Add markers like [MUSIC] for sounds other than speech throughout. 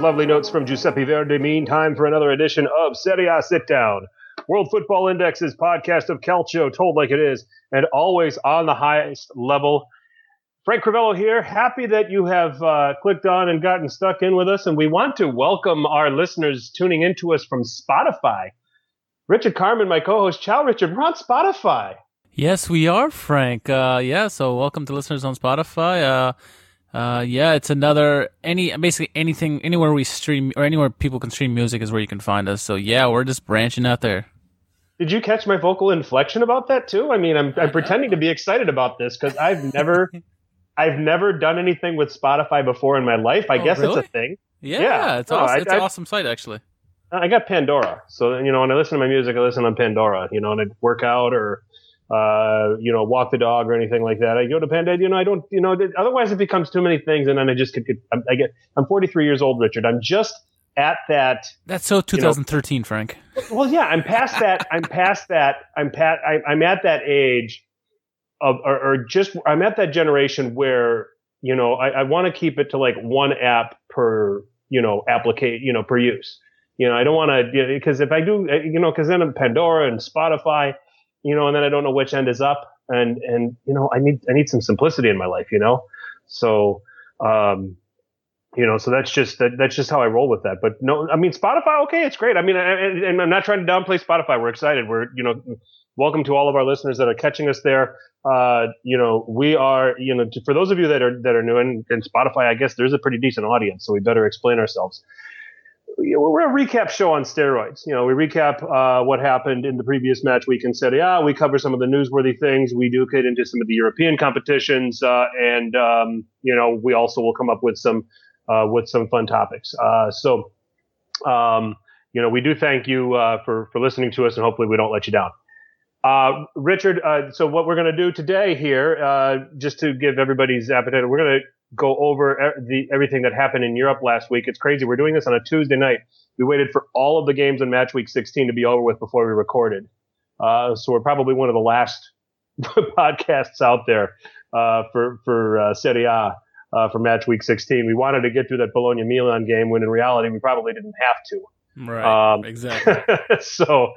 lovely notes from Giuseppe Verdi mean time for another edition of Serie A Sit Down, World Football Index's podcast of calcio told like it is, and always on the highest level. Frank Crivello here. Happy that you have uh, clicked on and gotten stuck in with us, and we want to welcome our listeners tuning into us from Spotify. Richard Carmen, my co-host. Ciao, Richard. We're on Spotify. Yes, we are, Frank. Uh, yeah, so welcome to listeners on Spotify. Uh, uh, yeah, it's another any basically anything anywhere we stream or anywhere people can stream music is where you can find us. So yeah, we're just branching out there. Did you catch my vocal inflection about that too? I mean, I'm, I'm pretending to be excited about this because I've never, [LAUGHS] I've never done anything with Spotify before in my life. I Oh, guess really? it's a thing. Yeah, Yeah. it's No, awesome. I- it's I- an awesome site actually. I got Pandora, so you know when I listen to my music, I listen on Pandora. You know, and I work out or, uh, you know, walk the dog or anything like that. I go to Pandora. You know, I don't. You know, otherwise it becomes too many things, and then I just could. get I'm, I get. I'm 43 years old, Richard. I'm just at that. That's so 2013, Frank. Well, yeah, I'm past that. I'm past that. I'm pat. I, I'm at that age of, or, or just I'm at that generation where you know I, I want to keep it to like one app per you know applicate you know per use. You know, I don't want to because if I do, you know, because then I'm Pandora and Spotify, you know, and then I don't know which end is up, and and you know, I need I need some simplicity in my life, you know, so. um you know, so that's just that, that's just how I roll with that. But no, I mean Spotify, okay, it's great. I mean, I- and, and I'm not trying to downplay Spotify. We're excited. We're you know, welcome to all of our listeners that are catching us there. Uh, you know, we are you know, for those of you that are that are new in, in Spotify, I guess there's a pretty decent audience, so we better explain ourselves. We're a recap show on steroids. You know, we recap uh, what happened in the previous match week in Serie A. We cover some of the newsworthy things. We do get into some of the European competitions, uh, and um, you know, we also will come up with some uh, with some fun topics. Uh, so, um, you know, we do thank you uh, for for listening to us, and hopefully, we don't let you down. Uh, Richard, uh, so what we're going to do today here, uh, just to give everybody's appetite, we're going to go over the everything that happened in Europe last week. It's crazy. We're doing this on a Tuesday night. We waited for all of the games in match week 16 to be over with before we recorded. Uh, so we're probably one of the last [LAUGHS] podcasts out there uh, for for uh, Serie A uh, for match week 16. We wanted to get through that Bologna Milan game when in reality we probably didn't have to. Right. Um, exactly. [LAUGHS] so,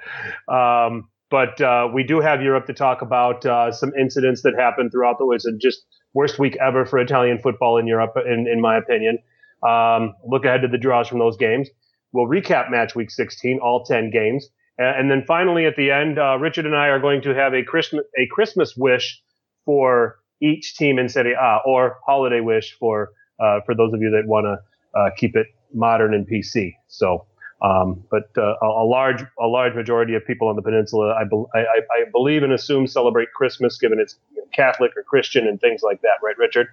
um, but uh, we do have Europe to talk about uh, some incidents that happened throughout the. It's a just worst week ever for Italian football in Europe, in, in my opinion. Um, look ahead to the draws from those games. We'll recap match week 16, all 10 games, and then finally at the end, uh, Richard and I are going to have a Christmas a Christmas wish for each team in Serie A, or holiday wish for uh, for those of you that want to uh, keep it modern and PC. So. Um, but uh, a, large a large majority of people on the peninsula, I, bel I, I I believe and assume celebrate Christmas, given it's Catholic or Christian and things like that, right, Richard?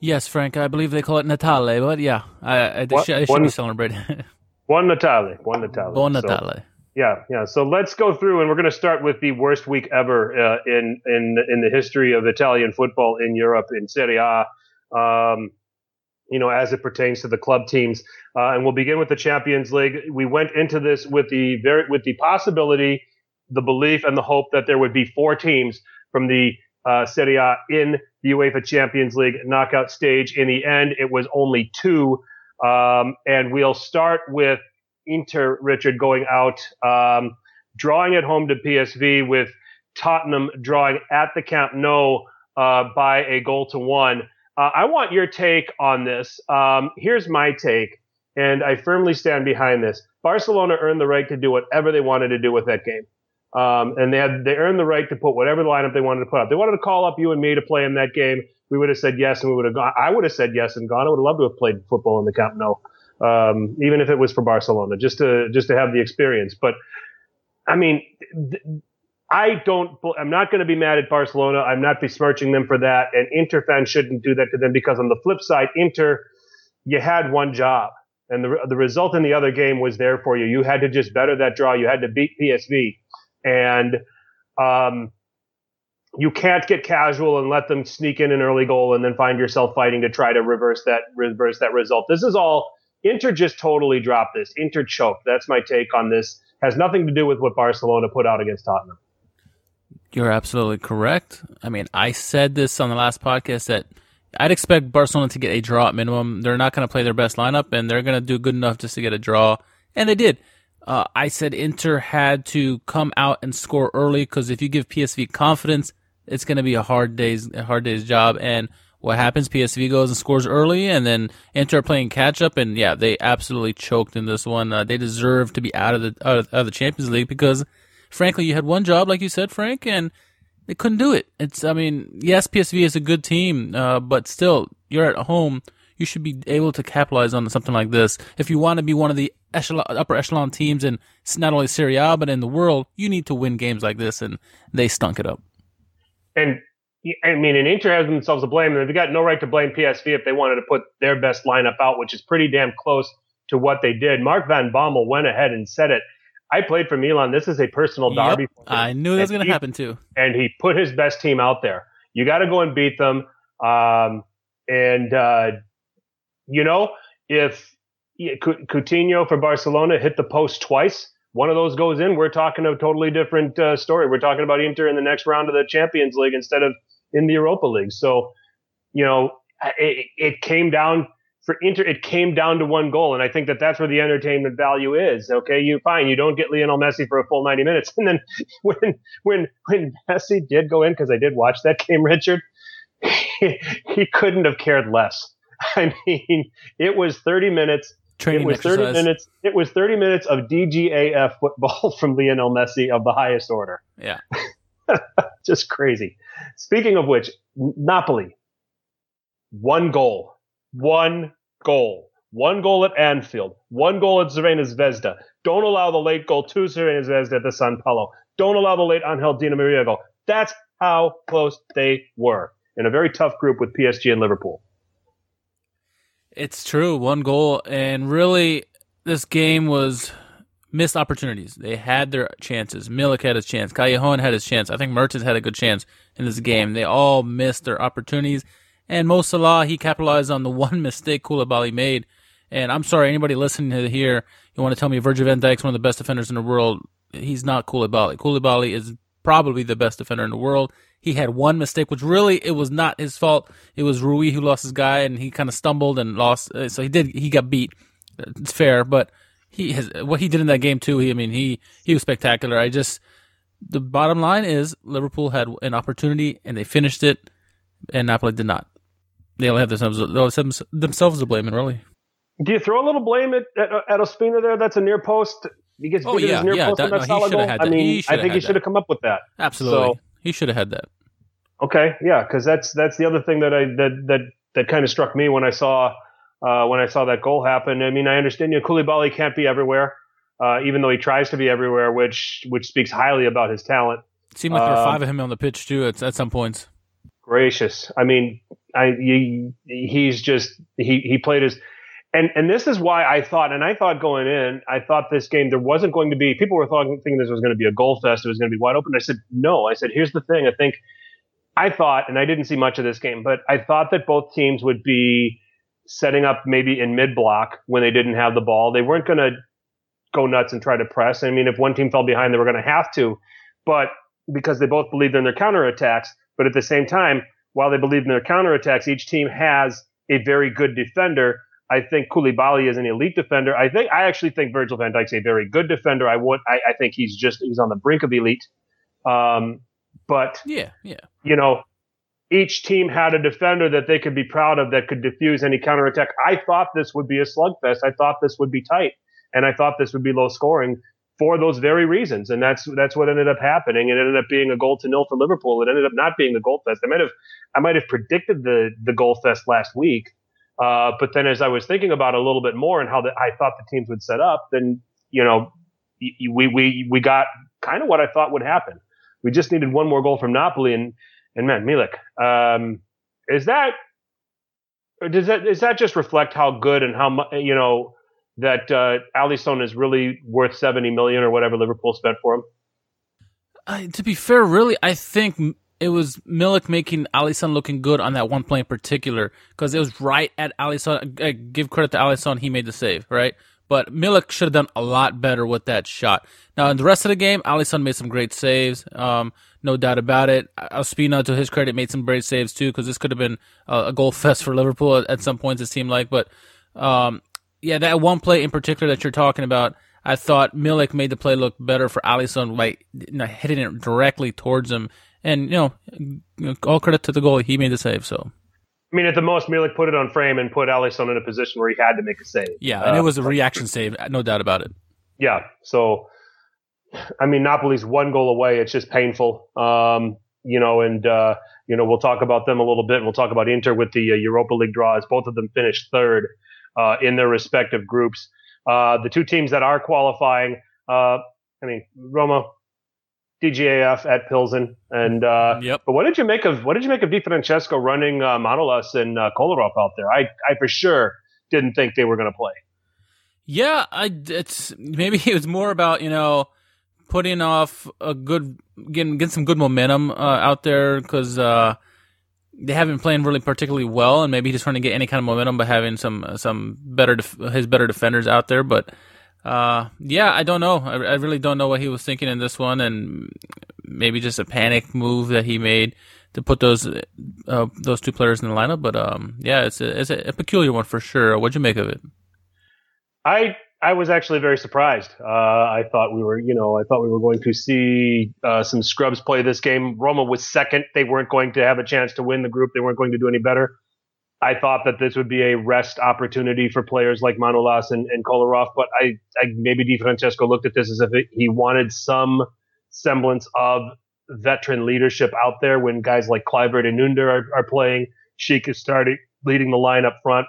yes, Frank. I believe they call it Natale, but yeah, I, I, it What- should, one- be celebrated. Buon [LAUGHS] Natale, Buon Natale. So, Natale. yeah, yeah. So let's go through, and we're going to start with the worst week ever uh, in in in the history of Italian football in Europe in Serie A. Um, you know, as it pertains to the club teams, uh, and we'll begin with the Champions League. We went into this with the very with the possibility, the belief, and the hope that there would be four teams from the uh, Serie A in the UEFA Champions League knockout stage. In the end, it was only two, um, and we'll start with Inter Richard going out, um, drawing at home to PSV with Tottenham drawing at the Camp Nou uh, by a goal to one. Uh, I want your take on this. Um, here's my take, and I firmly stand behind this. Barcelona earned the right to do whatever they wanted to do with that game. Um, and they had they earned the right to put whatever lineup they wanted to put up. They wanted to call up you and me to play in that game. We would have said yes, and we would have gone. I would have said yes and gone. I would have loved to have played football in the Camp Nou, um, even if it was for Barcelona, just to just to have the experience. But I mean, th- I don't. I'm not going to be mad at Barcelona. I'm not besmirching them for that. And Inter fans shouldn't do that to them because on the flip side, Inter, you had one job, and the the result in the other game was there for you. You had to just better that draw. You had to beat PSV, and um, you can't get casual and let them sneak in an early goal and then find yourself fighting to try to reverse that reverse that result. This is all Inter just totally dropped this. Inter choked. That's my take on this. has nothing to do with what Barcelona put out against Tottenham. You're absolutely correct. I mean, I said this on the last podcast that I'd expect Barcelona to get a draw at minimum. They're not going to play their best lineup, and they're going to do good enough just to get a draw, and they did. Uh, I said Inter had to come out and score early because if you give PSV confidence, it's going to be a hard day's a hard day's job. And what happens? PSV goes and scores early, and then Inter playing catch up, and yeah, they absolutely choked in this one. Uh, they deserve to be out of the out of, out of the Champions League because, frankly, you had one job, like you said, Frank, and they couldn't do it. It's, I mean, yes, PSV is a good team, uh, but still, you're at home. You should be able to capitalize on something like this. If you want to be one of the echelon, upper echelon teams in not only Serie A but in the world, you need to win games like this, and they stunk it up. And I mean, and Inter has themselves to blame, and they've got no right to blame PSV if they wanted to put their best lineup out, which is pretty damn close to what they did. Mark Van Bommel went ahead and said it. I played for Milan. This is a personal derby. Yep, I knew that was going to happen too. And he put his best team out there. You got to go and beat them. Um, and uh, you know, if Coutinho for Barcelona hit the post twice, one of those goes in, we're talking a totally different uh, story. We're talking about Inter in the next round of the Champions League instead of in the Europa League. So, you know, it, it came down for Inter. It came down to one goal, and I think that that's where the entertainment value is. Okay, you fine, you don't get Lionel Messi for a full ninety minutes, [LAUGHS] and then when when when Messi did go in, because I did watch that [LAUGHS] game, Richard, he, [LAUGHS] he couldn't have cared less. [LAUGHS] I mean, it was thirty minutes. Training it was exercise. 30 minutes. It was 30 minutes of DGAF football [LAUGHS] from Lionel Messi of the highest order. Yeah. [LAUGHS] Just crazy. Speaking of which, Napoli, one goal, one goal, one goal at Anfield, one goal at Crvena Zvezda. Don't allow the late goal to Crvena Zvezda at the San Paolo. Don't allow the late Angel Di Maria goal. That's how close they were in a very tough group with PSG and Liverpool. It's true, one goal, and really, this game was missed opportunities. They had their chances. Milik had his chance. Callejon had his chance. I think Mertens had a good chance in this game. They all missed their opportunities. And Mo Salah, he capitalized on the [LAUGHS] one mistake Koulibaly made. And I'm sorry, anybody listening to here, you want to tell me Virgil van Dijk's one of the best defenders in the world. He's not Koulibaly. Koulibaly is probably the best defender in the world. He had one mistake, which really it was not his fault. It was Rui who lost his guy, and he kind of stumbled and lost. Uh, so he did. He got beat. It's fair, but he has what he did in that game too. He, I mean, he he was spectacular. I just the bottom line is Liverpool had an opportunity and they finished it, and Napoli did not. They only have themselves themselves to blame, and really. Do you throw a little blame at at, at Ospina there? That's a near post. He gets oh, yeah, near yeah, post that, that no, he goal. had I mean, I think he should have come up with that. Absolutely, So- he should have had that. Okay, yeah, because that's that's the other thing that I that that that kind of struck me when I saw uh, when I saw that goal happen. I mean, I understand you know, Koulibaly can't be everywhere, uh, even though he tries to be everywhere, which which speaks highly about his talent. It seemed like there were Um, five of him on the pitch too at, at some points. Gracious, I mean, I he, he's just he he played his. And, and this is why I thought, and I thought going in, I thought this game, there wasn't going to be, people were thought, thinking this was going to be a goal fest. It was going to be wide open. I said, no. I said, here's the thing. I think, I thought, and I didn't see much of this game, but I thought that both teams would be setting up maybe in mid block when they didn't have the ball. They weren't going to go nuts and try to press. I mean, if one team fell behind, they were going to have to, but because they both believed in their counterattacks. But at the same time, while they believed in their counterattacks, each team has a very good defender. I think Koulibaly is an elite defender. I think I actually think Virgil van Dijk's a very good defender. I would I, I think he's just he's on the brink of elite. Um, but Yeah, yeah. you know, each team had a defender that they could be proud of that could diffuse any counterattack. I thought this would be a slugfest. I thought this would be tight, and I thought this would be low scoring for those very reasons. And that's that's what ended up happening. It ended up being a goal to nil for Liverpool. It ended up not being the goal fest. I might have I might have predicted the the goal fest last week. Uh, but then as I was thinking about a little bit more and how the, I thought the teams would set up, then you know we we we got kind of what I thought would happen. We just needed one more goal from Napoli, and and man, Milik, um, is that or does that does that just reflect how good and how much you know that uh, Alisson is really worth seventy million or whatever Liverpool spent for him? Uh, to be fair, really, I think it was Milik making Alisson looking good on that one play in particular because it was right at Alisson. I give credit to Alisson; he made the save, right? But Milik should have done a lot better with that shot. Now, in the rest of the game, Alisson made some great saves. Um, no doubt about it. Ospina, to his credit, made some great saves too, because this could have been a, goal fest for Liverpool at, at, some points, it seemed like. But, um, yeah, that one play in particular that you're talking about, I thought Milik made the play look better for Alisson by hitting it directly towards him. And, you know, all credit to the goal. He made the save, so. I mean, at the most, Milik put it on frame and put Alisson in a position where he had to make a save. Yeah, and uh, it was a reaction save, no doubt about it. Yeah, so I mean, Napoli's one goal away. It's just painful, um, you know. And uh, you know, we'll talk about them a little bit. We'll talk about Inter with the uh, Europa League draws. Both of them finished third uh, in their respective groups. Uh, the two teams that are qualifying, uh, I mean, Roma DGAF at Pilsen. And uh, yep. but what did you make of what did you make of Di Francesco running uh, Manolas and uh, Kolarov out there? I I for sure didn't think they were going to play. Yeah, I it's maybe it was more about you know putting off a good getting getting some good momentum uh, out there because uh, they haven't been playing really particularly well, and maybe he's trying to get any kind of momentum by having some some better def- his better defenders out there, but. Uh, yeah, I don't know. I, I, really don't know what he was thinking in this one, and maybe just a panic move that he made to put those uh, those two players in the lineup. But um, yeah, it's a, it's a, peculiar one for sure. What'd you make of it? I I was actually very surprised. Uh, I thought we were, you know, I thought we were going to see uh, some scrubs play this game. Roma was second; they weren't going to have a chance to win the group. They weren't going to do any better. I thought that this would be a rest opportunity for players like Manolas and, and Kolarov, but I, I maybe Di Francesco looked at this as if it, he wanted some semblance of veteran leadership out there when guys like Kluivert and Under are, are playing. Schick is starting leading the line up front.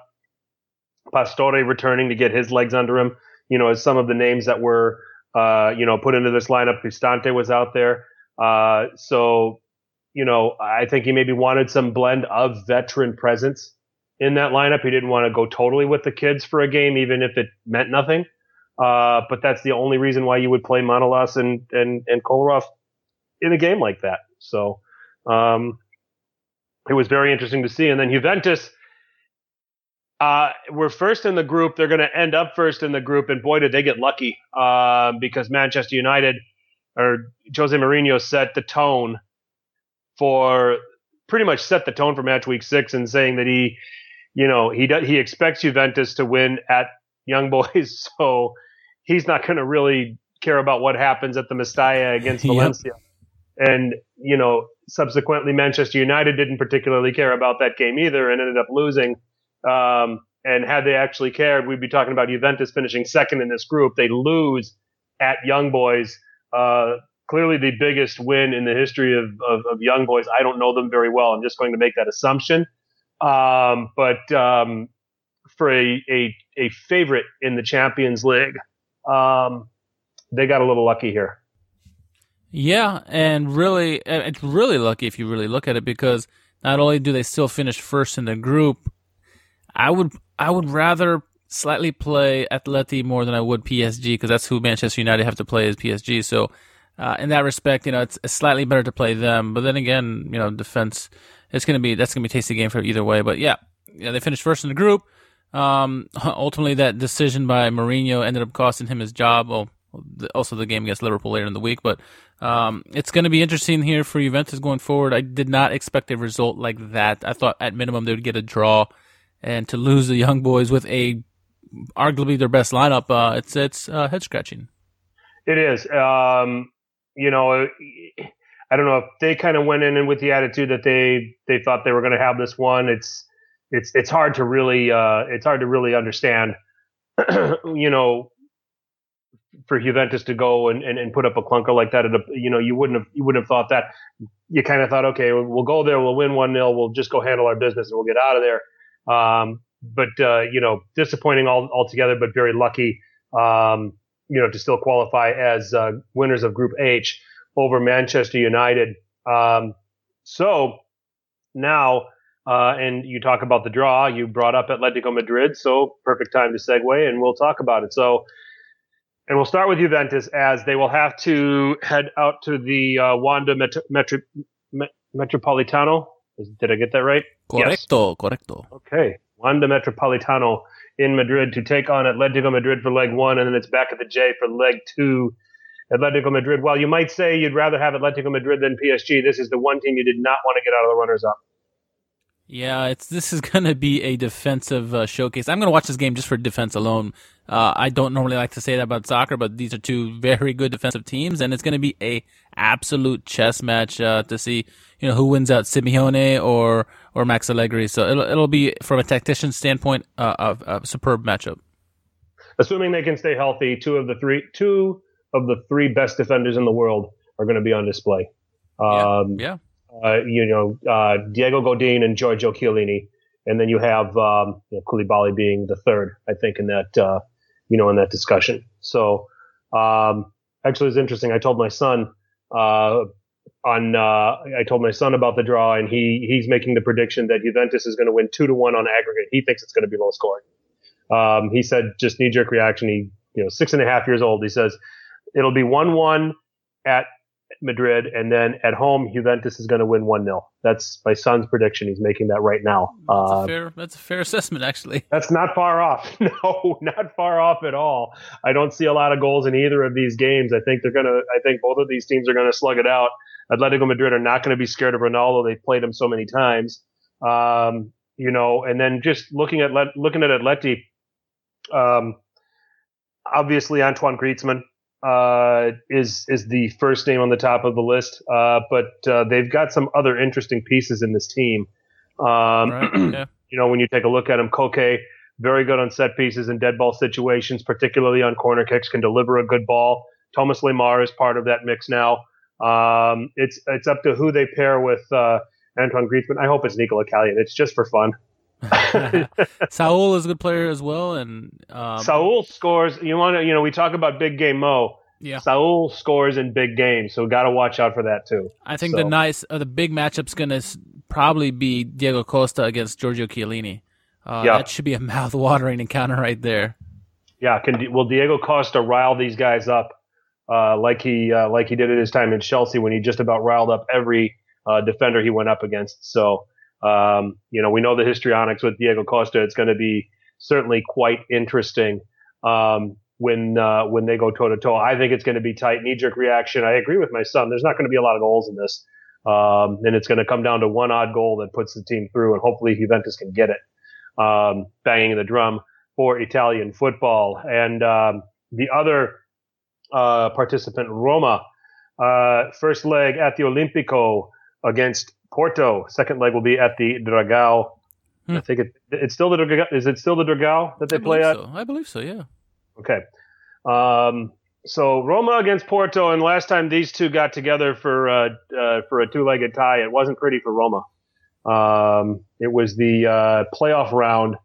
Pastore returning to get his legs under him. You know, as some of the names that were, uh, you know, put into this lineup, Cristante was out there. Uh, so, you know, I think he maybe wanted some blend of veteran presence in that lineup. He didn't want to go totally with the kids for a game, even if it meant nothing. Uh, but that's the only reason why you would play Manolas and, and, and Kolarov in a game like that. So, um, it was very interesting to see. And then Juventus, uh, we're first in the group. They're going to end up first in the group. And boy, did they get lucky, uh, because Manchester United or Jose Mourinho set the tone for pretty much set the tone for match week six and saying that he you know, he does, he expects Juventus to win at Young Boys, [LAUGHS] so he's not going to really care about what happens at the Mestalla against Valencia. Yep. And you know, subsequently, Manchester United didn't particularly care about that game either, and ended up losing. Um, and had they actually cared, we'd be talking about Juventus finishing second in this group. They lose at Young Boys. Uh, clearly the biggest win in the history of, of, of Young Boys. I don't know them very well. I'm just going to make that assumption. Um, but um, for a, a, a favorite in the Champions League, um, they got a little lucky here. Yeah, and really, it's really lucky if you really look at it because not only do they still finish first in the group, I would I would rather slightly play Atleti more than I would PSG because that's who Manchester United have to play as PSG. So uh, in that respect, you know, it's, it's, slightly better to play them. But then again, you know, defense it's gonna be that's gonna be a tasty game for either way. But yeah, yeah, they finished first in the group. Um, [LAUGHS] ultimately, that decision by Mourinho ended up costing him his job. Well, also the game against Liverpool later in the week. But um, it's going to be interesting here for Juventus going forward. I did not expect a result like that. I thought at minimum they would get a draw, and to lose the young boys with a arguably their best lineup, uh, it's it's uh, head scratching. It is. Um, you know, I don't know if they kind of went in with the attitude that they they thought they were going to have this one. It's it's it's hard to really uh, it's hard to really understand. [CLEARS THROAT] you know, for Juventus to go and, and, and put up a clunker like that, a, you know, you wouldn't have you wouldn't have thought that. You kind of thought, okay, we'll go there, we'll win one 0 we'll just go handle our business and we'll get out of there. Um, but uh, you know, disappointing all altogether, but very lucky. Um, you know, to still qualify as uh, winners of Group H over Manchester United. Um, so now, uh, and you talk about the draw, you brought up Atletico Madrid, so perfect time to segue, and we'll talk about it. So, and we'll start with Juventus as they will have to head out to the uh, Wanda Metro, Metro, Metropolitano. Did I get that right? Correcto, yes. correcto. Okay, Wanda Metropolitano in Madrid to take on Atletico Madrid for leg one, and then it's back at the J for leg two. Atletico Madrid. Well, you might say you'd rather have Atletico Madrid than PSG. This is the one team you did not want to get out of the runners up. Yeah, it's this is [LAUGHS] going to be a defensive uh, showcase. I'm going to watch this game just for defense alone. Uh, I don't normally like to say that about soccer, but these are two [LAUGHS] very good defensive teams, and it's going to be a absolute chess match uh, to see you know who wins out, Simeone or or Max Allegri. So it'll it'll be from a tactician standpoint uh, a, a superb matchup. Assuming they can stay healthy, two of the three two of the three best defenders in the world are going to be on display. Um, yeah. yeah uh, you know, uh, Diego Godin and Giorgio Chiellini, and then you have um, you know, Koulibaly being the third, I think, in that uh, you know in that discussion. So um, actually, it's interesting. I told my son uh, on uh, I told my son about the draw, and he he's making the prediction that Juventus is going to win two to one on aggregate. He thinks it's going to be low scoring. Um, he said just knee jerk reaction. He you know six and a half years old. He says it'll be one one at Madrid, and then at home, Juventus is going to win 1 0. That's my son's prediction. He's making that right now. That's, uh, a, fair, that's a fair assessment, actually. [LAUGHS] That's not far off. [LAUGHS] No, not far off at all. I don't see a lot of goals in either of these games. I think they're going to, I think both of these teams are going to slug it out. Atletico Madrid are not going to be scared of Ronaldo. They've played him so many times. Um, you know, and then just looking at, looking at Atleti, um, obviously Antoine Griezmann, uh, is is the first name on the top of the list, uh, but uh, they've got some other interesting pieces in this team. Um, right, [CLEARS THROAT] yeah. You know, when you take a look at him, Koke, very good on set pieces and dead ball situations, particularly on corner kicks, can deliver a good ball. Thomas Lemar is part of that mix now. Um, it's it's up to who they pair with uh, Antoine Griezmann. I hope it's Nikola Kalinic. It's just for fun. [LAUGHS] Saul is a good player as well, and um, Saul scores. You want to, you know, we talk about big game Mo. Yeah, Saul scores in big games, so got to watch out for that too. I think so. the nice, uh, the big matchup's going to probably be Diego Costa against Giorgio Chiellini. Uh, yeah. that should be a [LAUGHS] mouth-watering encounter right there. Yeah, can will Diego Costa rile these guys up uh, like he uh, like he did at his time in Chelsea when he just about riled up every uh, defender he went up against? So um, you know, we know the histrionics with Diego Costa. It's going to be certainly quite interesting um, when uh, when they go toe to toe. I think it's going to be tight, knee jerk reaction. I agree with my son. There's not going to be a lot of goals in this, um, and it's going to come down to one odd goal that puts the team through, and hopefully Juventus can get it. Um, banging the drum for Italian football, and um, the other uh, participant, Roma, uh, first leg at the Olimpico against Porto. Second leg will be at the Dragao. Hmm. I think it, it's still the Dragao. Is it still the Dragao that they I play at? So. I believe so. Yeah. Okay. Um, so Roma against Porto, and last time these two got together for uh, uh, for a two-legged tie, it wasn't pretty for Roma. Um, it was the uh, playoff round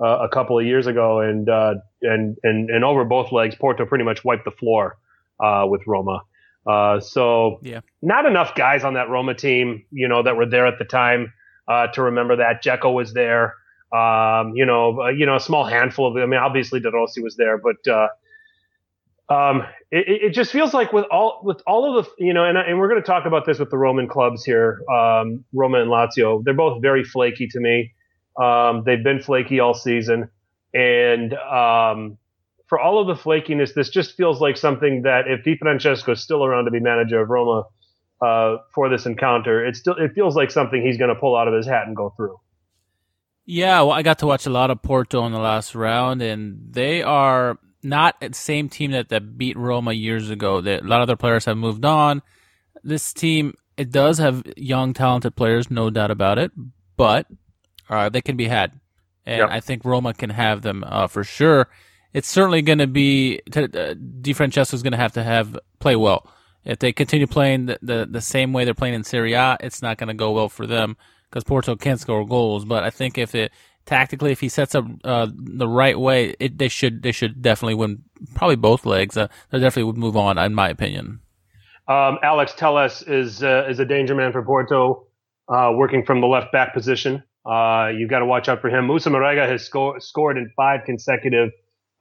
uh, a couple of years ago, and uh, and and and over both legs, Porto pretty much wiped the floor uh, with Roma. Uh, so yeah, not enough guys on that Roma team, you know, that were there at the time uh, to remember that. Dzeko was there. Um, you know, uh, you know, a small handful of. I mean, obviously De Rossi was there, but uh, um, it, it, just feels like with all with all of the you know, and, and we're going to talk about this with the Roman clubs here, um, Roma and Lazio. They're both very flaky to me. Um, they've been flaky all season, and um, for all of the flakiness, this just feels like something that if Di Francesco is still around to be manager of Roma uh, for this encounter, it still it feels like something he's going to pull out of his hat and go through. Yeah, well, I got to watch a lot of Porto in the last round, and they are not the same team that, that beat Roma years ago. They, a lot of their players have moved on. This team, it does have young, talented players, no doubt about it, but uh, they can be had. And yep. I think Roma can have them uh, for sure it's certainly going to be uh, Di is going to have to have play well. If they continue playing the, the, the same way they're playing in Serie A, it's not going to go well for them because Porto can't score goals. But I think if it tactically, if he sets up uh, the right way, it, they should they should definitely win. Probably both legs. Uh, they definitely would move on, in my opinion. Um, Alex Telles is uh, is a danger man for Porto, uh, working from the left back position. Uh, you've got to watch out for him. Moussa Marega has sco- scored in five consecutive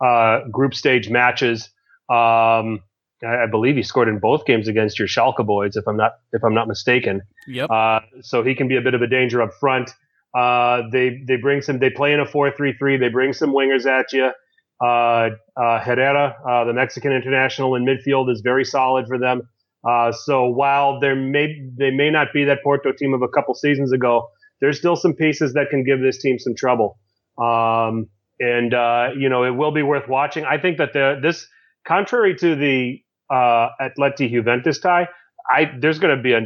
uh, group stage matches. Um, I, I, believe he scored in both games against your Schalke boys, if I'm not if I'm not mistaken. Yep. Uh, so he can be a bit of a danger up front. Uh, they they bring some. They play in a four-three-three. They bring some wingers at you. Uh, uh, Herrera, uh, the Mexican international in midfield, is very solid for them. Uh, so while there may they may not be that Porto team of a couple seasons ago, there's still some pieces that can give this team some trouble. Um, and uh, you know it will be worth watching. I think that the this, contrary to the uh, Atleti Juventus tie, I there's going to be a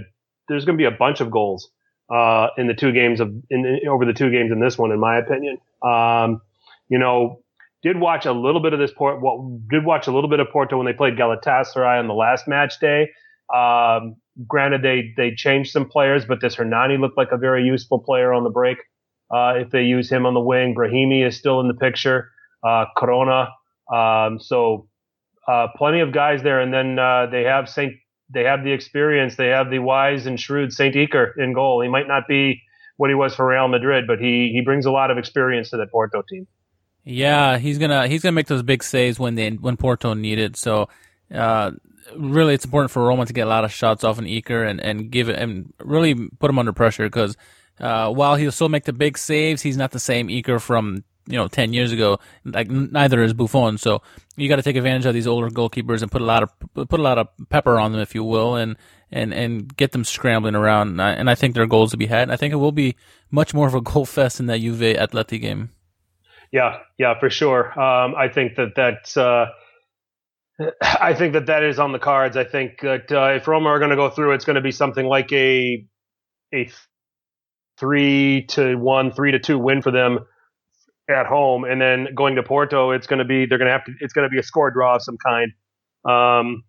there's going to be a bunch of goals uh, in the two games of in, in, over the two games in this one, in my opinion. Um, you know, did watch a little bit of this port. Well, did watch a little bit of Porto when they played Galatasaray on the last match day. Um, granted, they they changed some players, but this Hernani looked like a very useful player on the break. Uh, if they use him on the wing, Brahimi is still in the picture. Uh, Corona. Um, so uh, plenty of guys there, and then uh, they have Saint. They have the experience. They have the wise and shrewd Saint Iker in goal. He might not be what he was for Real Madrid, but he he brings a lot of experience to that Porto team. Yeah, he's gonna he's gonna make those big saves when they when Porto need it. So uh, really, it's important for Roma to get a lot of shots off an Iker and and give it and really put him under pressure because uh, while he'll still make the big saves, he's not the same Iker from you know ten years ago. Like neither is Buffon. So you got to take advantage of these older goalkeepers and put a lot of put a lot of pepper on them, if you will, and and and get them scrambling around. And I, and I think there are goals to be had. And I think it will be much more of a [LAUGHS] goal fest in that Juve Atleti game. Yeah, yeah, for sure. Um, I think that that's. Uh, [SIGHS] I think that that is on the cards. I think that uh, if Roma are going to go through, it's going to be something like a a three to one, three to two win for them at home, and then going to Porto, it's going to be they're going to have to. It's going to be a score draw of some kind. Um,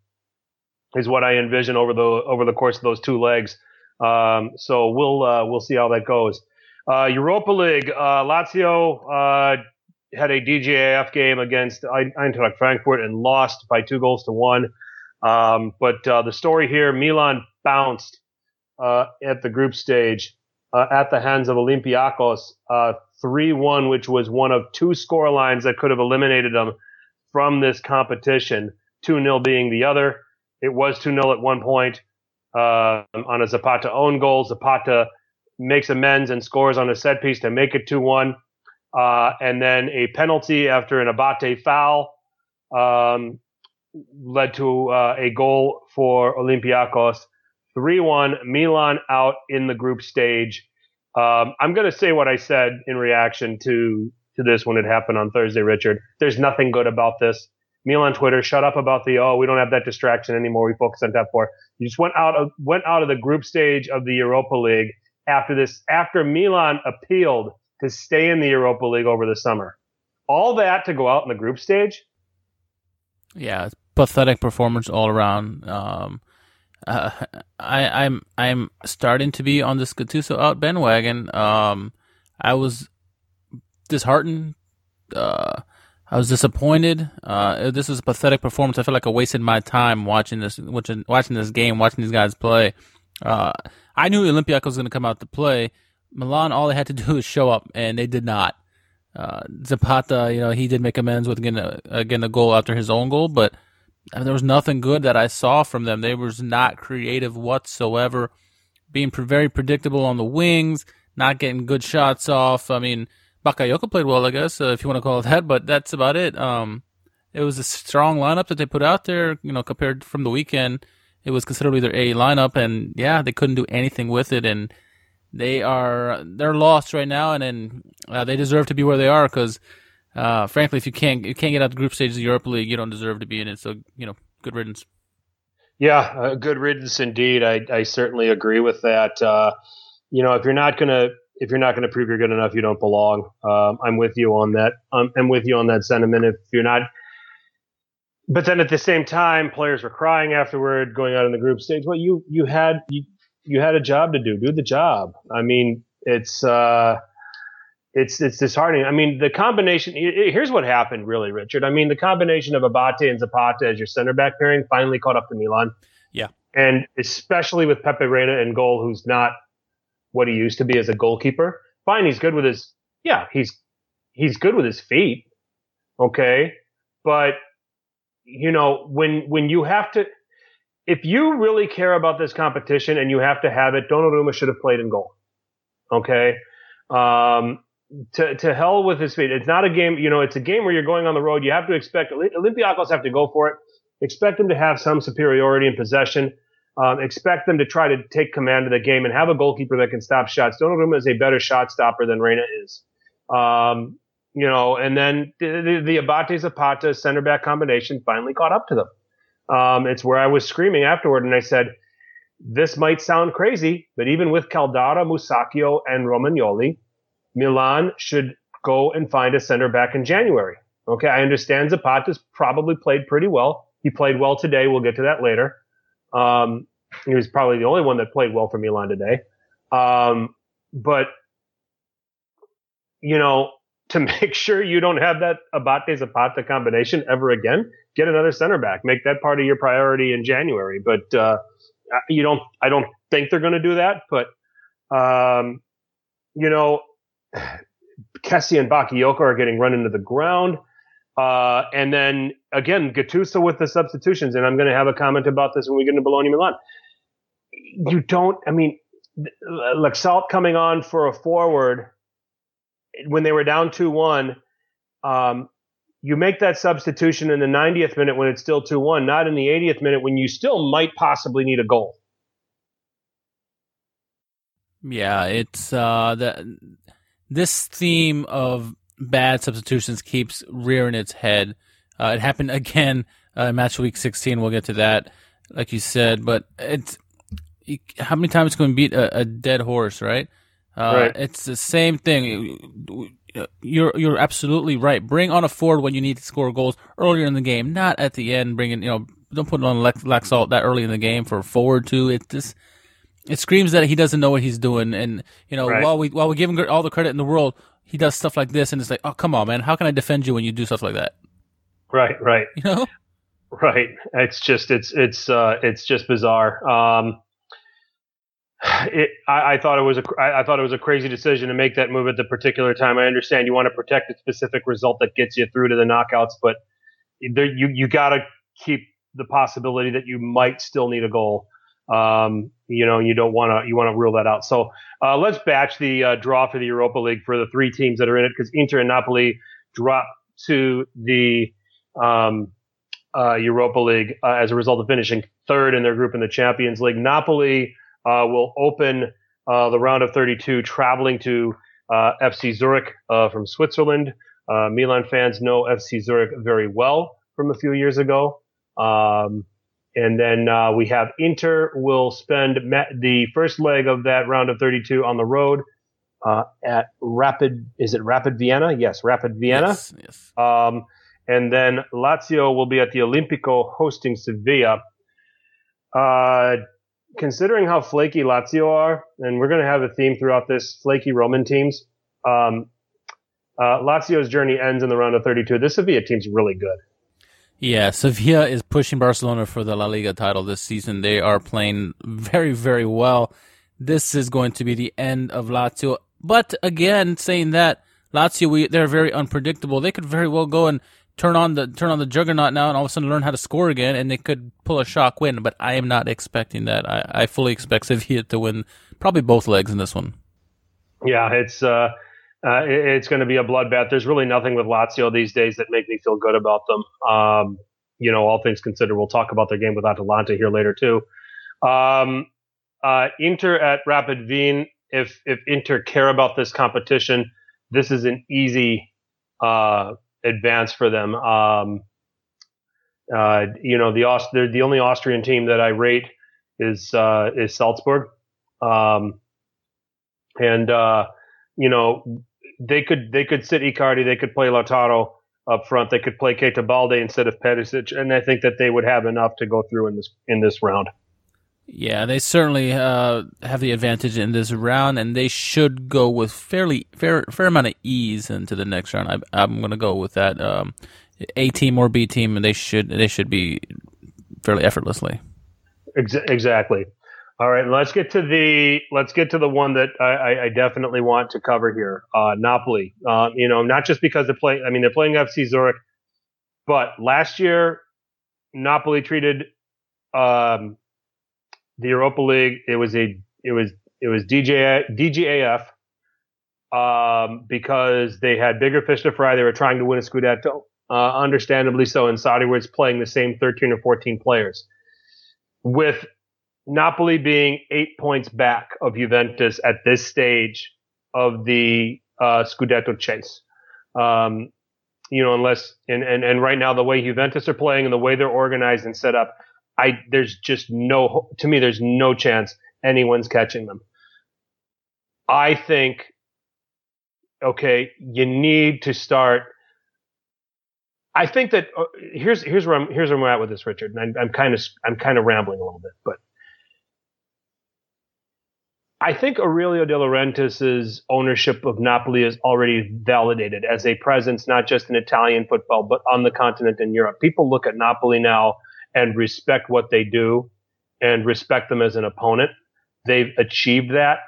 is what I envision over the over the course of those two legs. Um, so we'll uh, we'll see how that goes. Uh, Europa League, uh, Lazio uh, had a DGAF game against Eintracht Frankfurt and lost by two goals to one. Um, but uh, the story here, Milan bounced uh, at the group stage uh, at the hands of Olympiacos, uh, 3-1, which was one of two score lines that could have eliminated them from this competition, 2-0 being the other. It was 2-0 at one point uh, on a Zapata own goal. Zapata makes amends and scores on a set piece to make it 2-1 uh, and then a penalty after an Abate foul um, led to uh, a goal for Olympiacos. 3-1, Milan out in the group stage. Um, I'm going to say what I said in reaction to to this when it happened on Thursday, Richard. There's nothing good about this. Milan Twitter, shut up about the oh, we don't have that distraction anymore. We focus on that four. You just went out of went out of the group stage of the Europa League after this after Milan appealed to stay in the Europa League over the summer. All that to go out in the group stage. Yeah, pathetic performance all around. Um, uh, I, I'm I'm starting to be on this Gattuso out bandwagon. Um, I was disheartened. Uh, I was disappointed. Uh, this was a pathetic performance. I feel like I wasted my time watching this, watching, watching this game, watching these guys play. Uh, I knew Olympiacos was going to come out to play, Milan, all they had to [LAUGHS] do was show up, and they did not. Uh, Zapata, you know, he did make amends with getting a, again a goal after his own goal, but I mean, there was nothing good that I saw from them. They was not creative whatsoever, being very predictable on the wings, not getting good shots off. I mean, Bakayoko played well, I guess, uh, if you want to call it that, but that's about it. Um, it was a strong lineup that they put out there, you know, compared from the weekend. It was considerably their A lineup, and yeah, they couldn't do anything with it, and they are they're lost right now, and uh, they deserve to be where they are because, uh, frankly, if you can't you can't get out the group stages of the Europa League, you don't deserve to be in it. So you know, good riddance. Yeah, uh, good riddance indeed. I, I certainly agree with that. Uh, you know, if you're not gonna if you're not gonna prove you're good enough, you don't belong. Um, I'm with you on that. I'm, I'm with you on that sentiment. If you're not but then at the same time, players were crying afterward, going out in the group stage. Well, you you had you, you had a job to do. Do the job. I mean, it's uh, it's it's disheartening. I mean, the combination. Here's what happened, really, Richard. I mean, the combination of Abate and Zapata as your center back pairing finally caught up to Milan. Yeah, and especially with Pepe Reina in goal, who's not what he used to be as a goalkeeper. Fine, he's good with his. Yeah, he's he's good with his feet. Okay, but you know when when you have to if you really care about this competition and you have to have it, Donnarumma should have played in goal. Okay. Um, to, to hell with his feet. It's not a game, you know, it's a game where you're going on the road. You have to expect, Olympiacos have to go for it. Expect them to have some superiority in possession. Um, expect them to try to take command of the game and have a goalkeeper that can stop shots. Donnarumma is a better shot stopper than Reina is. Um, you know, and then the, the, the Abate Zapata center back combination finally caught up to them. Um, it's where I was screaming afterward and I said, this might sound crazy, but even with Caldara, Musacchio, and Romagnoli, Milan should go and find a center back in January. Okay, I understand Zapata's probably played pretty well. He played well today. We'll get to that later. Um, he was probably the only one that played well for Milan today. Um, but you know, [LAUGHS] to make sure you don't have that Abate Zapata combination ever again, get another center back. Make that part of your priority in January. But uh, you don't. I don't think they're going to do that. But um, you know, Kessie and Bakayoko are getting run into the ground. Uh, and then again, Gattuso with the substitutions, and I'm going to have a comment about this when we get into Bologna Milan. You don't, I mean, Laxalt coming on for a forward when they were down 2 1, um, you make that substitution in the 90th minute when it's still 2 1, not in the 80th minute when you still might possibly need a goal. Yeah, it's uh, the, this theme of bad substitutions keeps rearing its head. Uh, it happened [LAUGHS] again uh, in match week 16. We'll get to that, like you said. But it's how many times can we beat a, a dead horse, right? Uh, right? It's the same thing. You're you're absolutely right. Bring on a forward when you need to score goals earlier in the game, not at the end. Bringing you know, don't put on Lex, Laxalt that early in the game for a forward too. It just it screams that he doesn't know what he's doing. And you know, right. while we while we give him all the credit in the world, he does stuff like this, and it's like, oh come on, man, how can I defend you when you do stuff like that? Right, right. You know, right. It's just it's it's uh it's just bizarre. Um, it, I, I, thought it was a I, I thought it was a crazy decision to make that move at the particular time. I understand you want to protect a specific result that gets you through to the knockouts, but there, you you got to keep the possibility that you might still need a goal. Um, you know, you don't want to you want to rule that out. So uh, let's batch the uh, draw for the Europa League for the three teams that are in it because Inter and Napoli drop to the um, uh, Europa League uh, as a result of finishing third in their group in the Champions League. Napoli uh, will open uh, the round of 32 traveling to FC Zurich from Switzerland. Milan fans know FC Zurich very well from a few years ago. Um, and then uh, we have Inter will spend the first leg of that round of 32 on the road uh, at Rapid. Is it Rapid Vienna? Yes, Rapid Vienna. Yes. yes. Um, and then Lazio will be at the Olimpico hosting Sevilla. Uh, considering how flaky Lazio are, and we're going to have a theme throughout this flaky Roman teams. Um, uh, Lazio's journey ends in the round of 32. This Sevilla team's really good. Yeah, Sevilla is pushing Barcelona for the La Liga title this season. They are playing very, very well. This is going to be the end of Lazio. But again, saying that Lazio, we, they're very unpredictable. They could very well go and turn on the turn on the juggernaut now, and all of a sudden learn how to score again, and they could pull a shock win. But I am not expecting that. I, I fully expect Sevilla to win probably both legs in this one. Yeah, it's uh, uh, it, it's going to be a bloodbath. There's really nothing with Lazio these days that make me feel good about them. Um, you know, all things considered, we'll talk about their game with Atalanta here later too. Um, uh, Inter at Rapid Wien. If if Inter care about this competition, this is an easy uh, advance for them. Um, uh, you know, the Aust- the only Austrian team that I rate is uh, is Salzburg, um, and uh, you know they could they could sit Icardi, they could play Lautaro up front, they could play Keita Balde instead of Perisic, and I think that they would have enough to go through in this in this round. Yeah, they certainly uh, have the advantage in this round, and they should go with fairly fair fair amount of ease into the next round. I, am going to go with that um, A team or B team, and they should they should be fairly effortlessly. Exactly. All right, let's get to the let's get to the one that I, I definitely want to cover here. Uh, Napoli. Uh, you know, not just because they're playing. I mean, they're playing FC Zurich, but last year Napoli treated um, the Europa League. It was a it was it was DJ DGAF. um, because they had bigger fish to fry. They were trying to win a Scudetto, uh, understandably so. And Sarri was playing the same 13 or 14 players. With Napoli being eight points back of Juventus at this stage of the uh, Scudetto chase. Um, you know, unless and, and and right now the way Juventus are playing and the way they're organized and set up, I there's just no to me there's no chance anyone's catching them. I think okay, you need to start. I think that uh, here's here's where I'm here's where I'm at with this, Richard, and I'm, I'm kind of I'm kind of rambling a little bit, but I think Aurelio De Laurentiis's ownership of Napoli is already validated as a presence, not just in Italian football, but on the continent in Europe. People look at Napoli now and respect what they do and respect them as an opponent. They've achieved that.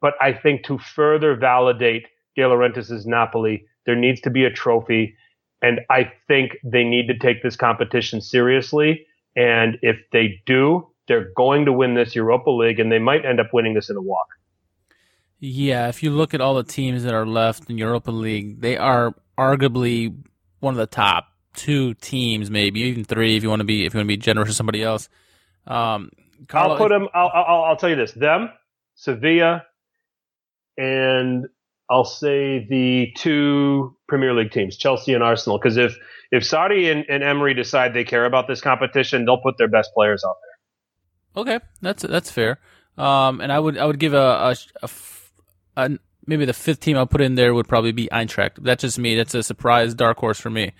But I think to further validate De Laurentiis's Napoli, there needs to be a trophy. And I think they need to take this competition seriously. And if they do, they're going to win this Europa League and they might end up winning this in a walk. Yeah, if you look at all the teams that are left in Europa League, they are arguably one of the top two teams, maybe even three, if you want to be if you want to be generous with somebody else. Um, Carlo, I'll put them. I'll, I'll, I'll tell you this: them, Sevilla, and I'll say the two Premier League teams, Chelsea and Arsenal. Because if if Sarri and, and Emery decide they care about this competition, they'll put their best players out there. Okay, that's that's fair. Um, and I would I would give a, a, a, a, maybe the fifth team I'll put in there would probably be Eintracht. That's just me. That's a surprise dark horse for me.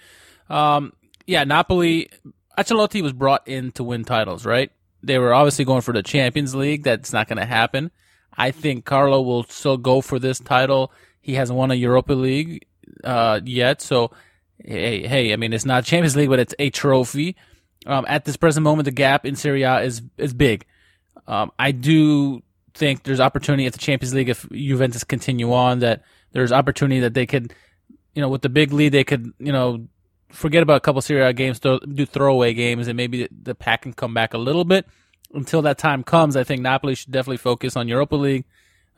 Um, yeah, Napoli. Ancelotti was brought in to win titles, right? They were obviously going for the Champions League. That's not going to happen. I think Carlo will still go for this title. He hasn't won a Europa League uh, yet, so hey, hey, I mean it's not Champions League, but it's a trophy. Um, at this present moment, the gap in Serie A is is big. Um, I do think there's opportunity at the Champions League if Juventus continue on that there's opportunity that they could, you know, with the big lead they could, you know, forget about a couple Serie A games, do throwaway games, and maybe the pack can come back a little bit. Until that time comes, I think Napoli should definitely focus on Europa League,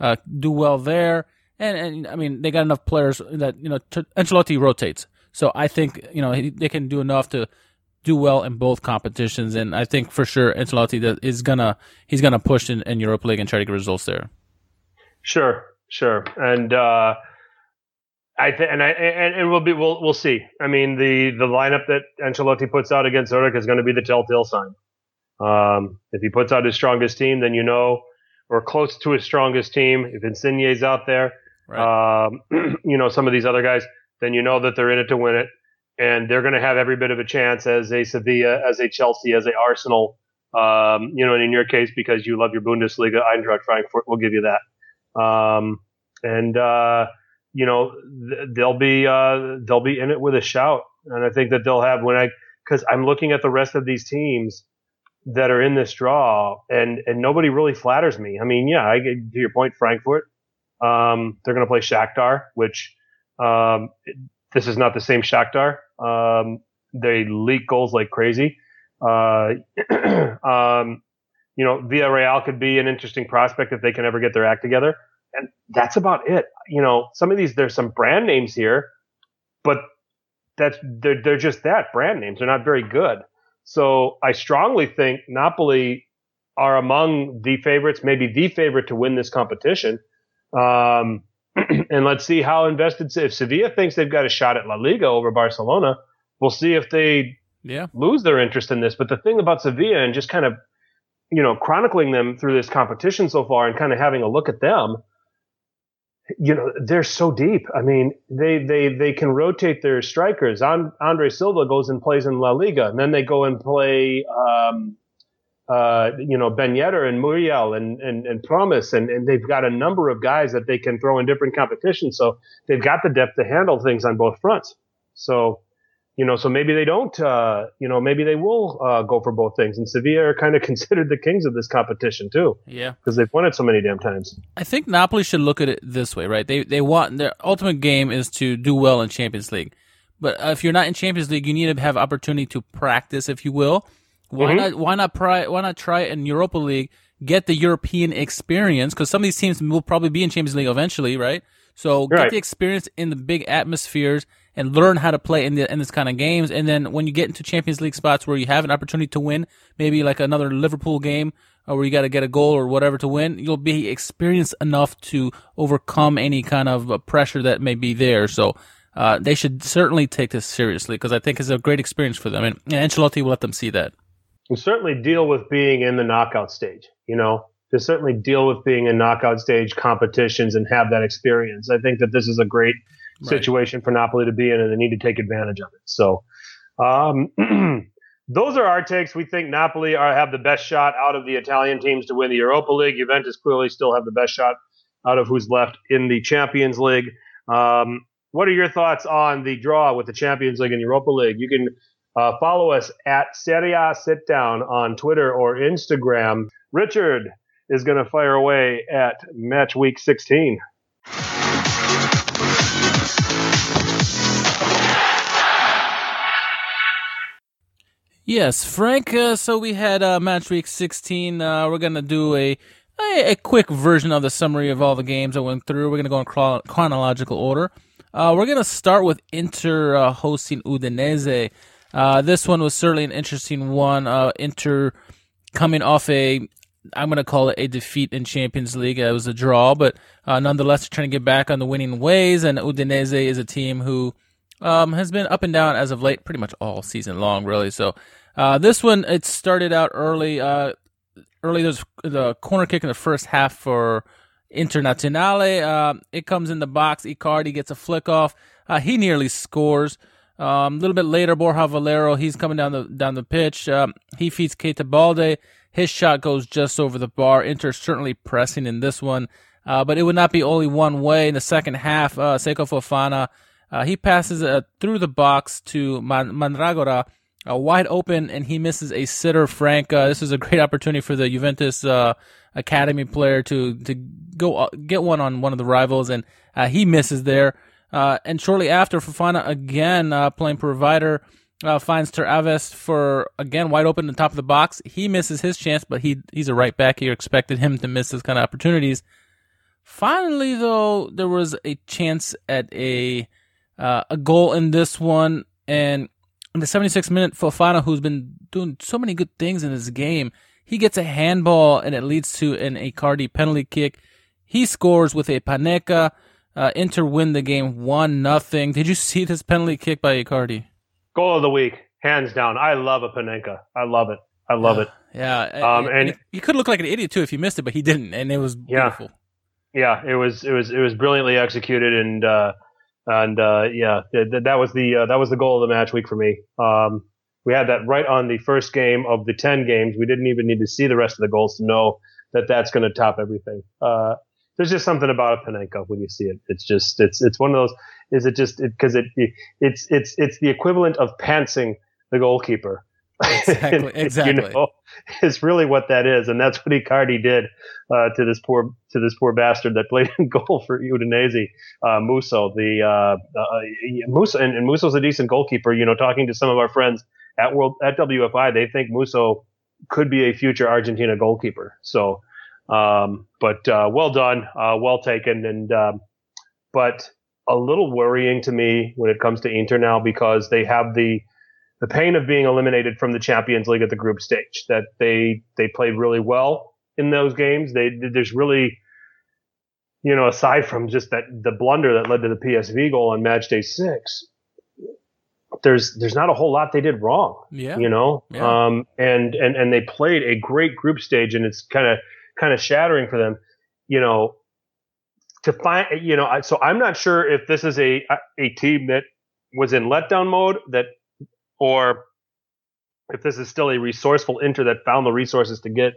uh, do well there, and and I mean they got enough players that you know Ancelotti rotates, so I think you know they can do enough to do well in both competitions. And I think for sure Ancelotti is gonna he's gonna push in, in Europa League and try to get results there. Sure, sure, and uh, I think and I and, and we'll be we'll we'll see. I mean the the lineup that Ancelotti puts out against Zurich is going to be the telltale sign. Um, if he puts out his strongest team, then you know, or close to his strongest team. If Insigne's out there, right. um, [CLEARS THROAT] you know some of these other guys, then you know that they're in it to win it and they're going to have every bit of a chance as a Sevilla, as a Chelsea, as a Arsenal. Um, you know, and in your case, because you love your Bundesliga, Eintracht Frankfurt will give you that. Um, and uh, you know, th- they'll be uh, they'll be in it with a shout, and I think that they'll have when I because I'm looking at the rest of these teams that are in this draw, and and nobody really flatters me. I mean, yeah, I get to your point, Frankfurt. Um, they're going to play Shakhtar, which um, this is not the same Shakhtar. Um, they leak goals like crazy. Uh, [CLEARS THROAT] um, you know, Villarreal could be an interesting prospect if they can ever get their act together. And that's about it. You know, some of these, there's some brand names here, but that's, they're, they're just that brand names. They're not very good. So I strongly think Napoli are among the favorites, maybe the favorite to win this competition. Um, [CLEARS THROAT] and let's see how invested. If Sevilla thinks they've got a shot at La Liga over Barcelona, we'll see if they yeah. lose their interest in this. But the thing about Sevilla and just kind of, you know, chronicling them through this competition so far and kind of having a look at them, you know, they're so deep. I mean, they they they can rotate their strikers. Andre Silva goes and plays in La Liga, and then they go and play. Um, uh, you know, Ben Yedder and Muriel and, and, and Promes, and, and they've got a number of guys that they can throw in different competitions. So they've got the depth to handle things on both fronts. So, you know, so maybe they don't, uh, you know, maybe they will uh, go for both things. And Sevilla are kind of [LAUGHS] considered the kings of this competition too. Yeah, because they've won it so many damn times. I think Napoli should look at it this way, right? They they want their ultimate game is to do well in Champions League. But if you're not in Champions League, you need to have opportunity to practice, if you will why mm-hmm. not? Why not try? Why not try in Europa League? Get the European experience because some of these teams will probably be in Champions League eventually, right? So get Right. the experience in the big atmospheres and learn how to play in the in this kind of games. And then when you get into Champions League spots where you have an opportunity to win, maybe like another Liverpool game uh, where you got to get a goal or whatever to win, you'll be experienced enough to overcome any kind of uh, pressure that may be there. So. Uh, they should certainly take this seriously because I think it's a great experience for them, and, and Ancelotti will let them see that. And certainly deal with being in the knockout stage. You know, to certainly deal with being in knockout stage competitions and have that experience. I think that this is a great Right. situation for Napoli to be in, and they need to take advantage of it. So, um, [CLEARS THROAT] those are our takes. We think Napoli are have the best shot out of the Italian teams to win the Europa League. Juventus clearly still have the best shot out of who's left in the Champions League. Um, what are your thoughts on the draw with the Champions League and Europa League? You can uh, follow us at Serie A Sit Down on Twitter or Instagram. Richard is going to fire away at match week 16. Yes, Frank. Uh, so we had uh, match week 16. Uh, we're gonna do a, a quick version of the summary of all the games I went through. We're gonna go in chron- chronological order. Uh, we're gonna start with Inter uh, hosting Udinese. Uh, this one was certainly an interesting one. Uh, Inter coming off a I'm going to call it a defeat in Champions League. It was a draw, but uh, nonetheless, trying to get back on the winning ways. And Udinese is a team who um, has been up and down as of late, pretty much all season long, really. So uh, this one, it started out early. Uh, early, there's the corner kick in the first half for Internazionale. Uh, it comes in the box. Icardi gets a flick off. He nearly scores. Um, a little bit later, Borja Valero, he's coming down the down the pitch. Um, he feeds Keita Balde. His shot goes just over the bar. Inter certainly pressing in this one, uh, but it would not be only one way. In the second half, uh, Seko Fofana, uh, he passes uh, through the box to Man- Mandragora, uh, wide open, and he misses a sitter. Frank, uh, this is a great opportunity for the Juventus uh, academy player to to go get one on one of the rivals, and he misses there. Uh, and shortly after, Fofana again uh, playing provider uh, finds Ter Avest for again wide open in the top of the box. He misses his chance, but he he's a right back. You expected him to miss those kind of opportunities. Finally, though, there was a chance at a uh, a goal in this one, and in the 76th minute, Fofana, who's been doing so many good things in this game, he gets a handball, and it leads to an Icardi penalty kick. He scores with a Panenka. Uh, Inter win the game one nothing. Did you see this penalty kick by Icardi? Goal of the week, hands down. I love a Panenka. I love it. I love it. Yeah, Um, and, and- he could look like an idiot too if he missed it, but he didn't, and it was Yeah. beautiful. Yeah, it was it was it was brilliantly executed, and uh, and uh, yeah, that, that was the uh, that was the goal of the match week for me. Um, we had that right on the first game of the ten games. We didn't even need to see the rest of the goals to know that that's going to top everything. Uh, there's just something about a Panenka when you see it. It's just it's it's one of those. Is it just because it, it it's it's it's the equivalent of pantsing the goalkeeper. [LAUGHS] Exactly, exactly. [LAUGHS] you know, is really what that is, and that's what Icardi did uh, to this poor to this poor bastard that played in [LAUGHS] goal for Udinese, uh, Musso. The uh, uh, Musso and, and Musso's a decent goalkeeper. You know, talking to some of our friends at World at WFI, they think Musso could be a future Argentina goalkeeper. So, um, but uh, well done, uh, well taken, and um, but a little worrying to me when it comes to Inter now because they have the the pain of being eliminated from the Champions League at the group stage. That they they played really well in those games. They there's really you know aside from just that the blunder that led to the PSV goal on match day six, there's there's not a whole lot they did wrong. Yeah. You know, Yeah. um, and and and they played a great group stage, and it's kind of kind of shattering for them. You know, to find you know, so I'm not sure if this is a a team that was in letdown mode that or if this is still a resourceful Inter that found the resources to get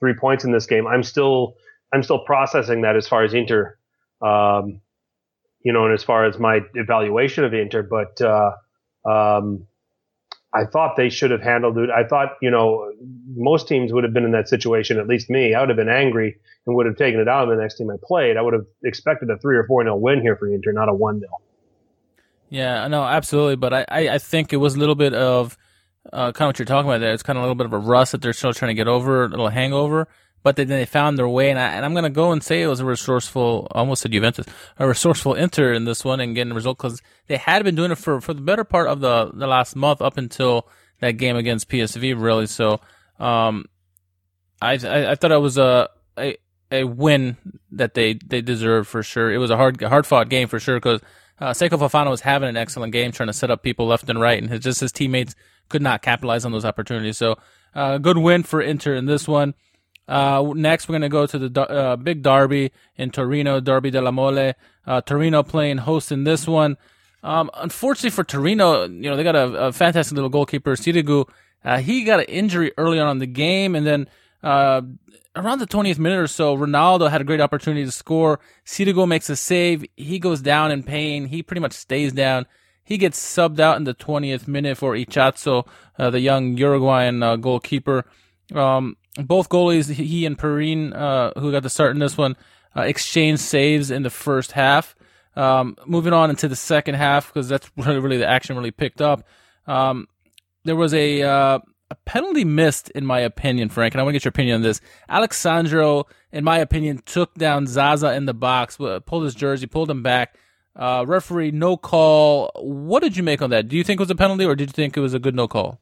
three points in this game. I'm still I'm still processing that as far as Inter, um, you know, and as far as my evaluation of Inter. But uh, um, I thought they should have handled it. I thought you know most teams would have been in that situation. At least me, I would have been angry and would have taken it out on the next team I played. I would have expected a three or four nil win here for Inter, not a one nil. Yeah, no, absolutely. But I, I, I think it was a little bit of uh, kind of what you're talking about there. It's kind of a little bit of a rust that they're still trying to get over, a little hangover. But then they found their way. And, I, I'm going to go and say it was a resourceful, almost said Juventus, a resourceful Inter in this one and getting a result because they had been doing it for, for the better part of the, the last month up until that game against PSV, really. So, um, I, I, I thought it was a, a, a win that they, they deserved for sure. It was a hard, hard fought game for sure because uh, Seko Fofana was having an excellent game trying to set up people left and right, and his, just his teammates could not capitalize on those opportunities. So, uh, good win for Inter in this one. Uh, next, we're going to go to the uh, big derby in Torino, Derby della Mole. Uh, Torino playing host in this one. Um, unfortunately for Torino, you know, they got a, a fantastic little goalkeeper, Sirigu. Uh, he got an injury early on in the game, and then uh, around the 20th minute or so, Ronaldo had a great opportunity to score. Sirigu makes a save. He goes down in pain. He pretty much stays down. He gets subbed out in the 20th minute for Ichazo, the young Uruguayan goalkeeper. Um, both goalies, he and Perin, uh, who got the start in this one, uh, exchanged saves in the first half. Um, moving on into the second half, because that's [LAUGHS] really, really the action really picked up. Um, there was a, uh, a penalty missed, in my opinion, Frank, and I want to get your opinion on this. Alex Sandro, in my opinion, took down Zaza in the box, pulled his jersey, pulled him back. Uh, referee, no call. What did you make on that? Do you think it was a penalty, or did you think it was a good no call?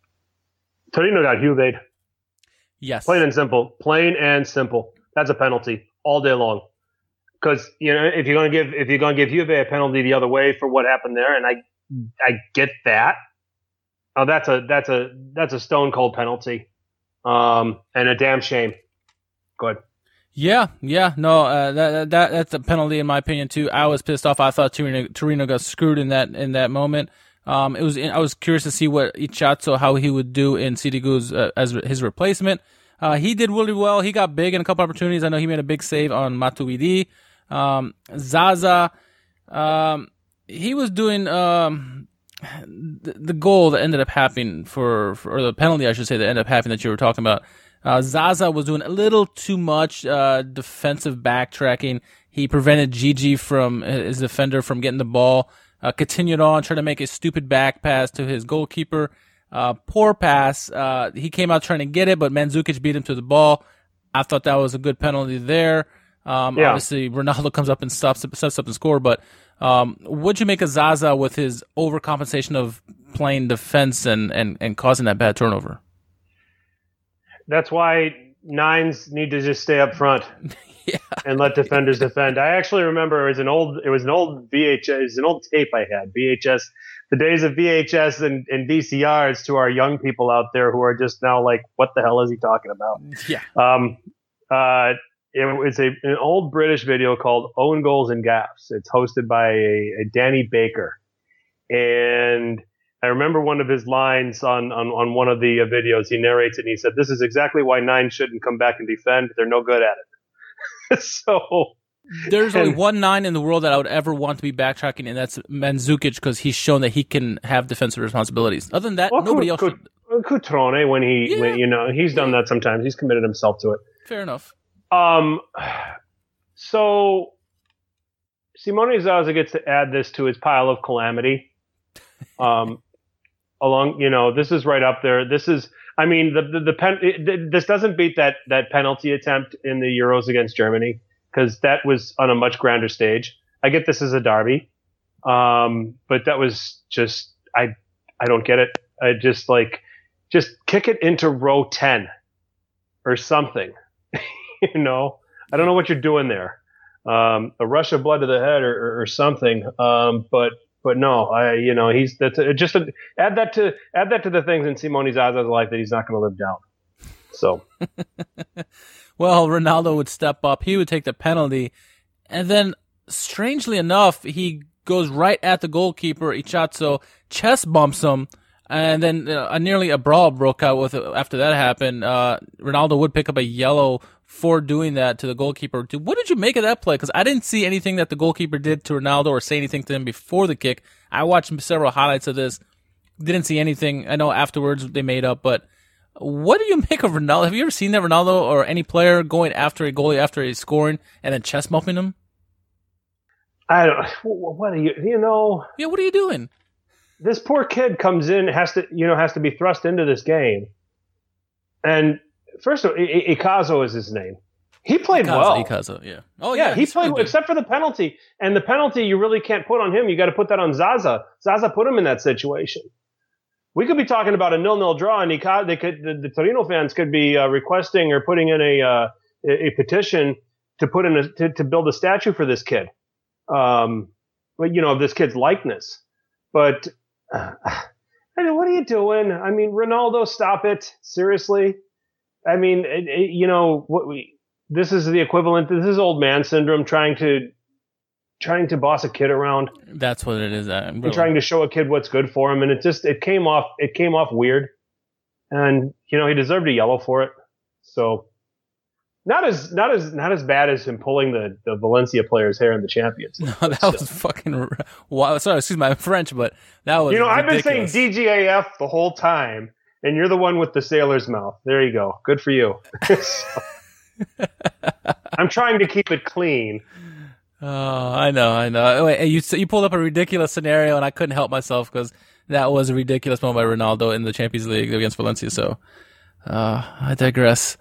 Torino got Juve. Yes. Plain and simple. Plain and simple. That's a penalty all day long. Because you know, if you're gonna give if you're gonna give Juve a penalty the other way for what happened there, and I I get that. Oh, that's a that's a that's a stone cold penalty, um, and a damn shame. Go ahead. Yeah, yeah, no, uh, that that that's a penalty in my opinion too. I was pissed off. I thought Torino, Torino got screwed in that in that moment. Um, it was I was curious to see what Ichazo how he would do in Sirigu's uh, as his replacement. Uh, he did really well. He got big in a couple opportunities. I know he made a big save on Matuidi. Um, Zaza, um, he was doing um, the, the, goal that ended up happening for, for, or the penalty I should say that ended up happening that you were talking about. Uh, Zaza was doing a little too much uh, defensive backtracking. He prevented Djidji from his defender from getting the ball uh, continued on, trying to make a stupid back pass to his goalkeeper. Uh, poor pass. Uh, he came out trying to get it, but Mandzukic beat him to the ball. I thought that was a good penalty there. Um, yeah. Obviously, Ronaldo [LAUGHS] comes up and stops, sets up and score. But um, what'd you make of Zaza with his overcompensation of playing defense and, and, and causing that bad turnover? That's why nines need to just stay up front. [LAUGHS] [LAUGHS] yeah. and let defenders defend. I actually remember it was an old it was an old VHS it was an old tape I had VHS the days of VHS and, and VCRs to our young people out there who are just now like what the hell is he talking about? [LAUGHS] Yeah. Um. Uh. It was a, an old British video called Own Goals and Gaffs. It's hosted by a, a Danny Baker, and I remember one of his lines on, on, on one of the uh, videos. He narrates it and he said, This is exactly why nine shouldn't come back and defend. They're no good at it. [LAUGHS] so there's only one nine in the world that I would ever want to be backtracking, and that's Mandzukic because he's shown that he can have defensive responsibilities. Other than that, well, nobody else. Cutrone, when he, yeah. when, you know, he's done that sometimes. He's committed himself to it. Fair enough. Um, so Simone Zaza gets to add this to his pile of calamity. Um, [LAUGHS] along, you know, this is right up there. This is I mean, the the, the pen, it, this doesn't beat that that penalty attempt in the Euros against Germany because that was on a much grander stage. I get this as a derby, um, but that was just I I don't get it. I just like just kick it into row ten or something. [LAUGHS] you know, I don't know what you're doing there. Um, a rush of blood to the head or, or, or something. Um, but but no, I you know he's that's a, just a, add that to add that to the things in Simone Zaza's life that he's not going to live down. So, [LAUGHS] well, Ronaldo would step up. He would take the penalty, and then strangely enough, he goes right at the goalkeeper Ichazo, chest bumps him, and then uh, nearly a brawl broke out with after that happened. Uh, Ronaldo would pick up a yellow for doing that to the goalkeeper. What did you make of that play? Because I didn't see anything that the goalkeeper did to Ronaldo or say anything to him before the kick. I watched several highlights of this. Didn't see anything. I know afterwards they made up, but what do you [LAUGHS] make of Ronaldo? Have you ever seen that Ronaldo or any player going after a goalie after he's scoring and then chest bumping him? I don't. What are you? You know? Yeah. What are you doing? This poor kid comes in, has to, you know, has to be thrust into this game, and first of all, Ichazo is his name. He played Ikaza, well. Ikaza, yeah. Oh yeah, yeah, he played well, except for the penalty. And the penalty you really can't put on him. You got to put that on Zaza. Zaza put him in that situation. We could be talking about a nil-nil draw, and Ika- they could the, the Torino fans could be uh, requesting or putting in a uh, a petition to put in a to, to build a statue for this kid. Um, but you know, of this kid's likeness. But uh, [SIGHS] I mean, what are you doing? I mean, Ronaldo, stop it! Seriously. I mean, it, it, you know what we. This is the equivalent. This is old man syndrome, trying to trying to boss a kid around That's what it is. Uh, I'm really- trying to show a kid what's good for him, and it just it came off it came off weird, and you know he deserved a yellow for it. So not as not as not as bad as him pulling the the Valencia player's hair in the Champions. [LAUGHS] No, that was fucking. Wow, sorry, excuse my French, but that was. You know, I've been saying. DGAF the whole time, and you're the one with the sailor's mouth. There you go. Good for you. So, [LAUGHS] I'm trying to keep it clean. Oh, I know, I know. Wait, you you pulled up a ridiculous scenario, and I couldn't help myself because that was a ridiculous moment by Ronaldo in the Champions League against Valencia. So, uh, I digress.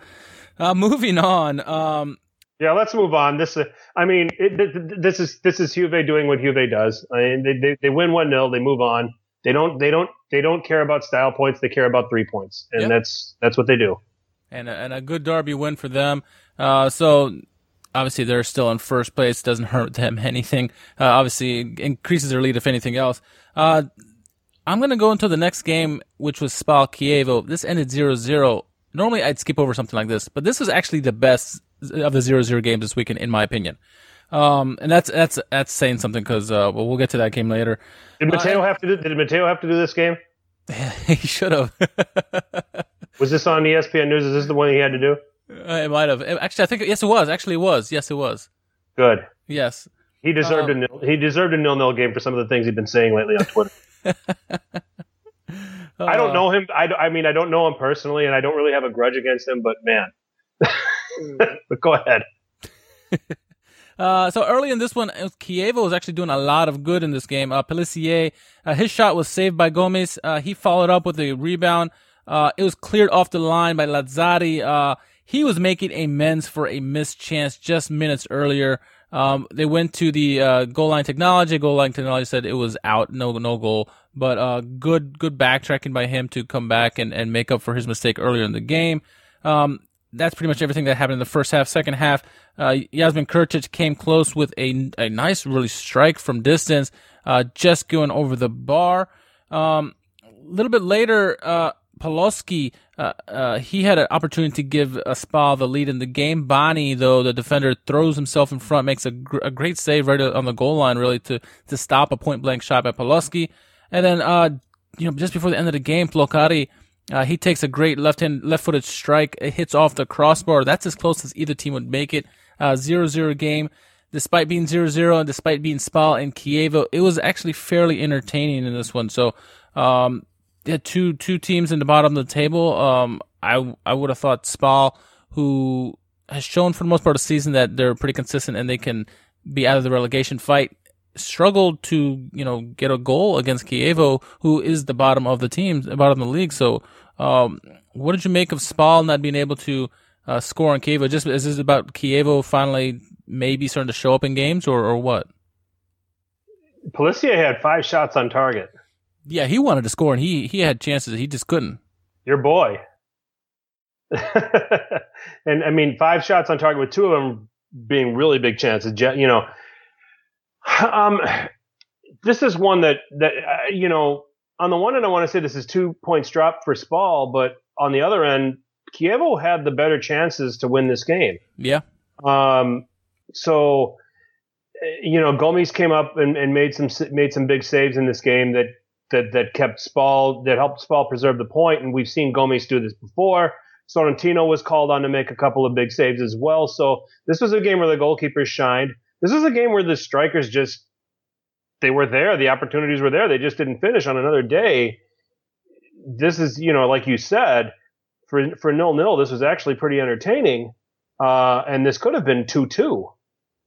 Uh, moving on. Um, Yeah, let's move on. This, uh, I mean, it, th- th- this is this is Juve doing what Juve does. I mean, they they, they win one 0 they move on. They don't they don't they don't care about style points. They care about three points, and Yep. that's that's what they do. and a, and a good derby win for them. Uh, so obviously they're still in first place. Doesn't hurt them [LAUGHS] anything. Uh, obviously increases their lead if anything else. Uh, I'm gonna go into the next game, which was Spal Chievo. This ended 0-0. Normally I'd skip over something like this, but this was actually the best of the 0-0 games this weekend, in my opinion. Um, and that's that's that's saying something because uh, well, we'll get to that game later. Did Mateo have to do, did Mateo have to do this game? [LAUGHS] he should have. [LAUGHS] Was this on ESPN News? Is this the one he had to do? it might have. Actually, I think yes, it was. Actually, it was. Yes, it was. Good. Yes. He deserved Um, a nil, he deserved a nil nil game for some of the things he's been saying lately on Twitter. [LAUGHS] I don't Uh, know him. I, I mean, I don't know him personally, and I don't really have a grudge against him. But man, but go ahead. Uh, so early in this one, was- Chievo was actually doing a lot of good in this game. Uh, Pellissier, uh, his shot was saved by Gomis. Uh, he followed up with a rebound. Uh, it was cleared off the line by Lazzari. Uh, he was making amends for a missed chance just minutes earlier. Um, they went to the, uh, goal line technology. Goal line technology said it was out, no, no goal. But, uh, good, good backtracking by him to come back and, and make up for his mistake earlier in the game. Um, that's pretty much everything that happened in the first half. Second half, uh, Jasmin Kurtic came close with a, a nice, really strike from distance, uh, just going over the bar. Um, a little bit later, uh, Paloschi, uh, uh, he had an opportunity to give a Spa the lead in the game. Bani, though, the defender throws himself in front, makes a, gr- a great save right on the goal line, really, to, to stop a point blank shot by Paloschi. And then, uh, you know, just before the end of the game, Floccari, uh, he takes a great left hand, left footed strike. It hits off the crossbar. That's as close as either team would make it. Uh, 0-0 game. Despite being 0-0 and despite being Spal and Chievo, it was actually fairly entertaining in this one. So, um, had two, two teams in the bottom of the table. Um, I, I would have thought Spal, who has shown for the most part of the season that they're pretty consistent and they can be out of the relegation fight, struggled to, you know, get a goal against Chievo, who is the bottom of the team, bottom of the league. So, um, what did you make of Spal not being able to uh, score on Chievo? Just is this about Chievo finally maybe starting to show up in games, or or what? Pellissier had five shots on target. Yeah, he wanted to score and he he had chances, he just couldn't. Your boy. [LAUGHS] and I mean, five shots on target with two of them being really big chances. You know, [SIGHS] um, this is one that that uh, you know. On the one end, I want to say this is two points dropped for Spal, but on the other end, Chievo had the better chances to win this game. Yeah, Um, so, uh, you know, Gomis came up and, and made some made some big saves in this game that that that kept Spal that helped Spal preserve the point, and we've seen Gomis do this before. Sorrentino was called on to make a couple of big saves as well. So this was a game where the goalkeepers shined. This is a game where the strikers just they were there. The opportunities were there. They just didn't finish on another day. This is, you know, like you said, for for nil nil, this was actually pretty entertaining, uh, and this could have been two two.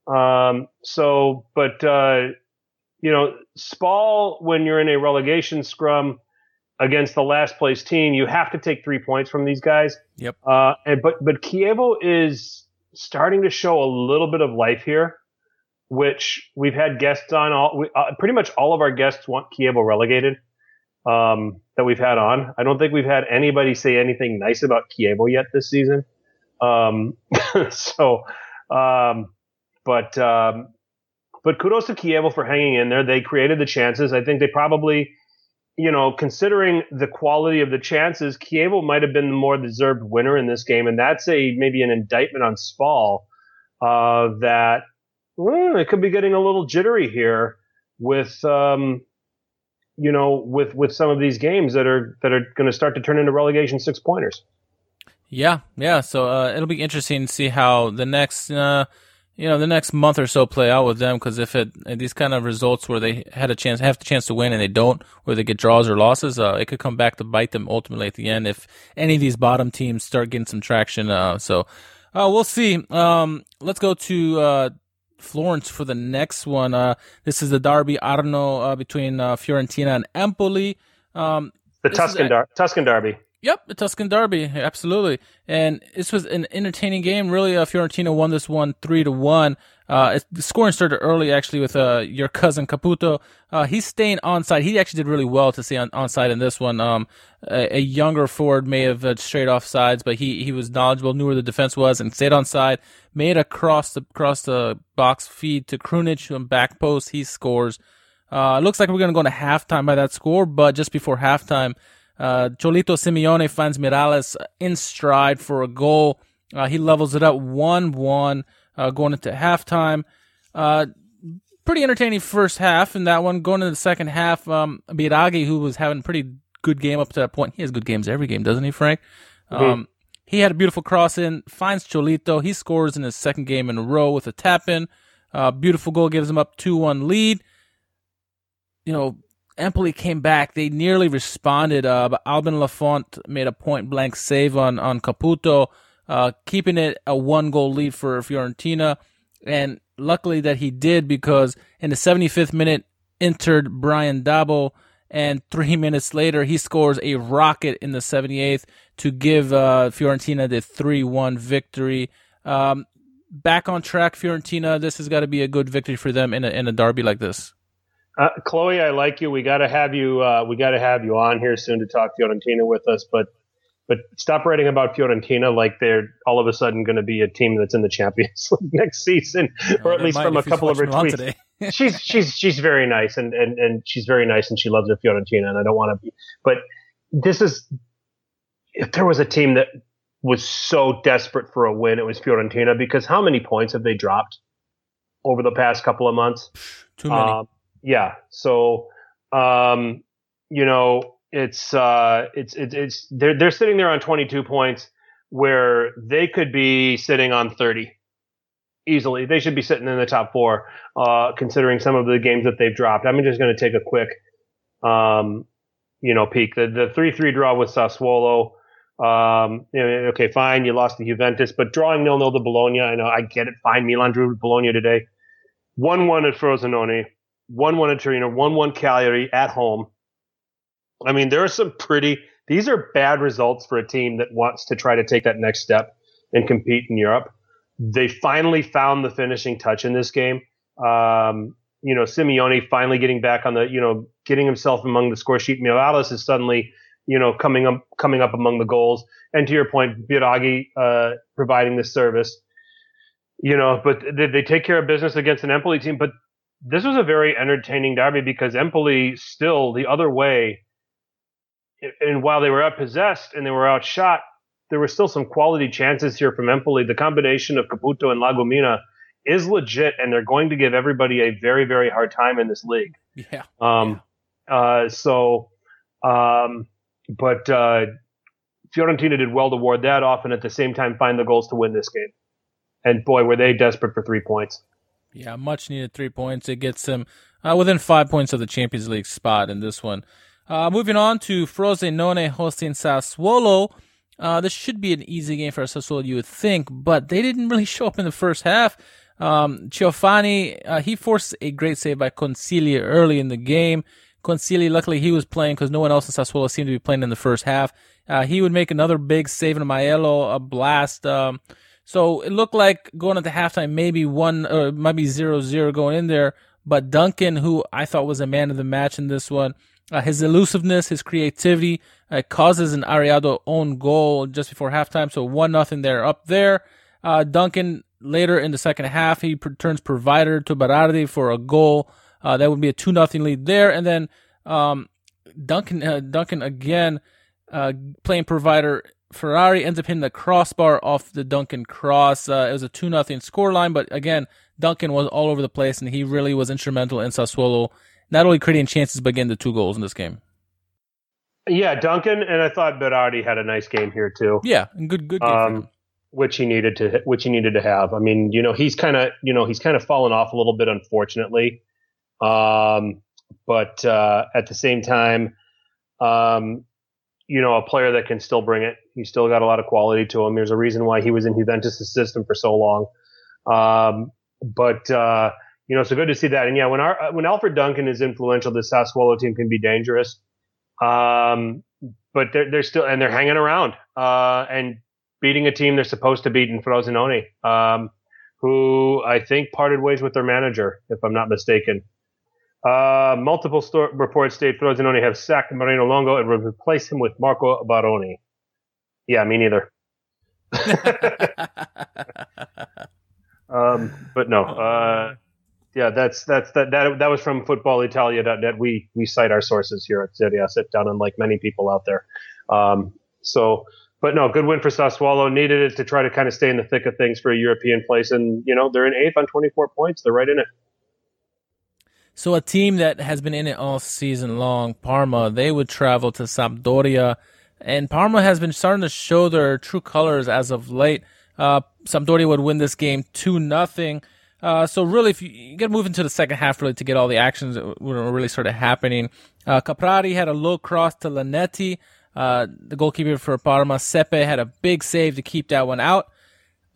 Um, so, but uh, you know, Spal, when you're in a relegation scrum against the last place team, you have to take three points from these guys. Yep. Uh, and but but Chievo is starting to show a little bit of life here, which we've had guests on all, we, uh, pretty much all of our guests want Chievo relegated, um, that we've had on. I don't think we've had anybody say anything nice about Chievo yet this season. Um, [LAUGHS] so, um, but, um, but kudos to Chievo for hanging in there. They created the chances. I think they probably, you know, considering the quality of the chances, Chievo might have been the more deserved winner in this game, and that's a maybe an indictment on Spal uh, that well, it could be getting a little jittery here with, um, you know, with with some of these games that are that are going to start to turn into relegation six pointers. Yeah, yeah. So uh, it'll be interesting to see how the next. Uh you know the next month or so play out with them because if it these kind of results where they had a chance have the chance to win and they don't where they get draws or losses uh, it could come back to bite them ultimately at the end if any of these bottom teams start getting some traction uh, so uh, we'll see um, let's go to uh, Florence for the next one. Uh, this is the derby Arno uh, between uh, Fiorentina and Empoli. Um, the Tuscan, dar- Tuscan derby Yep, the Tuscan Derby, absolutely. And this was an entertaining game. Really, uh, Fiorentina won this one three to one. Uh, it, the scoring started early, actually, with uh, your cousin Caputo. Uh, he's staying onside. He actually did really well to stay on onside in this one. Um, a, a, younger forward may have uh, straight off sides, but he he was knowledgeable, knew where the defense was, and stayed onside. Made a cross the cross the box feed to Krunic on back post. He scores. Uh, looks like we're gonna go into halftime by that score, but just before halftime. Uh, Cholito Simeone finds Mirallas in stride for a goal. Uh, he levels it up 1 1 uh, going into halftime. Uh, pretty entertaining first half in that one. Going into the second half, um, who was having a pretty good game up to that point, he has good games every game, doesn't he, Frank? Mm-hmm. Um, he had a beautiful cross in, finds Cholito. He scores in his second game in a row with a tap in. Uh, beautiful goal gives him up 2 1 lead. You know, Empoli came back. They nearly responded, uh, but Alban Lafont made a point blank save on, on Caputo, uh, keeping it a one goal lead for Fiorentina. And luckily that he did because in the 75th minute entered Bryan Dabo. And three [LAUGHS] minutes later, he scores a rocket in the 78th to give uh, Fiorentina the 3 1 victory. Um, back on track, Fiorentina. This has got to be a good victory for them in a, in a derby like this. Uh, Chloe, I like you. We got to have you. Uh, we got to have you on here soon to talk Fiorentina with us. But but stop writing about Fiorentina like they're all of a sudden going to be a team that's in the Champions [LAUGHS] League next season, or at least from a couple of her tweets. [LAUGHS] she's she's she's very nice and, and and she's very nice and she loves the Fiorentina and I don't want to be. But this is if there was a team that was so desperate for a win, it was Fiorentina because how many points have they dropped over the past couple of months? Too many. Um, yeah. So, um, you know, it's, uh, it's, it's, it's, they're, they're sitting there on 22 points where they could be sitting on 30 easily. They should be sitting in the top four, uh, considering some of the games that they've dropped. I'm just going to take a quick, um, you know, peek. The, the 3-3 draw with Sassuolo, um, okay, fine. You lost to Juventus, but drawing nil nil to Bologna. I know I get it. Fine. Milan drew Bologna today. One one at Frosinone one one at Torino, one one Cagliari at home. I mean, there are some pretty. These are bad results for a team that wants to try to take that next step and compete in Europe. They finally found the finishing touch in this game. Um, you know, Simeone finally getting back on the, you know, getting himself among the score sheet. Mirallas is suddenly, you know, coming up, coming up among the goals. And to your point, Biraghi, uh, providing this service, you know, but they, they take care of business against an Empoli team, but this was a very entertaining derby because Empoli still the other way. And while they were outpossessed and they were outshot, there were still some quality chances here from Empoli. The combination of Caputo and La Gumina is legit, and they're going to give everybody a very, very hard time in this league. Yeah. Um. Yeah. Uh. So. Um. But uh, Fiorentina did well to ward that off, and at the same time find the goals to win this game. And boy, were they desperate for three points. Yeah, much needed three points. It gets them uh, within five points of the Champions League spot in this one. Uh, moving on to Frosinone hosting Sassuolo. Uh, this should be an easy game for Sassuolo, you would think, but they didn't really [LAUGHS] show up in the first half. Um, Ciofani, uh, he forced a great save by Consigli early in the game. Consigli, luckily he was playing because no one else in Sassuolo seemed to be playing in the first half. Uh, he would make another big save in Maiello, a blast. Um, So it looked like going into halftime, maybe one or maybe zero zero going in there. But Duncan, who I thought was a man of the match in this one, uh, his elusiveness, his creativity, uh, causes an Ariaudo own goal just before halftime. So one nothing there up there. Uh, Duncan later in the second half, he turns provider to Berardi for a goal. Uh, that would be a two nothing lead there. And then, um, Duncan, uh, Duncan again, uh, playing provider. Ferrari ends up hitting the crossbar off the Duncan cross. Uh, it was a two nothing scoreline, but again, Duncan was all over the place and he really was instrumental in Sassuolo, not only creating chances, but getting the two goals in this game. Yeah, Duncan, and I thought Berardi had a nice game here too. Yeah, good, good game um, which he needed to, which he needed to have. I mean, you know, he's kind of, you know, he's kind of fallen off a little bit, unfortunately. Um, but uh, at the same time, um, you know, a player that can still bring it. He's still got a lot of quality to him. There's a reason why he was in Juventus' system for so long. Um, but uh, you know, so good to see that. And yeah, when our when Alfred Duncan is influential, the Sassuolo team can be dangerous. Um, but they're they're still and they're hanging around uh, and beating a team they're supposed to beat in Frosinone, um, who I think parted ways with their manager, if I'm not mistaken. Uh, multiple store reports state Frosinone have sacked Moreno Longo and replaced him with Marco Baroni. Yeah, me neither. [LAUGHS] um, but no, uh, yeah, that's that's that that that was from FootballItalia.net. We we cite our sources here at Serie A Sit Down, unlike many people out there. Um, so, but no, good win for Sassuolo. Needed it to try to kind of stay in the thick of things for a European place, and you know they're in eighth on 24 points. They're right in it. So a team that has been in it all season long, Parma, they would travel to Sampdoria, and Parma has been starting to show their true colors as of late. Uh, Sampdoria would win this game two nothing. Uh, so really, if you, you got to move into the second half really to get all the actions that were really sort of happening. Uh, Caprari had a low cross to Linetty. Uh, the goalkeeper for Parma, Sepe, had a big save to keep that one out.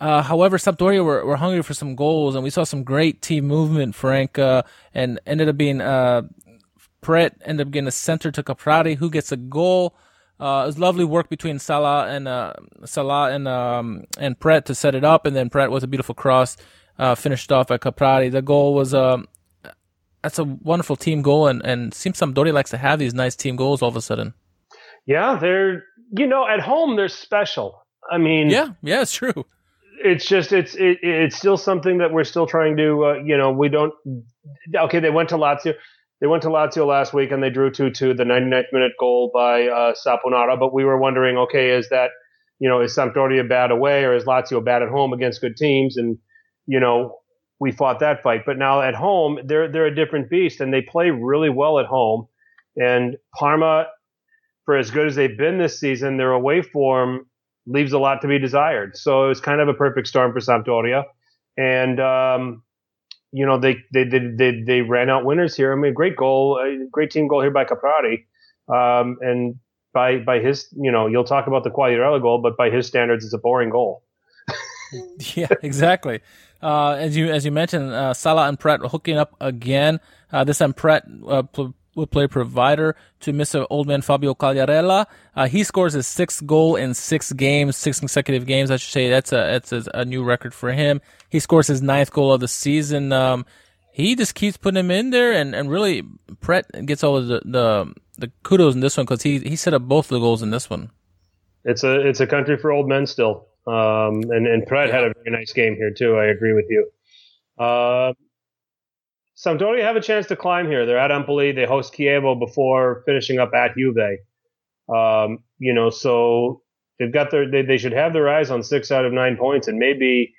Uh, however, Sampdoria were, were hungry for some goals, and we saw some great team movement, Frank, and ended up being uh, Praet ended up getting a center to Caprari, who gets a goal. Uh, it was lovely work between Salah and uh, Salah and um, and Praet to set it up, and then Praet with a beautiful cross uh, finished off at Caprari. The goal was um, that's a wonderful team goal, and and seems Sampdoria likes to have these nice team goals all of a sudden. Yeah, they're you know at home they're special. I mean, yeah, yeah, it's true. It's just it's it, it's still something that we're still trying to uh, you know we don't okay they went to Lazio they went to Lazio last week and they drew 2-2 the 99th minute goal by uh, Saponara but we were wondering okay is that you know is Sampdoria bad away or is Lazio bad at home against good teams and you know we fought that fight but now at home they're they're a different beast and they play really well at home and Parma for as good as they've been this season, their away form leaves a lot to be desired. So it was kind of a perfect storm for Sampdoria. And, um, you know, they, they, they, they, they, ran out winners here. I mean, great goal, great team goal here by Caprari. Um, and by, by his, you know, you'll talk about the Quagliarella goal, but by his standards, it's a boring goal. [LAUGHS] yeah, exactly. Uh, as you, as you mentioned, uh, Salah and Praet hooking up again. Uh, this time Praet, uh, play provider to Mr. Old Man Fabio Quagliarella. Uh, he scores his sixth goal in six games, six consecutive games. I should say that's a that's a, a new record for him. He scores his ninth goal of the season. Um, he just keeps putting him in there, and, and really Praet gets all the, the the kudos in this one because he he set up both the goals in this one. It's a it's a country for old men still, um, and and Praet had a very nice game here too. I agree with you. Uh, Sampdoria have a chance to climb here. They're at Empoli. They host Chievo before finishing up at Juve. Um, you know, so they've got their they, they should have their eyes on six out of nine points, and maybe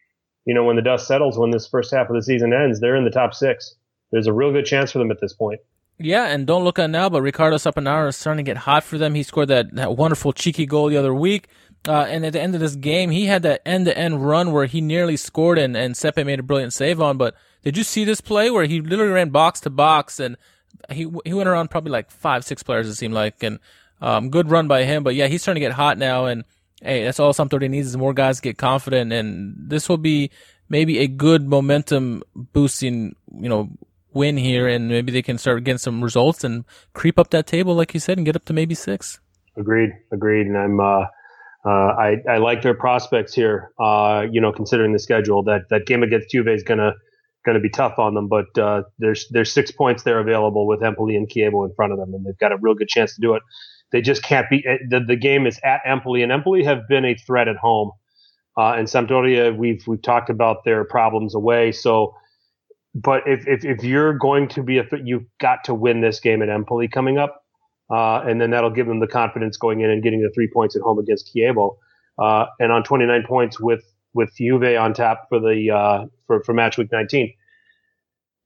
you know when the dust settles, when this first half of the season ends, they're in the top six. There's a real good chance for them at this point. Yeah, and don't look at now, but Riccardo Saponara is starting to get hot for them. He scored that, that wonderful cheeky goal the other week. Uh, and at the end of this game, he had that end to end run where he nearly scored and, and Sepe made a brilliant save on, but did you see this play where he literally ran box to box and he he went around probably like five six players it seemed like and um, good run by him. But yeah, he's starting to get hot now and hey, that's all Sampdoria needs is more guys get confident and this will be maybe a good momentum boosting you know win here and maybe they can start getting some results and creep up that table like you said and get up to maybe six. Agreed, agreed, and I'm. uh uh, I, I like their prospects here. Uh, you know, considering the schedule, that that game against Juve is gonna gonna be tough on them. But uh, there's there's six points there available with Empoli and Chievo in front of them, and they've got a real good chance to do it. They just can't be. Eh, the, the game is at Empoli, and Empoli have been a threat at home. Uh, and Sampdoria, we've we've talked about their problems away. So, but if if, if you're going to be a, you've got to win this game at Empoli coming up. Uh, and then that'll give them the confidence going in and getting the three points at home against Chievo. Uh, and on 29 points with with Juve on tap for the uh, for for match week 19.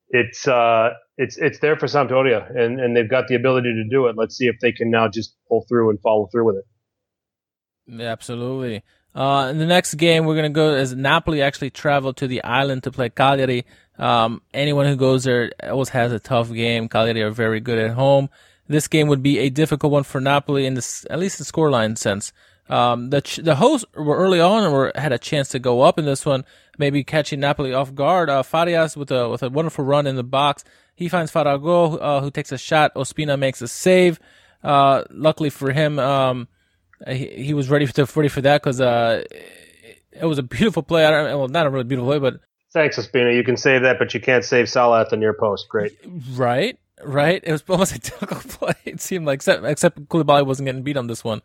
It's uh it's it's there for Sampdoria and and they've got the ability to do it. Let's see if they can now just pull through and follow through with it. Absolutely. Uh, in the next game, we're gonna go as Napoli actually travel to the island to play Cagliari. Um, anyone who goes there always has a tough game. Cagliari are very good at home this game would be a difficult one for Napoli in this, at least the scoreline sense. Um, the ch- the hosts were early on and were had a chance to go up in this one, maybe catching Napoli off guard. Uh, Farias with a with a wonderful run in the box. He finds Farago, uh, who takes a shot. Ospina makes a save. Uh, luckily for him, um, he, he was ready for ready for that because uh, it was a beautiful play. I don't, well, not a really beautiful play, but thanks, Ospina. You can save that, but you can't save Salah at the near post. Great, right? right? It was [LAUGHS] almost a typical play. It seemed like, except except Koulibaly wasn't getting beat on this one.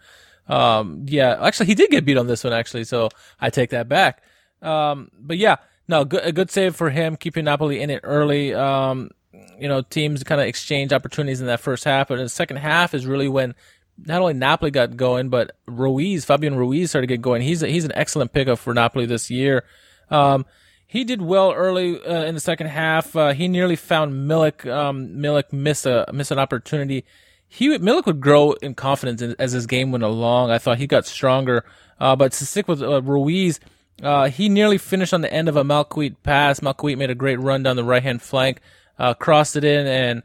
Um, yeah, actually, he did get beat on this one actually, so I take that back. Um, but yeah, no, good, a good save for him, keeping Napoli in it early. Um, you know, teams kind of exchange opportunities in that first half, but in the second half is really when not only Napoli got going, but Ruiz, Fabian Ruiz started to get going. He's a, he's an excellent pickup for Napoli this year. Um, he did well early uh, in the second half. Uh, he nearly found Milik. Um, Milik missed a missed an opportunity. He Milik would grow in confidence as his game went along. I thought he got stronger. Uh, but to stick with uh, Ruiz, uh, he nearly finished on the end of a Malcuit pass. Malcuit made a great run down the right hand flank, uh, crossed it in, and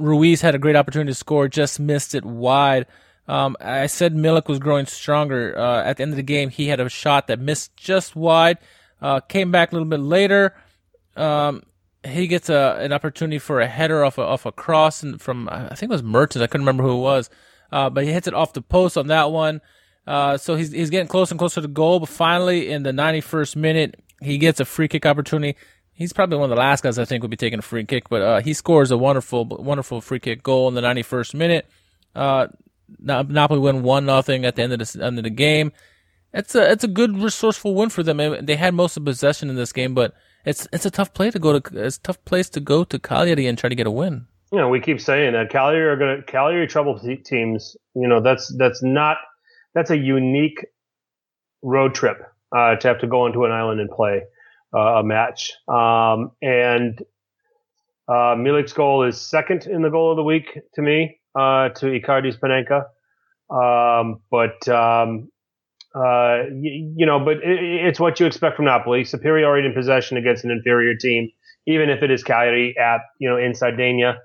Ruiz had a great opportunity to score, just missed it wide. Um, I said Milik was growing stronger. at the end of the game, he had a shot that missed just wide. Uh, came back a little bit later. Um, he gets a, an opportunity for a header off a, off a cross and from I think it was Mertens. I couldn't remember who it was, uh, but he hits it off the post on that one. Uh, so he's he's getting closer and closer to goal. But finally, in the 91st minute, he gets a free kick opportunity. He's probably one of the last guys I think would be taking a free kick, but uh, he scores a wonderful wonderful free kick goal in the 91st minute. Uh, Napoli win one nothing at the end of the end of the game it's a it's a good resourceful win for them. They had most of the possession in this game, but it's it's a tough play to go to it's a tough place to go to Cagliari and try to get a win. You know, we keep saying that Cagliari are going to Cagliari trouble teams. You know, that's that's not that's a unique road trip uh, to have to go onto an island and play uh, a match. Um, and uh, Milik's goal is second in the goal of the week to me uh, to Icardi's Panenka. Um, but um, uh, you, you, know, but it, it's what you expect from Napoli: superiority in possession against an inferior team, even if it is Cagliari at you know in Sardinia.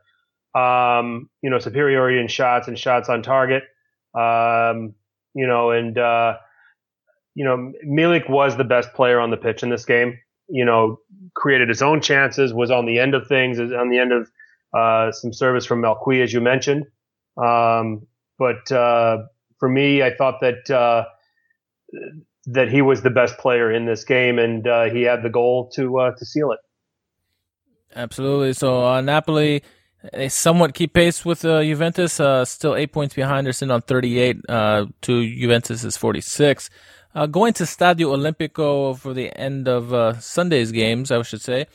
Um, you know, superiority in shots and shots on target. Um, you know, and uh, you know, Milik was the best player on the pitch in this game. You know, created his own chances, was on the end of things, is on the end of uh, some service from Malcuit, as you mentioned. Um, but uh, for me, I thought that uh, that he was the best player in this game, and uh, he had the goal to uh, to seal it. Absolutely. So uh, Napoli, they somewhat keep pace with uh, Juventus. Uh, still eight points behind. They're sitting on 38 uh, to Juventus is 46. going to Stadio Olimpico for the end of Sunday's games, I should say.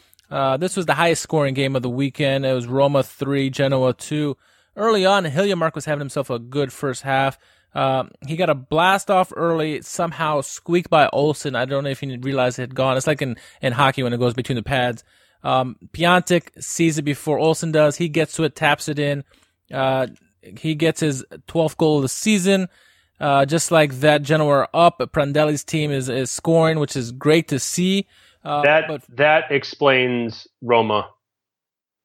this was the highest scoring game of the weekend. It was Roma three, Genoa two. Early on, Hiljemark was having himself a good first half. Uh, he got a blast off early, somehow squeaked by Olsen. I don't know if he realized it had gone. It's like in, in hockey when it goes between the pads. Um, sees it before Olsen does. He gets to it, taps it in. Uh, he gets his 12th goal of the season. Uh, just like that, Genoa are up. Prandelli's team is, is scoring, which is great to see. Uh, that but, that explains Roma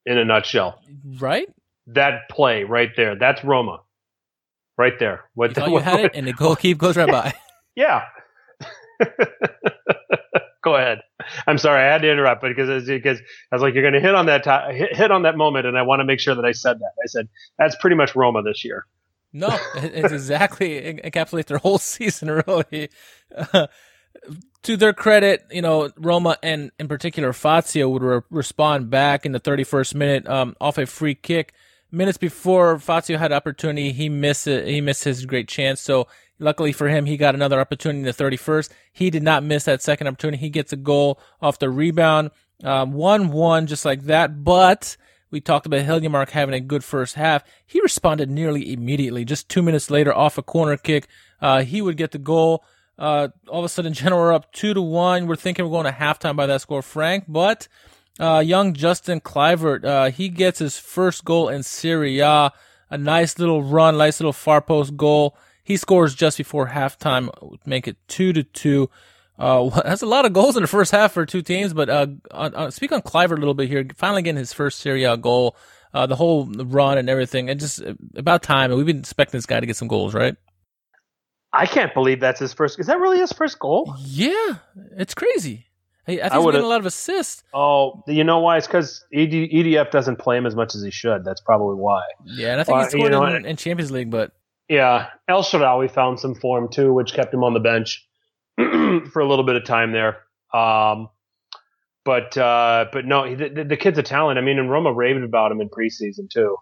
in a nutshell. Right? That play right there. That's Roma right there. What, you thought you had it, and the [LAUGHS] goalkeeper goes right by. yeah. [LAUGHS] Go ahead. I'm sorry, I had to interrupt, but because because I was like, you're going to hit on that hit, hit on that moment, and I want to make sure that I said that. I said that's pretty much Roma this year. No, it's exactly encapsulates their whole [LAUGHS] season, really. Uh, to their credit, you know, Roma and in particular Fazio would re- respond back in the 31st minute um, off a free kick. Minutes before Fazio had opportunity, he missed it. He missed his great chance. So luckily for him, he got another opportunity in the 31st. He did not miss that second opportunity. He gets a goal off the rebound, um, one one just like that. But we talked about Hiljemark having a good first half. He responded nearly immediately. Just two minutes later, off a corner kick, uh, he would get the goal. Uh, all of a sudden, Genoa are up two to one. We're thinking we're going to halftime by that score, Frank. But uh, young Justin Kluivert, uh, he gets his first goal in Serie A. A nice little run, nice little far post goal. He scores just before halftime, make it two to two. Uh, [LAUGHS] that's a lot of goals in the first half for two teams. But uh, on, on, speak on Kluivert a little bit here. Finally getting his first Serie A goal. Uh, the whole run and everything, and just about time. And We've been expecting this guy to get some goals, right? I can't believe that's his first. Is that really his first goal? Yeah, it's crazy. I, I think I he's getting a lot of assists. Oh, you know why? It's because ED, EDF doesn't play him as much as he should. That's probably why. Yeah, and I think uh, he scored you know, in, in, Champions League, but yeah, El Shaarawy found some form too, which kept him on the bench [CLEARS THROAT] for a little bit of time there. Um, but uh, but no, the, the, kid's a talent. I mean, and Roma raved about him in preseason too.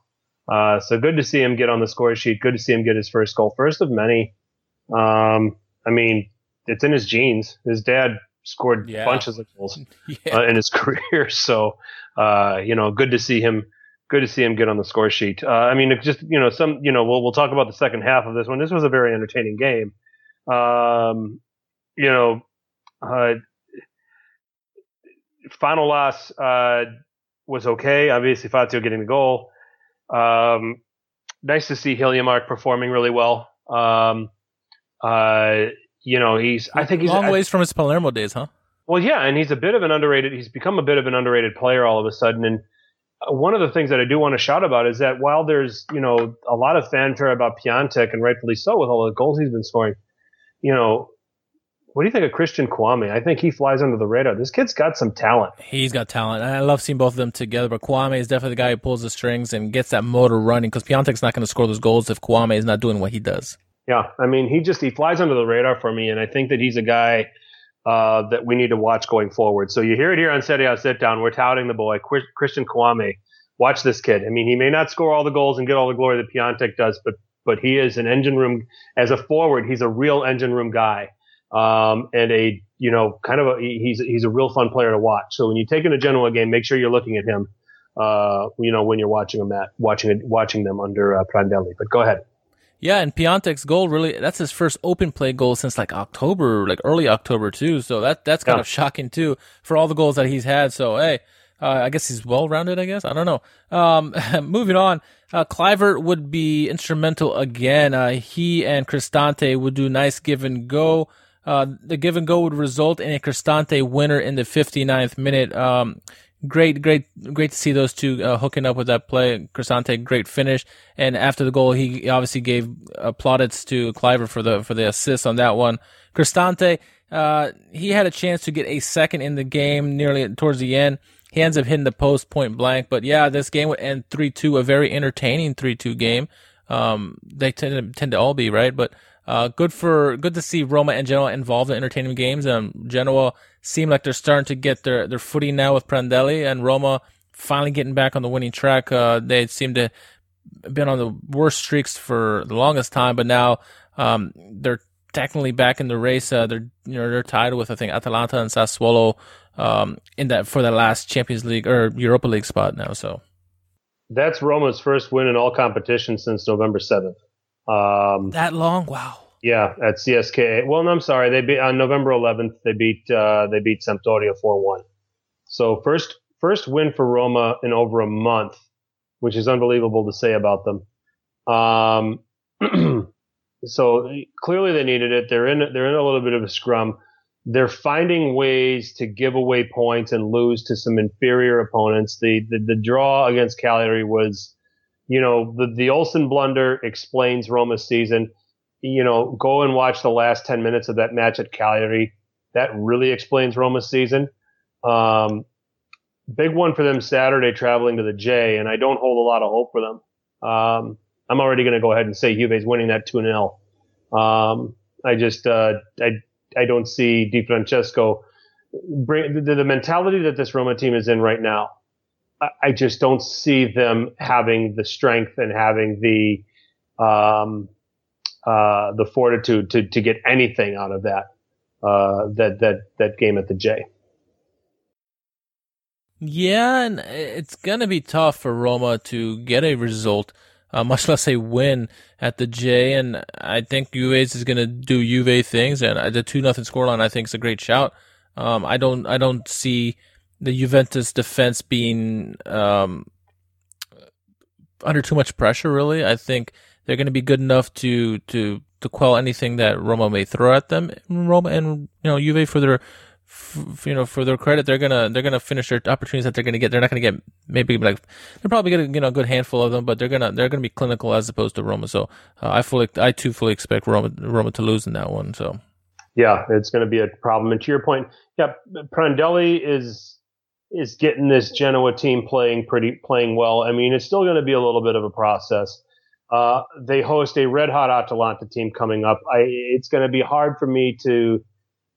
Uh, so good to see him get on the score sheet. Good to see him get his first goal, first of many. Um, I mean, it's in his genes. His dad scored yeah. bunches of goals [LAUGHS] yeah. uh, in his [LAUGHS] career, so uh, you know, good to see him. Good to see him get on the score sheet. Uh, I mean, just you know, some you know, we'll we'll talk about the second half of this one. This was a very entertaining game. Um, you know, uh, final loss uh, was okay. Obviously, Fazio getting the goal. Um, nice to see Hiljemark performing really well. Um, uh, you know, he's I think he's long ways I, from his Palermo days, huh? Well, yeah, and he's a bit of an underrated. He's become a bit of an underrated player all of a sudden. And uh, one of the things that I do want to shout about is that while there's you know a lot of fanfare about Piatek and rightfully so with all the goals he's been scoring, you know. What do you think of Christian Kouamé? I think he flies under the radar. This kid's got some talent. He's got talent. I love seeing both of them together, but Kouamé is definitely the guy who pulls the strings and gets that motor running because Piatek's not going to score those goals if Kouamé is not doing what he does. Yeah, I mean, he just he flies under the radar for me, and I think that he's a guy uh, that we need to watch going forward. So you hear it here on Serie A Sit Down. We're touting the boy Christian Kouamé. Watch this kid. I mean, he may not score all the goals and get all the glory that Piatek does, but but he is an engine room as a forward. He's a real engine room guy, um, and a you know kind of a he's he's a real fun player to watch. So when you take in a Genoa game, make sure you're looking at him. Uh, you know when you're watching them at watching it watching them under uh, Prandelli. But go ahead. Yeah, and Piatek's goal really that's his first open play goal since like October, like early October too. So that that's kind yeah. of shocking too for all the goals that he's had. So hey, uh, I guess he's well rounded. I guess I don't know. Um, [LAUGHS] moving on, uh, Kluivert would be instrumental again. Uh, he and Cristante would do nice give and go. Uh, the give and go would result in a Cristante winner in the 59th minute. Um, great, great, great to see those two uh, hooking up with that play. Cristante, great finish, and after the goal, he obviously gave uh, plaudits to Kluivert for the for the assist on that one. Cristante, uh, he had a chance to get a second in the game nearly towards the end. He ends up hitting the post point blank, but yeah, this game would end three two, a very entertaining three two game. Um, they tend to, tend to all be right, but uh, good for good to see Roma and Genoa involved in entertaining games. Um, Genoa seem like they're starting to get their their footing now with Prandelli, and Roma finally getting back on the winning track. Uh, they seem to been on the worst streaks for the longest time, but now um, they're technically back in the race. Uh, they're you know they're tied with I think Atalanta and Sassuolo um, in that for the last Champions League or Europa League spot now. So that's Roma's first win in all competitions since November seventh. Um, that long? Wow. Yeah, at CSKA. Well, no, I'm sorry. They beat on November 11th. They beat uh, they beat Sampdoria 4-1. So first first win for Roma in over a month, which is unbelievable to say about them. Um, [CLEARS THROAT] so clearly they needed it. They're in they're in a little bit of a scrum. They're finding ways to give away points and lose to some inferior opponents. The the, the draw against Cagliari was you know, the, the Olsen blunder explains Roma's season. You know, go and watch the last 10 minutes of that match at Cagliari. That really explains Roma's season. Um, big one for them Saturday traveling to the J, and I don't hold a lot of hope for them. Um, I'm already going to go ahead and say Juve's winning that 2 0. Um, I just, uh, I, I don't see Di Francesco bring the, the, mentality that this Roma team is in right now. I, just don't see them having the strength and having the, um, uh, the fortitude to, to get anything out of that, uh, that, that, that game at the J. Yeah, and it's going to be tough for Roma to get a result, uh, much less a win at the J. And I think Juve is going to do Juve things, and the two nothing scoreline I think is a great shout. Um, I don't I don't see the Juventus defense being um, under too much pressure. Really, I think they're going to be good enough to to to quell anything that Roma may throw at them. Roma and you know Juve for their f- you know, for their credit, they're gonna they're gonna finish their opportunities that they're gonna get. They're not gonna get maybe like they're probably gonna get a good handful of them, but they're gonna they're gonna be clinical as opposed to Roma. So uh, I fully I too fully expect Roma Roma to lose in that one. So yeah, it's gonna be a problem. And to your point, yeah, Prandelli is is getting this Genoa team playing pretty playing well. I mean, it's still going to be a little bit of a process. Uh, they host a red hot Atalanta team coming up. I, it's going to be hard for me to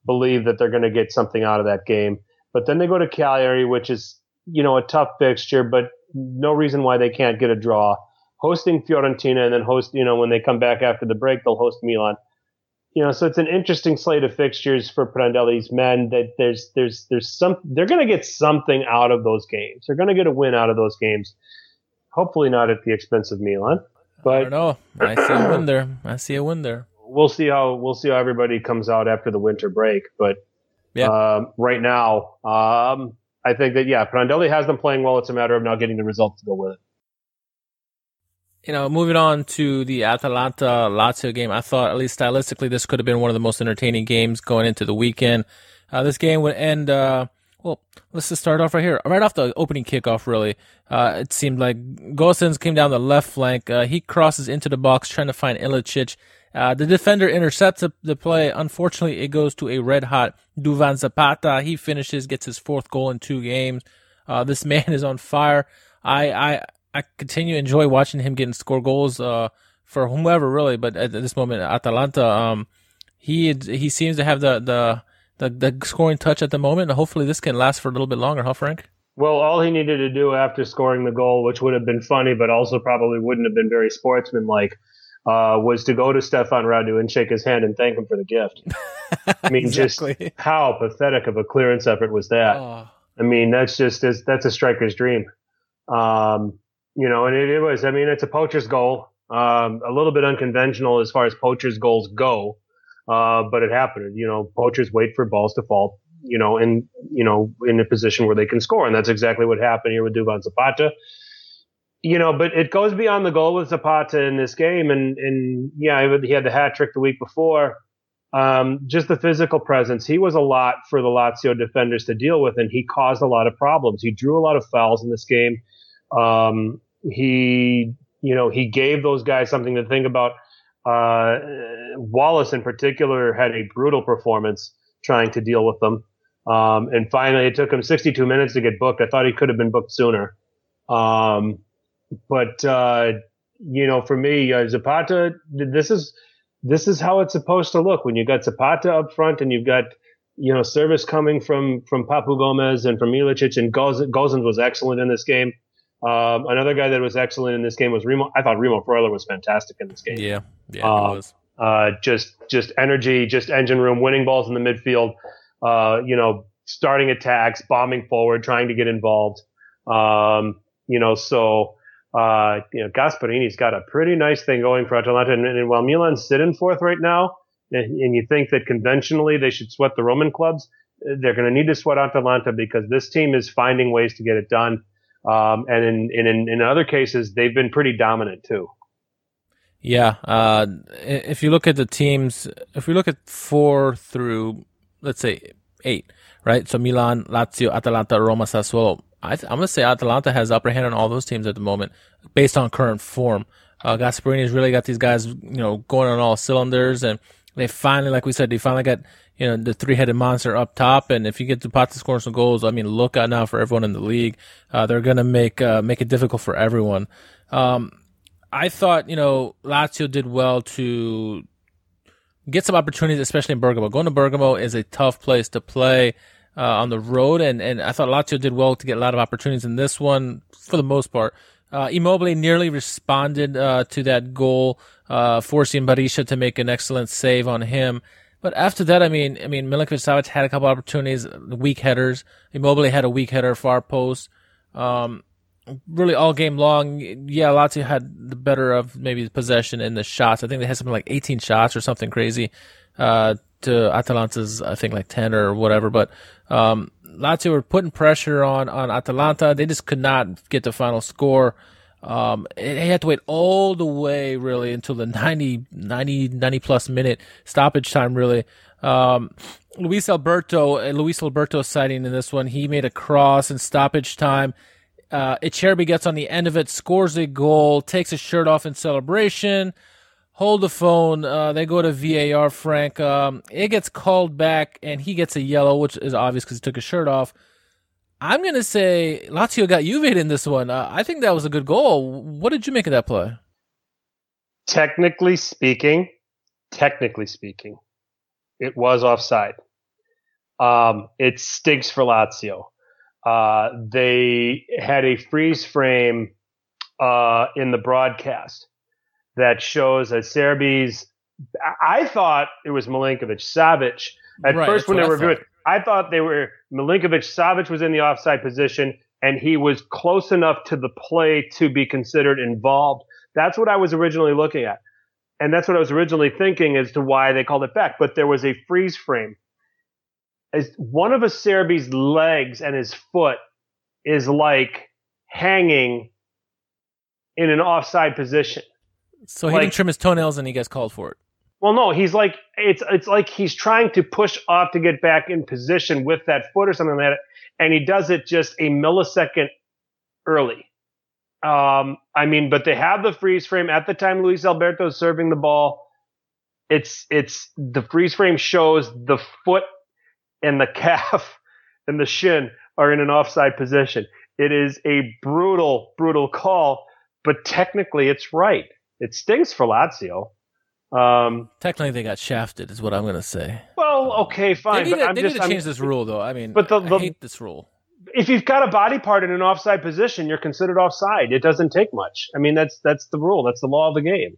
believe that they're going to get something out of that game. But then they go to Cagliari, which is, you know, a tough fixture, but no reason why they can't get a draw. Hosting Fiorentina and then host, you know, when they come back after the break, they'll host Milan. You know, so it's an interesting slate of fixtures for Prandelli's men that there's, there's, there's some, they're going to get something out of those games. They're going to get a win out of those games. Hopefully not at the expense of Milan. But I don't know. I see a win there. I see a win there we'll see how we'll see how everybody comes out after the winter break. But yeah. um, right now, um, I think that yeah, Prandelli has them playing well. It's a matter of now getting the results to go with it. You know, moving on to the Atalanta Lazio game, I thought at least stylistically this could have been one of the most entertaining games going into the weekend. Uh, this game would end. Uh, well, let's just start off right here. Right off the opening kickoff, really, uh, it seemed like Gosens came down the left flank. Uh, he crosses into the box trying to find Ilicic. Uh, the defender intercepts the play. Unfortunately, it goes to a red hot Duvan Zapata. He finishes, gets his fourth goal in two games. Uh, this [LAUGHS] man is on fire. I, I, I continue to enjoy watching him getting score goals, uh, for whomever really, but at this moment, Atalanta, um, he, he seems to have the, the, the, the scoring touch at the moment. And hopefully this can last for a little bit longer, huh, Frank? Well, all he needed to do after scoring the goal, which would have been funny, but also probably wouldn't have been very sportsmanlike, uh, was to go to Stefan Radu and shake his hand and thank him for the gift. [LAUGHS] I mean, exactly. just how pathetic of a clearance effort was that? Oh. I mean, that's just that's a striker's dream. Um, you know, and it, it, was. I mean, it's a poacher's goal. Um, a little bit unconventional as far as poachers' goals go, uh, but it happened. You know, poachers wait for balls to fall. You know, and, you know in a position where they can score, and that's exactly what happened here with Duvan Zapata you know, but it goes beyond the goal with Zapata in this game. And, and yeah, he had the hat trick the week before. Um, just the physical presence. He was a lot for the Lazio defenders to deal with, and he caused a lot of problems. He drew a lot of fouls in this game. Um, he, you know, he gave those guys something to think about. Uh, Wallace in particular had a brutal performance trying to deal with them. Um, and finally, it took him 62 minutes to get booked. I thought he could have been booked sooner. Um, but uh, you know, for me, uh, Zapata, this is this is how it's supposed to look when you got Zapata up front and you've got you know service coming from from Papu Gomez and from Ilicic and Gosens was excellent in this game. Um, another guy that was excellent in this game was Remo. I thought Remo Freuler was fantastic in this game. Yeah, yeah, uh, was. Uh, just just energy, just engine room, winning balls in the midfield. Uh, you know, starting attacks, bombing forward, trying to get involved. Um, you know, so uh, you know, Gasperini's got a pretty nice thing going for Atalanta. And, and while Milan's sitting fourth right now, and, and, you think that conventionally they should sweat the Roman clubs, they're going to need to sweat Atalanta because this team is finding ways to get it done. Um, and in, in, in other cases, they've been pretty dominant too. Yeah. Uh, if you look at the teams, if we look at four through, let's say eight, right? So Milan, Lazio, Atalanta, Roma, Sassuolo, I am gonna say Atalanta has upper hand on all those teams at the moment, based on current form. Uh, Gasperini's really got these guys, you know, going on all cylinders, and they finally, like we said, they finally got you know the three-headed monster up top. And if you get Zapata scoring some goals, I mean, look out now for everyone in the league. Uh, they're gonna make uh, make it difficult for everyone. Um, I thought you know Lazio did well to get some opportunities, especially in Bergamo. Going to Bergamo is a tough place to play uh, on the road, and and I thought Lazio did well to get a lot of opportunities in this one for the most part. Uh, Immobile nearly responded uh, to that goal, uh, forcing Berisha to make an excellent save on him. But after that, I mean, I mean, Milinkovic Savic had a couple opportunities, weak headers. Immobile had a weak header far post. Um, really all game long, yeah, Lazio had the better of maybe the possession and the shots. I think they had something like 18 shots or something crazy, uh, to Atalanta's, I think like 10 or whatever. But, um, Lazio were putting pressure on, on Atalanta. They just could not get the final score. Um, they had to wait all the way really until the 90, 90, 90 plus minute stoppage time really. Um, Luis Alberto, uh, Luis Alberto sighting in this one. He made a cross in stoppage time. Uh, Acerbi gets on the end of it, scores a goal, takes his shirt off in celebration. Hold the phone. Uh, they go to VAR. Frank. Um, it gets called back, and he gets a yellow, which is obvious because he took his shirt off. I'm to say Lazio got Juve in this one. Uh, I think that was a good goal. What did you make of that play? Technically speaking, technically speaking, it was offside. Um, it stinks for Lazio. Uh, they had a freeze frame uh, in the broadcast that shows Acerbi's. I thought it was Milinkovic Savic at Right, first when they were reviewing. it. I thought they were Milinkovic Savic was in the offside position and he was close enough to the play to be considered involved. That's what I was originally looking at. And that's what I was originally thinking as to why they called it back. But there was a freeze frame. As one of Acerbi's legs and his foot is like hanging in an offside position. So he Like- didn't trim his toenails, and he gets called for it. Well, no, he's like it's it's like he's trying to push off to get back in position with that foot or something like that, and he does it just a millisecond early. Um, I mean, but they have the freeze frame at the time Luis Alberto is serving the ball. It's it's the freeze frame shows the foot and the [LAUGHS] calf and the shin are in an offside position. It is a brutal, brutal call, but technically it's right. It stings for Lazio. Um, Technically, they got shafted, is what I'm going to say. well, okay, They fine. need, but to, I'm they just, need to I'm- change this rule, though. I mean, But the- the- I hate this rule. if you've got a body part in an offside position, you're considered offside. It doesn't take much. I mean, that's that's the rule. That's the law of the game.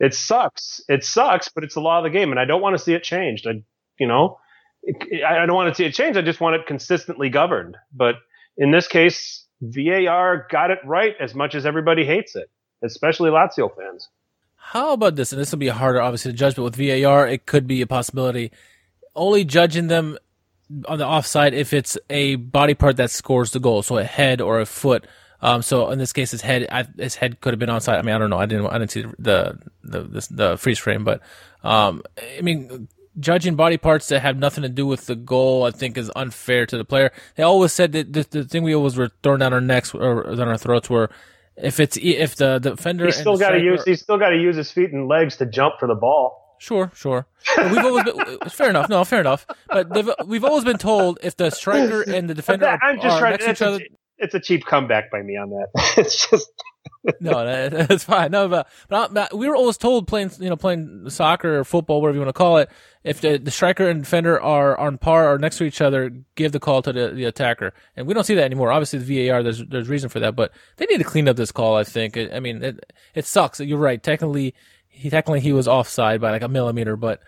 It sucks. It sucks, but it's the law of the game, and I don't want to see it changed. I, you know, I I don't want to see it changed. I just want it consistently governed. But in this case, VAR got it right as much as everybody hates it, especially Lazio fans. How about this? And this will be harder, obviously, to judge, but with VAR, it could be a possibility. Only judging them on the offside if it's a body part that scores the goal, so a head or a foot. Um, so in this case, his head, his head could have been onside. I mean, I don't know. I didn't, I didn't see the the the, the freeze frame, but um, I mean, judging body parts that have nothing to do with the goal, I think, is unfair to the player. They always said that the, the thing we always were throwing down our necks or down our throats were if it's if the the defender He's still got to use. He's still got to use his feet and legs to jump for the ball. Sure, sure. But we've always been [LAUGHS] fair enough. No, fair enough. But we've always been told if the striker and the defender that, are, I'm just are trying. next to each other, it's a cheap comeback by me on that. [LAUGHS] it's just no, that, [LAUGHS] that's fine. No, but, but, but we were always told playing, you know, playing soccer or football, whatever you want to call it. If the, the striker and defender are on par or next to each other, give the call to the, the attacker. And we don't see that anymore. Obviously, the VAR, there's there's reason for that, but they need to clean up this call. I think. I mean, it it sucks. You're right. Technically, he technically he was offside by like a millimeter, but.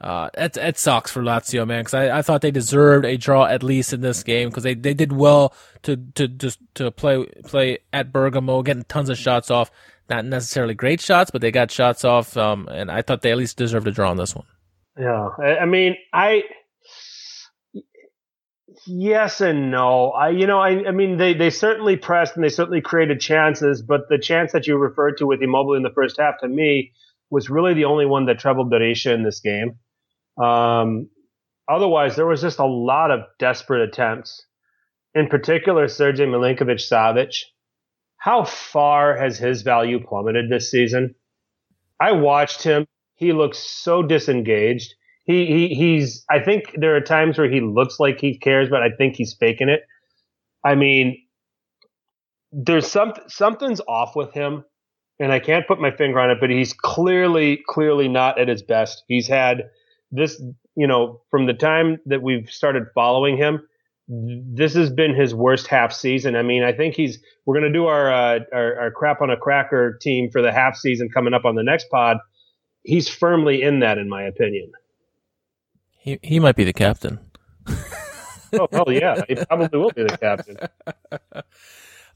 Uh, it, it sucks for Lazio, man, because I, I thought they deserved a draw at least in this game because they, they did well to, to just to play play at Bergamo, getting tons of shots off. Not necessarily great shots, but they got shots off. Um, and I thought they at least deserved a draw on this one. Yeah, I, I mean, I yes and no. I you know, I I mean, they they certainly pressed and they certainly created chances, but the chance that you referred to with Immobile in the first half to me was really the only one that troubled Berisha in this game. Um, otherwise, there was just a lot of desperate attempts. In particular, Sergej Milinkovic Savic. How far has his value plummeted this season? I watched him. He looks so disengaged. He, he he's I think there are times where he looks like he cares, but I think he's faking it. I mean, there's some something's off with him. and I can't put my finger on it, but he's clearly, clearly not at his best. He's had this, you know, from the time that we've started following him, this has been his worst half season. I mean, I think he's, we're going to do our, uh, our, our crap on a cracker team for the half season coming up on the next pod. He's firmly in that, in my opinion. He, he might be the captain. oh, hell yeah. He probably will be the captain. [LAUGHS]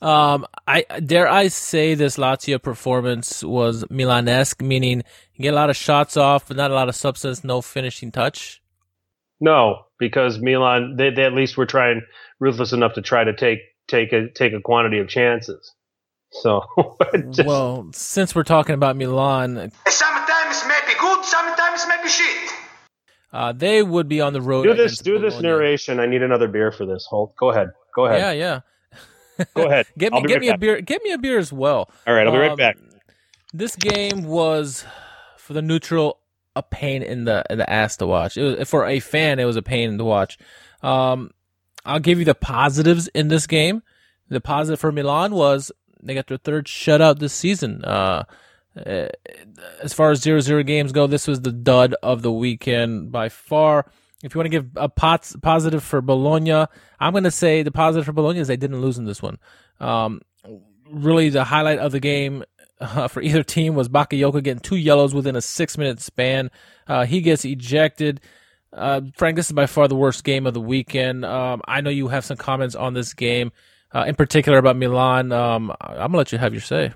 Um, I dare I say this Lazio performance was Milanesque, meaning you get a lot of shots off, but not a lot of substance, no finishing touch. No, because Milan they, they at least were trying ruthless enough to try to take take a take a quantity of chances. So [LAUGHS] just, well, since we're talking about Milan, sometimes maybe good, sometimes maybe shit. Uh, they would be on the road. Do this. Do Bologna. this narration. I need another beer for this. Hold. Go ahead. Go ahead. Yeah, yeah. [LAUGHS] Go ahead. get me, get right me a beer. Get me a beer as well. All right, I'll be right um, back. This game was for the neutral a pain in the in the ass to watch. It was for a fan. It was a pain to watch. Um, I'll give you the positives in this game. The positive for Milan was they got their third shutout this season. Uh, uh as far as zero zero games go, this was the dud of the weekend by far. If you want to give a pot, positive for Bologna, I'm going to say the positive for Bologna is they didn't lose in this one. Um, really, the highlight of the game uh, for either team was Bakayoko getting two yellows within a six minute span. Uh, he gets ejected. Uh, Frank, this is by far the worst game of the weekend. Um, I know you have some comments on this game, uh, in particular about Milan. Um, I'm gonna let you have your say.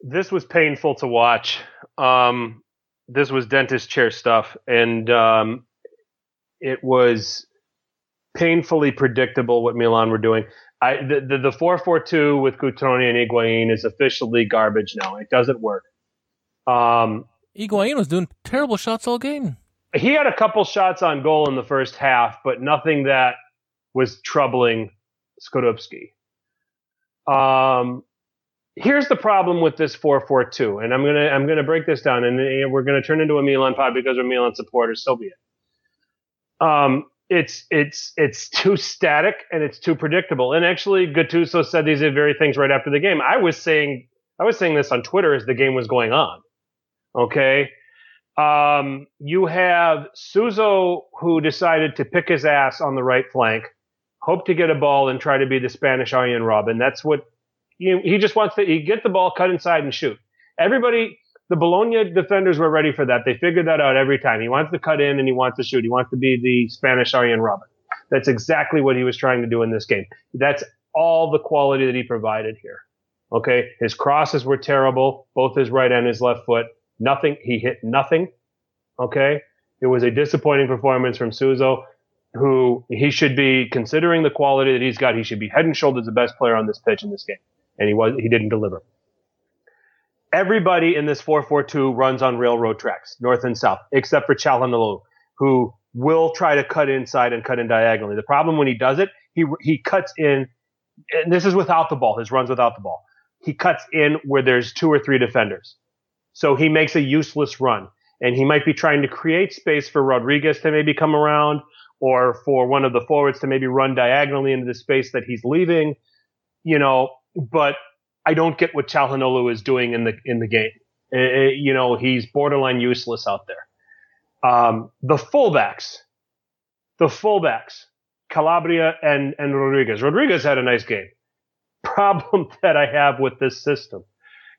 This was painful to watch. Um, this was dentist chair stuff, and um, it was painfully predictable what Milan were doing. I, the, the, the 442 with Cutrone and Higuain is officially garbage now. It doesn't work. Um, Higuain was doing terrible shots all game. He had a couple shots on goal in the first half, but nothing that was troubling Skorupski. Um, here's the problem with this 442, and I'm gonna I'm gonna break this down, and we're gonna turn into a Milan pod because we're Milan supporters. So be it. Um, it's it's it's [LAUGHS] too static and it's too predictable. And actually, Gattuso said these very things right after the game. I was saying I was saying this on Twitter as the game was going on. Okay. Um, you have Suso who decided to pick his ass on the right flank, hope to get a ball and try to be the Spanish Arjen Robben. That's what he, he just wants to he get the ball, cut inside, and shoot. Everybody the Bologna defenders were ready for that. They figured that out every time. He wants to cut in and he wants to shoot. He wants to be the Spanish Arjen Robben. That's exactly what he was trying to do in this game. That's all the quality that he provided here. Okay. His crosses were terrible, both his right and his left foot. Nothing. He hit nothing. Okay. It was a disappointing performance from Suso, who he should be considering the quality that he's got. He should be head and shoulders the best player on this pitch in this game. And he was, he didn't deliver everybody in this 442 runs on railroad tracks, north and south, except for Calhanoglu, who will try to cut inside and cut in diagonally. The problem when he does it, he he cuts in, and this is without the ball. His runs without the ball. He cuts in where there's two or three defenders, so he makes a useless run. And he might be trying to create space for Rodriguez to maybe come around, or for one of the forwards to maybe run diagonally into the space that he's leaving. You know, but I don't get what Calhanoglu is doing in the in the game. It, eh, eh, you know, he's borderline useless out there. Um, the fullbacks, the fullbacks, Calabria and and Rodriguez. Rodriguez had a nice game. [LAUGHS] Problem that I have with this system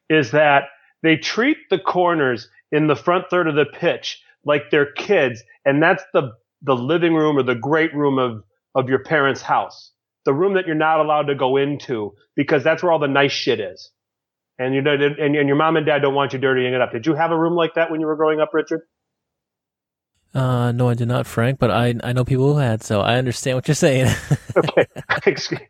is that they treat the corners in the front third of the pitch like they're kids, and that's the the living room or the great room of of your parents' house the room that you're not allowed to go into because that's where all the nice shit is. And you and, and your mom and dad don't want you dirtying it up. Did you have a room like that when you were growing up, Richard? Uh, no, I did not, Frank. But I I know people who had, so I understand what you're saying. [LAUGHS] okay,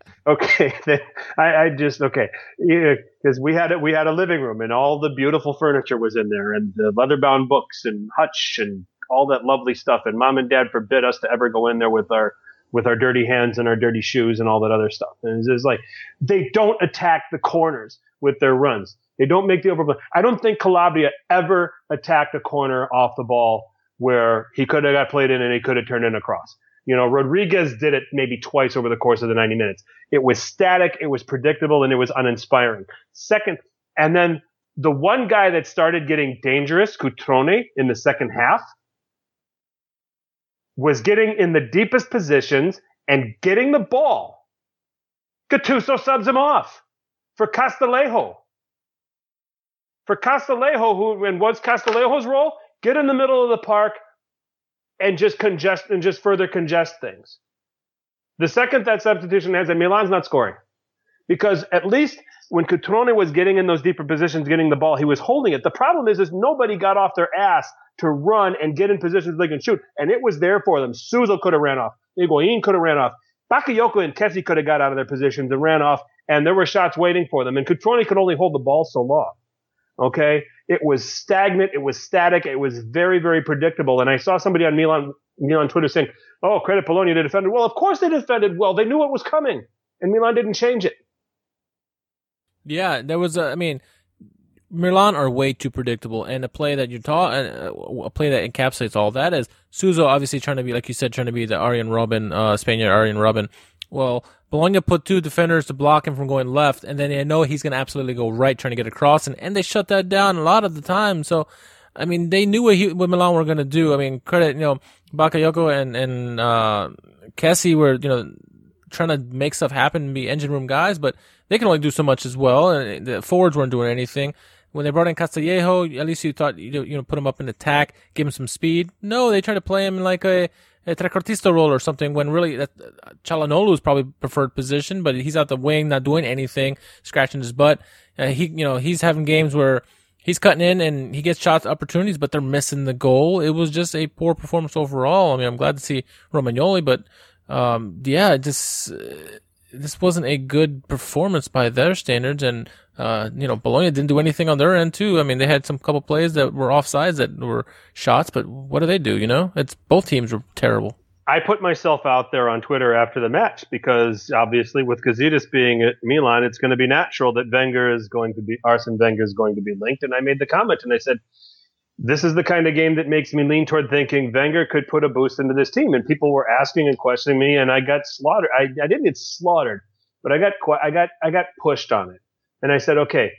[LAUGHS] okay. [LAUGHS] I, I just okay, yeah, because we had it. We had a living room, and all the beautiful furniture was in there, and the leather-bound books, and hutch, and all that lovely stuff. And mom and dad forbid us to ever go in there with our with our dirty hands and our dirty shoes and all that other stuff. And it's, like they don't attack the corners with their runs. They don't make the overplay. I don't think Calabria ever attacked a corner off the ball where he could have got played in and he could have turned in a cross. You know, Rodriguez did it maybe twice over the course of the 90 minutes. It was static, it was predictable, and it was uninspiring. Second, And then the one guy that started getting dangerous, Cutrone, in the second half, was getting in the deepest positions and getting the ball. Gattuso subs him off for Castillejo. For Castillejo, who and what's Castillejo's role? Get in the middle of the park and just congest and just further congest things. The second that substitution has, and Milan's not scoring because at least when Cutrone was getting in those deeper positions, getting the ball, he was holding it. The problem is, is nobody got off their ass to run and get in positions they can shoot, and it was there for them. Suso could have ran off. Higuain could have ran off. Bakayoko and Kessie could have got out of their positions and ran off, and there were shots waiting for them. And Cutrone could only hold the ball so long. Okay, it was stagnant, it was static, it was very, very predictable. And I saw somebody on Milan, Milan Twitter saying, "Oh, credit Bologna to defend well." Of course they defended well. They knew it was coming, and Milan didn't change it. Yeah, there was a. I mean, Milan are way too predictable, and a play that you're taught, a play that encapsulates all that is Suso obviously trying to be, like you said, trying to be the Arjen Robben, uh, Spaniard Arjen Robben. Well, Bologna put two defenders to block him from going left, and then they know he's going to absolutely go right, trying to get across, and, and they shut that down a lot of the time. So, I mean, they knew what, he, what Milan were going to do. I mean, credit, you know, Bakayoko and and uh, Kessie were, you know, trying to make stuff happen and be engine room guys, but they can only do so much as well. And the forwards weren't doing anything. When they brought in Castillejo, at least you thought you know, you know put him up in attack, give him some speed. No, they tried to play him like a a trequartista role or something. When really that Calhanoglu is probably preferred position, but he's out the wing, not doing anything, scratching his butt. Uh, he you know he's having games where he's cutting in and he gets shots opportunities, but they're missing the goal. It was just a poor performance overall. I mean, I'm glad to see Romagnoli, but um, yeah, just. This wasn't a good performance by their standards, and uh, you know Bologna didn't do anything on their end too. I mean, they had some couple plays that were offsides that were shots, but what do they do? You know, it's both teams were terrible. I put myself out there on Twitter after the match because obviously with Gazidis being at Milan, it's going to be natural that Wenger is going to be Arsene Wenger is going to be linked. And I made the comment and I said, this is the kind of game that makes me lean toward thinking Wenger could put a boost into this team. And people were asking and questioning me, and I got slaughtered. I, I didn't get slaughtered, but I got I got I got pushed on it. And I said, okay,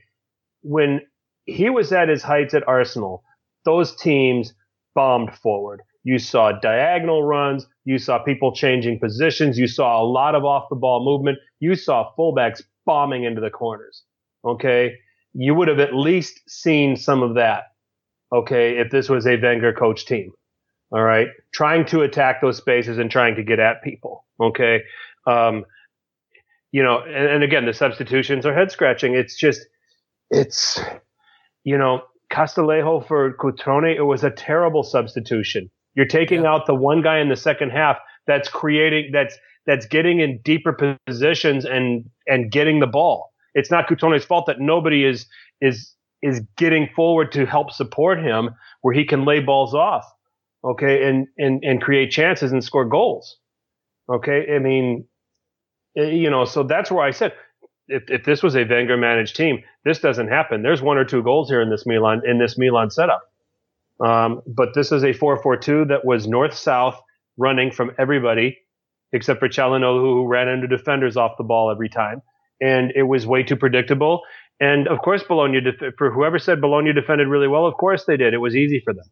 when he was at his heights at Arsenal, those teams bombed forward. You saw diagonal runs. You saw people changing positions. You saw a lot of off the ball movement. You saw fullbacks bombing into the corners. Okay. You would have at least seen some of that okay, if this was a Wenger coach team. All right. Trying to attack those spaces and trying to get at people. Okay. Um, you know, and, and again, the substitutions are head scratching. It's just, it's, you know, Castillejo for Cutrone, it was a terrible substitution. You're taking yeah. out the one guy in the second half that's creating, that's, that's getting in deeper positions and, and getting the ball. It's not Cutrone's fault that nobody is, is is getting forward to help support him where he can lay balls off, okay, and and and create chances and score goals. Okay, I mean, eh, you know, so that's where I said if if this was a Wenger managed team, this doesn't happen. There's one or two goals here in this Milan in this Milan setup. Um, but this is a 4-4-2 that was north-south running from everybody except for Calhanoglu, who ran into defenders off the ball every time. And it was way too predictable. And of course, Bologna, for whoever said Bologna defended really well, of course they did. It was easy for them.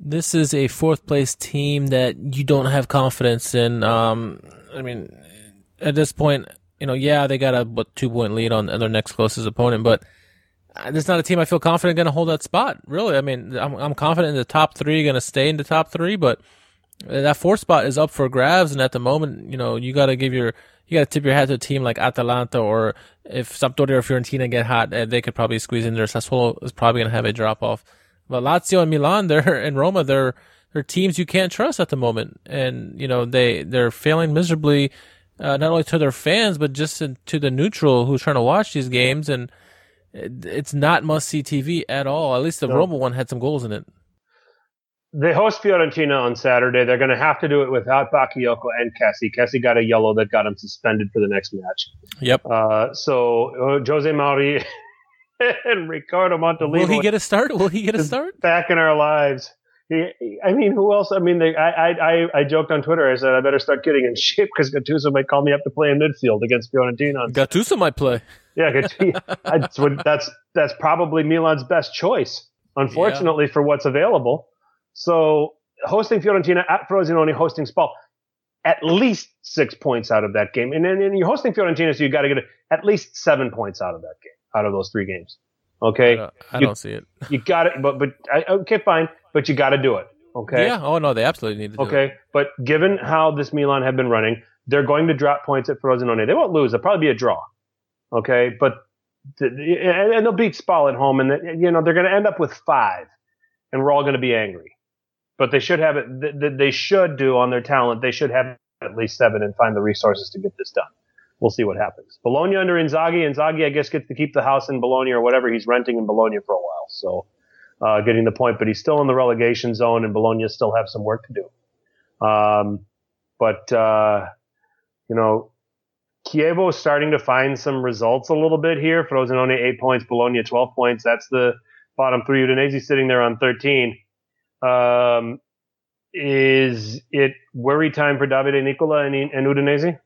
This is a fourth place team that you don't have confidence in. Um, I mean, at this point, you know, yeah, they got a what, two point lead on their next closest opponent, but it's not a team I feel confident going to hold that spot. Really, I mean, I'm, I'm confident in the top three, going to stay in the top three, but that fourth spot is up for grabs. And at the moment, you know, you got to give your you got to tip your hat to a team like Atalanta or if Sampdoria or Fiorentina get hot, eh, they could probably squeeze in there. Sassuolo is probably going to have a drop off. But Lazio and Milan, [LAUGHS] they're and Roma, they're they're teams you can't trust at the moment, and you know they they're failing miserably, uh, not only to their fans but just to the neutral who's trying to watch these games, and it's not must see TV at all. At least the no. Roma one had some goals in it they host Fiorentina on Saturday. They're going to have to do it without Bakayoko and Kessie. Kessie got a yellow that got him suspended for the next match. Yep. Uh, so uh, Jose Mauri [LAUGHS] and Riccardo Montolivo. Will he get a start? Will he get a start? Back in our lives. He, I mean, who else? I mean, they, I, I, I joked on Twitter. I said I better start getting in shape because Gattuso might call me up to play in midfield against Fiorentina. Gattuso might play. Yeah, [LAUGHS] that's what, that's that's probably Milan's best choice. Unfortunately, yeah. for what's available. So hosting Fiorentina at Frosinone, hosting Spal, at least six points out of that game. And then you're hosting Fiorentina, so you got to get at least seven points out of that game, out of those three games. Okay, I don't, I don't see it. [LAUGHS] You got it, but but okay, fine, but you got to do it. Okay. Yeah. Oh no, they absolutely need to. okay, but given how this Milan have been running, they're going to drop points at Frosinone. They won't lose. They'll probably be a draw. Okay, but the, and they'll beat Spal at home, and you know they're going to end up with five, and we're all going to be angry. But they should have it. They should do on their talent. They should have at least seven and find the resources to get this done. We'll see what happens. Bologna under Inzaghi. Inzaghi, I guess, gets to keep the house in Bologna or whatever he's renting in Bologna for a while. So, uh, getting the point, but he's still in the relegation zone, and Bologna still have some work to do. Um, but uh, you know, Chievo is starting to find some results a little bit here. Frosinone eight points, Bologna twelve points. That's the bottom three. Udinese sitting there on thirteen. Um, is it worry time for Davide Nicola and, and Udinese?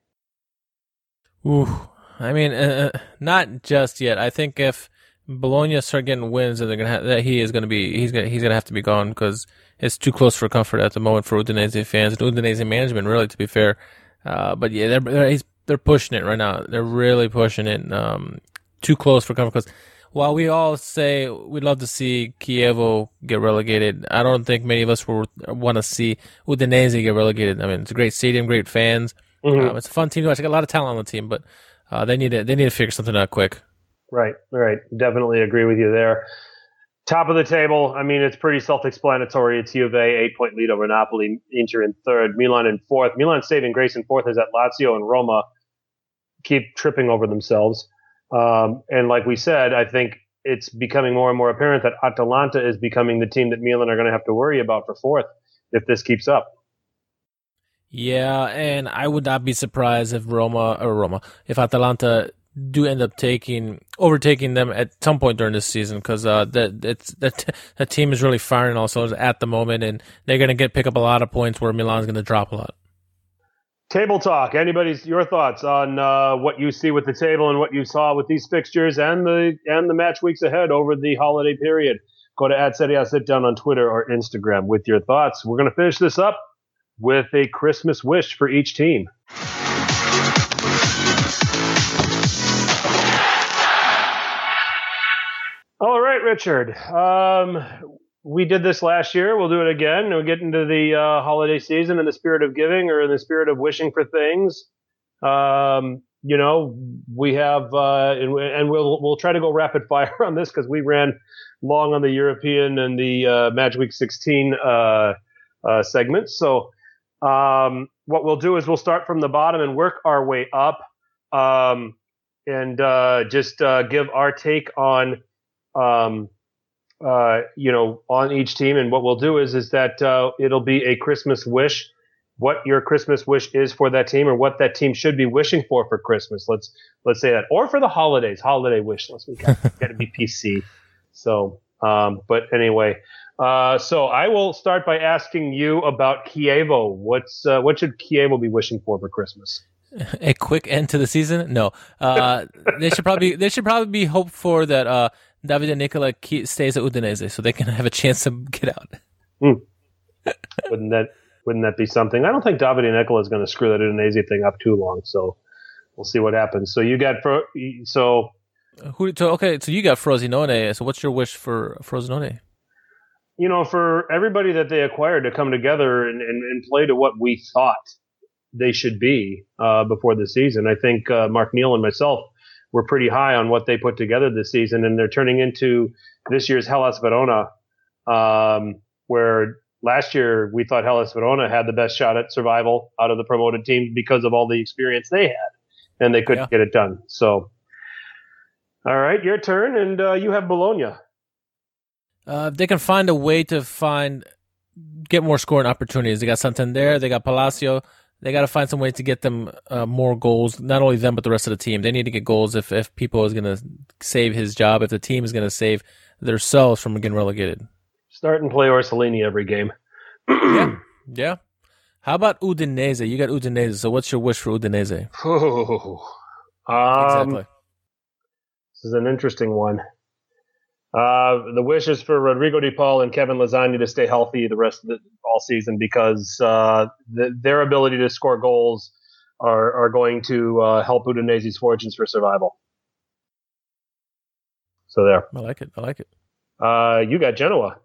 Ooh, I mean, uh, uh, not just yet. I think if Bologna start getting wins, and they're gonna that he is gonna be he's gonna he's gonna have to be gone because it's too close for comfort at the moment for Udinese fans and Udinese management. Really, to be fair, uh, but yeah, they're they're, they're pushing it right now. They're really pushing it. Um, too close for comfort because while we all say we'd love to see Chievo get relegated, I don't think many of us will want to see Udinese get relegated. I mean, it's a great stadium, great fans. Mm-hmm. Um, it's a fun team to watch. Got a lot of talent on the team, but uh, they need to they need to figure something out quick. Right, right. Definitely agree with you there. Top of the table. I mean, it's pretty self-explanatory. It's Juve, eight-point lead over Napoli. Inter in third. Milan in fourth. Milan's saving grace in fourth is at Lazio and Roma keep tripping over themselves. Um, and like we said, I think it's becoming more and more apparent that Atalanta is becoming the team that Milan are going to have to worry about for fourth if this keeps up. Yeah, and I would not be surprised if Roma or Roma, if Atalanta do end up taking overtaking them at some point during this season because uh, that that that team is really firing also at the moment, and they're going to get pick up a lot of points where Milan's going to drop a lot. Table talk. Anybody's your thoughts on uh, what you see with the table and what you saw with these fixtures and the and the match weeks ahead over the holiday period. Go to at Sit Down on Twitter or Instagram with your thoughts. We're going to finish this up with a Christmas wish for each team. All right, Richard. Um, we did this last year. We'll do it again. We'll get into the uh, holiday season in the spirit of giving or in the spirit of wishing for things. Um, you know, we have, uh, and, and, we'll we'll try to go rapid fire [LAUGHS] on this because we ran long on the European and the uh, Week 16 uh, uh, segments. So, um, what we'll do is we'll start from the bottom and work our way up, um, and uh, just give our take on. Uh, you know, on each team. And what we'll do is, is that uh, it'll be a Christmas wish, what your Christmas wish is for that team, or what that team should be wishing for for Christmas. Let's let's say that, or for the holidays, holiday wish list. We got, [LAUGHS] got to be PC. So, um, but anyway, uh, so I will start by asking you about Chievo. What's uh, what should Chievo be wishing for for Christmas? [LAUGHS] A quick end to the season? No. Uh, they should probably they should probably be hoped for that uh, Davide Nicola stays at Udinese so they can have a chance to get out. Hmm. wouldn't that wouldn't that be something? I don't think Davide Nicola is going to screw that Udinese thing up too long. So we'll see what happens. So you got Fro- so who? So okay, so you got Frosinone. So what's your wish for Frosinone? You know, for everybody that they acquired to come together and, and, and play to what we thought they should be uh, before the season. I think uh, Mark Neal and myself were pretty high on what they put together this season, and they're turning into this year's Hellas Verona, um, where last year we thought Hellas Verona had the best shot at survival out of the promoted teams because of all the experience they had, and they couldn't yeah. get it done. So, all right, your turn, and uh, you have Bologna. Uh, they can find a way to find get more scoring opportunities. They got something there. They got Palacio. They got to find some way to get them uh, more goals. Not only them, but the rest of the team. They need to get goals if if Pippo is going to save his job. If the team is going to save themselves from getting relegated. Start and play Orsolini every game. [CLEARS THROAT] yeah, yeah. How about Udinese? You got Udinese. So what's your wish for Udinese? Oh, um, exactly. This is an interesting one. Uh, the wish is for Rodrigo De Paul and Kevin Lasagna to stay healthy the rest of the all season because uh, the, their ability to score goals are, are going to uh, help Udinese's fortunes for survival. So there. I like it. I like it. Uh, you got Genoa.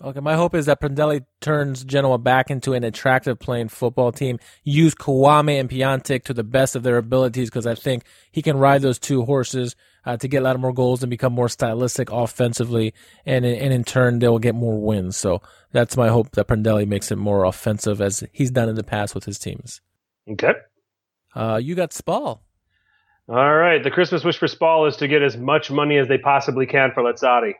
Okay, my hope is that Prandelli turns Genoa back into an attractive playing football team. Use Kouamé and Piatek to the best of their abilities because I think he can ride those two horses uh, to get a lot of more goals and become more stylistic offensively, and and in turn they will get more wins. So that's my hope that Prandelli makes it more offensive as he's done in the past with his teams. Okay. Uh, you got Spal. All right. The Christmas wish for Spal is to get as much money as they possibly can for Lazzari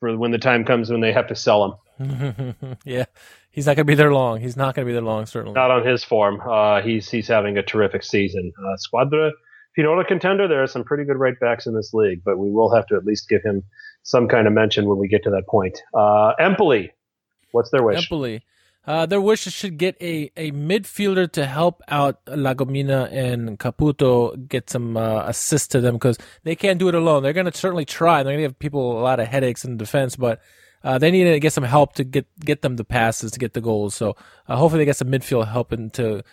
for when the time comes when they have to sell him. [LAUGHS] yeah, he's not going to be there long. He's not going to be there long, certainly. Not on his form. Uh, he's he's having a terrific season. Uh, Squadra Finora contender. There are some pretty good right backs in this league, but we will have to at least give him some kind of mention when we get to that point. Uh, Empoli, what's their wish? Empoli. Uh, their wish is should get a, a midfielder to help out La Gumina and Caputo get some uh, assist to them because they can't do it alone. They're going to certainly try. They're going to give people a lot of headaches in defense, but uh, they need to get some help to get get them the passes to get the goals. So uh, hopefully they get some midfield helping to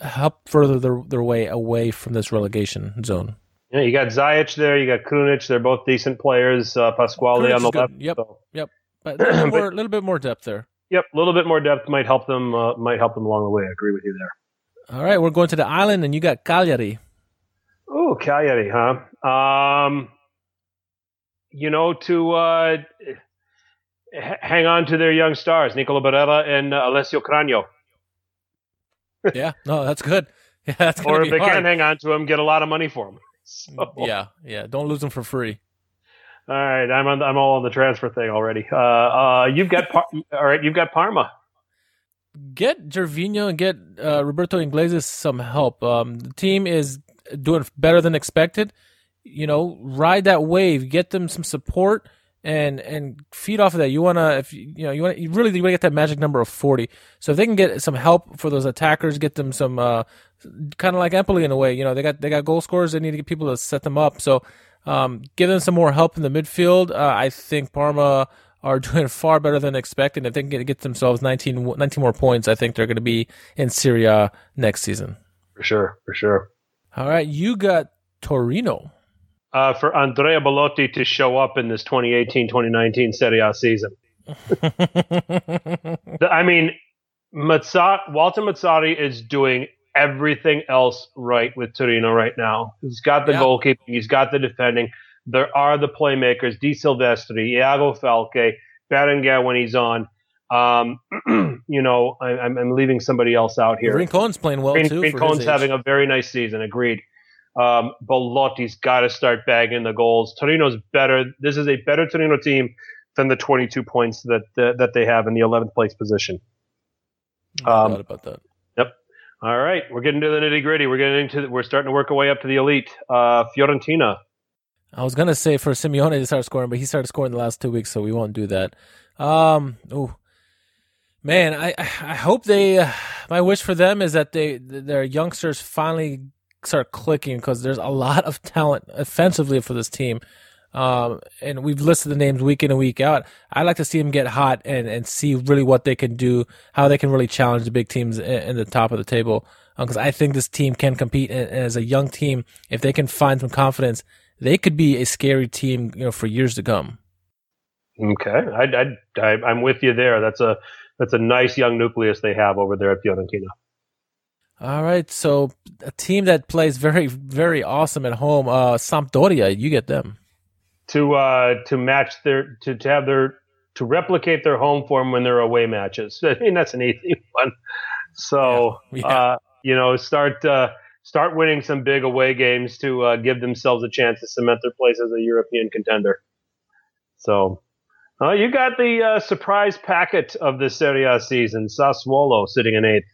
help further their, their way away from this relegation zone. Yeah, you got Zajc there. You got Krunic. They're both decent players. Uh, Pasquale on the left. Yep. So. Yep. But [CLEARS THROAT] a little, more, little bit more depth there. Yep, a little bit more depth might help them. Uh, might help them along the way. I agree with you there. All right, we're going to the island, and you got Cagliari. Oh, Cagliari, huh? Um, you know, to uh, hang on to their young stars, Nicola Barella and uh, Alessio Cragno. Yeah, no, that's good. [LAUGHS] Yeah, that's or if they hard. can hang on to them, get a lot of money for them. [LAUGHS] So. Yeah, yeah, don't lose them for free. All right, I'm on. I'm all on the transfer thing already. Uh, uh, you've got Par- [LAUGHS] all right. You've got Parma. Get Gervinho and get uh, Roberto Inglese some help. Um, the team is doing better than expected. You know, ride that wave. Get them some support and and feed off of that. You wanna if you know you want you really you want to get that magic number of forty. So if they can get some help for those attackers, get them some uh, kind of like Empoli in a way. You know, they got they got goal scorers. They need to get people to set them up. So um, give them some more help in the midfield. Uh, I think Parma are [LAUGHS] doing far better than expected. If they can get, themselves 19, 19 more points, I think they're going to be in Serie A next season. For sure, for sure. All right, you got Torino. Uh, for Andrea Belotti to show up in this 2018-2019 Serie A season. [LAUGHS] I mean, Mazzat, Walter Mazzari is doing everything else right with Torino right now. He's got the yeah. goalkeeping, he's got the defending. There are the playmakers: De Silvestri, Iago Falque, Berenguer when he's on. Um, [CLEARS THROAT] you know, I, am leaving somebody else out here. Rincon's playing well Green, too. Rincon's having a very nice season. Agreed. Um, Belotti's got to start bagging the goals. Torino's better. This is a better Torino team than the 22 points that uh, that they have in the 11th place position. No um, doubt about that. Yep. All right, we're getting to the nitty gritty. We're getting into. We're starting to work our way up to the elite. Uh, Fiorentina. I was gonna say for Simeone to start scoring, but he started scoring the last two weeks, so we won't do that. Um, oh, man, I I hope they. Uh, my wish for them is that they their youngsters finally start clicking because there's a lot of talent offensively for this team. Um, and we've listed the names week in and week out. I like to see them get hot and, and see really what they can do, how they can really challenge the big teams in, in the top of the table. Because um, I think this team can compete and, and as a young team. If they can find some confidence, they could be a scary team, you know, for years to come. Okay, I, I, I, I'm with you there. That's a that's a nice young nucleus they have over there at Fiorentina. All right, so a team that plays very, very awesome at home, uh, Sampdoria, you get them to uh, to match their to, to have their to replicate their home form when they're away matches. [LAUGHS] I mean that's an easy one. So yeah. Yeah. Uh, you know, start uh, start winning some big away games to uh, give themselves a chance to cement their place as a European contender. So. Uh, you got the uh, surprise packet of the Serie A season, Sassuolo sitting in eighth.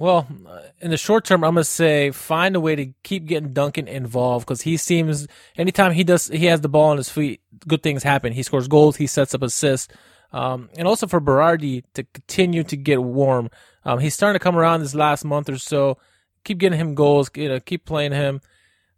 Well, uh, in the short term, I'm gonna say find a way to keep getting Duncan involved because he seems anytime he does he has the ball on his feet, good things happen. He scores goals, he sets up assists, um, and also for Berardi to continue to get warm. Um, he's starting to come around this last month or so. Keep getting him goals, you know, keep playing him.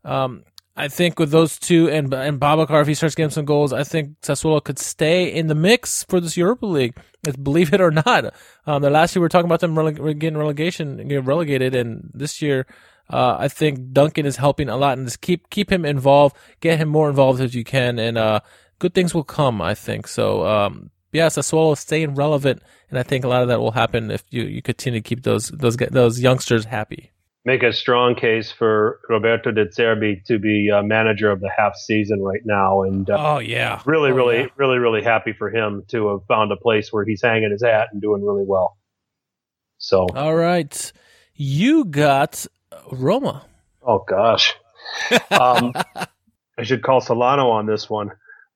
Um, I think with those two and and Babacar, if he starts getting some goals, I think Sassuolo could stay in the mix for this Europa League. Believe it or not, um, the last year we were talking about them rele- getting relegation, getting relegated, and this year, uh, I think Duncan is helping a lot, and just keep keep him involved, get him more involved as you can, and uh, good things will come. I think so. Um, yeah, Sassuolo staying relevant, and I think a lot of that will happen if you, you continue to keep those those those youngsters happy make a strong case for Roberto De Zerbi to be uh, manager of the half season right now. And uh, oh yeah, really, oh, really, yeah. really, really happy for him to have found a place where he's hanging his hat and doing really well. So all right, you got Roma. Oh gosh, [LAUGHS] um, I should call Solano on this one.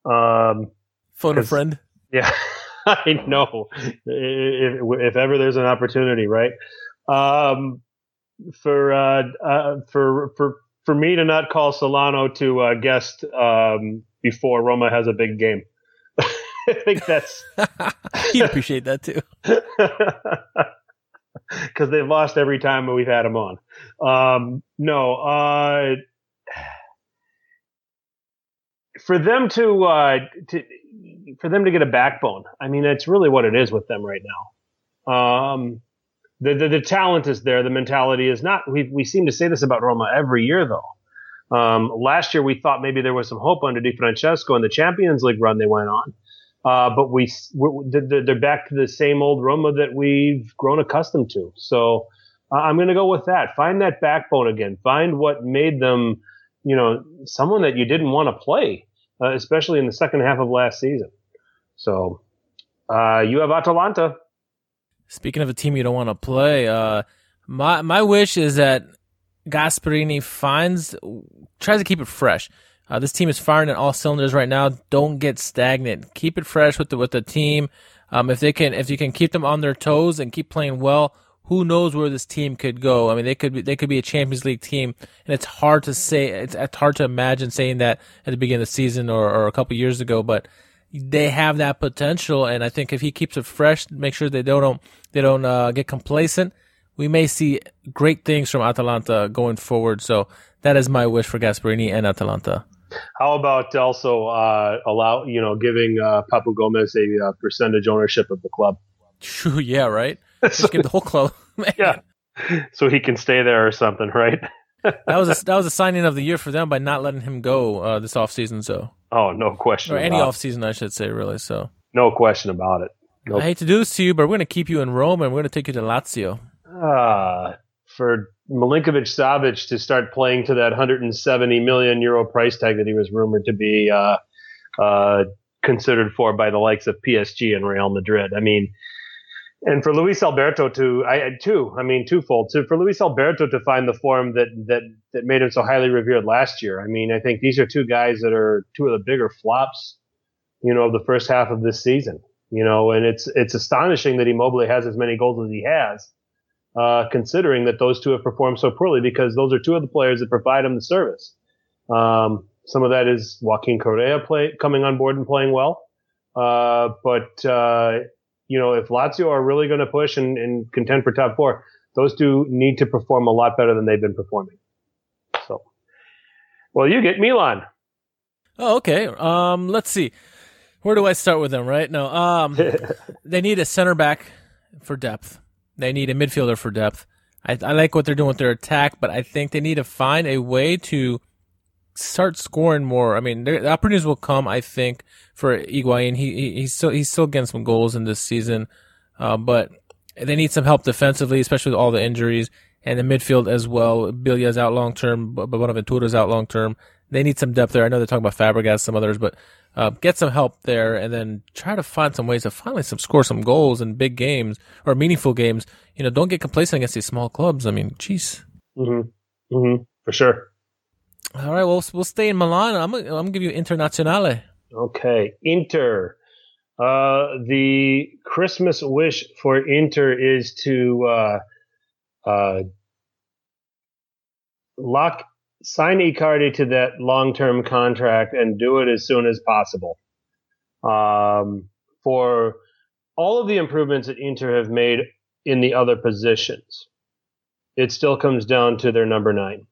Um, Phone a friend. Yeah, [LAUGHS] I know. If, if ever there's an opportunity, right? Um, for uh, uh, for for for me to not call Solano to uh, guest um, before Roma has a big game. [LAUGHS] I think that's [LAUGHS] he'd appreciate that too. [LAUGHS] Because they've lost every time we've had him on. Um, no, uh, for them to, uh, to for them to get a backbone. I mean, that's really what it is with them right now. Um, the, the, the talent is there. The mentality is not. We we seem to say this about Roma every year, though. Um, last year we thought maybe there was some hope under Di Francesco in the Champions League run they went on, uh, but we they're back to the same old Roma that we've grown accustomed to. So uh, I'm going to go with that. Find that backbone again. Find what made them, you know, someone that you didn't want to play, uh, especially in the second half of last season. So uh, you have Atalanta. Speaking of a team you don't want to play, uh, my my wish is that Gasperini finds tries to keep it fresh. Uh, this team is firing at all cylinders right now. Don't get stagnant. Keep it fresh with the with the team. Um, if they can, if you can keep them on their toes and keep playing well, who knows where this team could go? I mean, they could be, they could be a Champions League team, and it's hard to say. It's, it's hard to imagine saying that at the beginning of the season or, or a couple years ago, but they have that potential. And I think if he keeps it fresh, make sure they don't they don't uh, get complacent, we may see great things from Atalanta going forward. So that is my wish for Gasperini and Atalanta. How about also uh, allow you know giving uh, Papu Gomez a uh, percentage ownership of the club? True, [LAUGHS] yeah, right. Just give the whole club. [LAUGHS] yeah, so he can stay there or something, right? that was a, that was a signing of the year for them by not letting him go uh, this offseason. So oh, no question. Or any offseason, I should say, really. So no question about it. Nope. I hate to do this to you, but we're going to keep you in Rome and we're going to take you to Lazio. Uh, for Milinkovic Savic to start playing to that 170 million euro price tag that he was rumored to be uh, uh, considered for by the likes of PSG and Real Madrid. I mean, and for Luis Alberto to, I two, I mean, twofold. So for Luis Alberto to find the form that that that made him so highly revered last year. I mean, I think these are two guys that are two of the bigger flops, you know, of the first half of this season. You know, and it's it's astonishing that Immobile has as many goals as he has, uh, considering that those two have performed so poorly because those are two of the players that provide him the service. Um, some of that is Joaquin Correa play, coming on board and playing well. Uh, but, uh, you know, if Lazio are really going to push and, and contend for top four, those two need to perform a lot better than they've been performing. So, well, you get Milan. Oh, okay. Um, let's see. Where do I start with them? Right? No. Um, [LAUGHS] they need a center back for depth. They need a midfielder for depth. I, I like what they're doing with their attack, but I think they need to find a way to start scoring more. I mean, the opportunities will come. I think for Higuain, he, he he's still he's still getting some goals in this season, uh, but they need some help defensively, especially with all the injuries and the midfield as well. Biglia's out long term, but Bonaventura's out long term. They need some depth there. I know they're talking about Fabregas, some others, but uh, get some help there, and then try to find some ways to finally some score some goals in big games or meaningful games. You know, don't get complacent against these small clubs. I mean, jeez. Mm-hmm. Mm-hmm. For sure. All right, well, we'll stay in Milan. I'm gonna, give you Internazionale. Okay, Inter. Uh, the Christmas wish for Inter is to uh, uh, lock sign Icardi to that long term contract and do it as soon as possible. Um, for all of the improvements that Inter have made in the other positions, it still comes down to their number nine.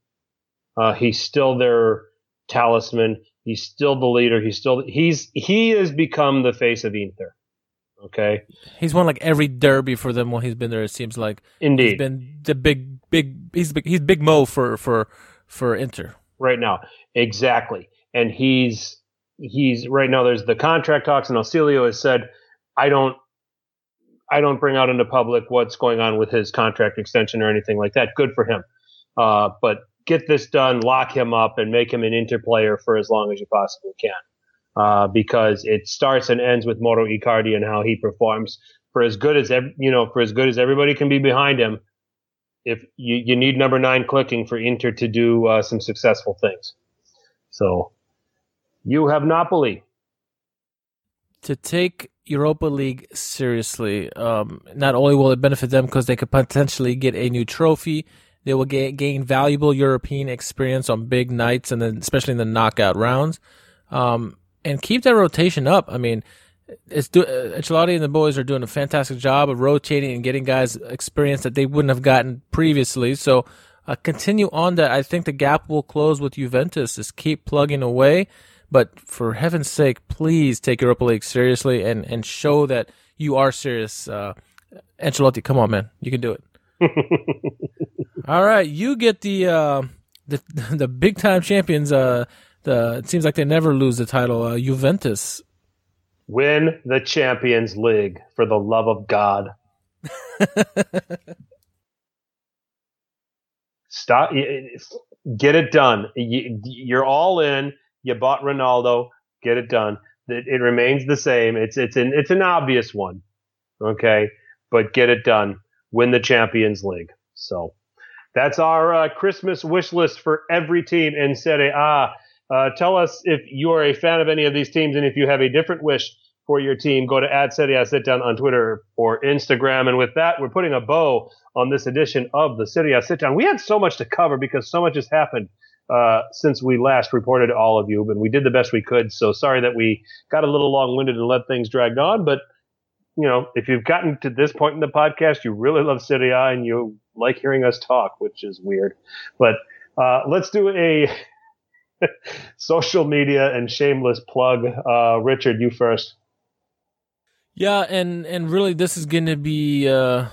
Uh, he's still their talisman. He's still the leader. He's still he's he has become the face of Inter. Okay, He's won like every derby for them while he's been there. It seems like he's indeed. been the big, big. He's big, he's big Mo for for for Inter. right now. Exactly. And he's he's right now there's the contract talks and Ausilio has said I don't I don't bring out into public what's going on with his contract extension or anything like that. Good for him. Uh, but get this done, lock him up and make him an inter player for as long as you possibly can. Uh, because it starts and ends with Mauro Icardi and how he performs. For as good as ev- you know, for as good as everybody can be behind him, if you, you need number nine clicking for Inter to do uh, some successful things. So you have Napoli. to take Europa League seriously. Um, not only will it benefit them because they could potentially get a new trophy, they will ga- gain valuable European experience on big nights and then especially in the knockout rounds. Um, and keep that rotation up. I mean, it's do- uh, Ancelotti and the boys are doing a fantastic job of rotating and getting guys experience that they wouldn't have gotten previously. So uh, continue on that. I think the gap will close with Juventus. Just keep plugging away. But for heaven's sake, please take Europa League seriously and, and show that you are serious. Uh, Ancelotti, come on, man, you can do it. [LAUGHS] All right, you get the uh, the [LAUGHS] the big time champions. Uh, the it seems like they never lose the title. Uh, Juventus. Win the Champions League for the love of God. [LAUGHS] Stop. Get it done. You- You're all in. You bought Ronaldo. Get it done. It, it remains the same. It's it's an it's an obvious one. Okay, but get it done. Win the Champions League. So that's our uh, Christmas wish list for every team in Serie A. Uh, tell us if you are a fan of any of these teams and if you have a different wish for your team, go to at Serie A Sit Down on Twitter or Instagram. And with that, we're putting a bow on this edition of the Serie A Sit Down. We had so much to cover because so much has happened uh, since we last reported to all of you, but we did the best we could. So sorry that we got a little long winded and let things drag on. But, you know, if you've gotten to this point in the podcast, you really love Serie A and you like hearing us talk, which is weird. But uh, let's do a [LAUGHS] social media and shameless plug. Uh, Richard, you first. Yeah, and and really, this is going to be. Uh,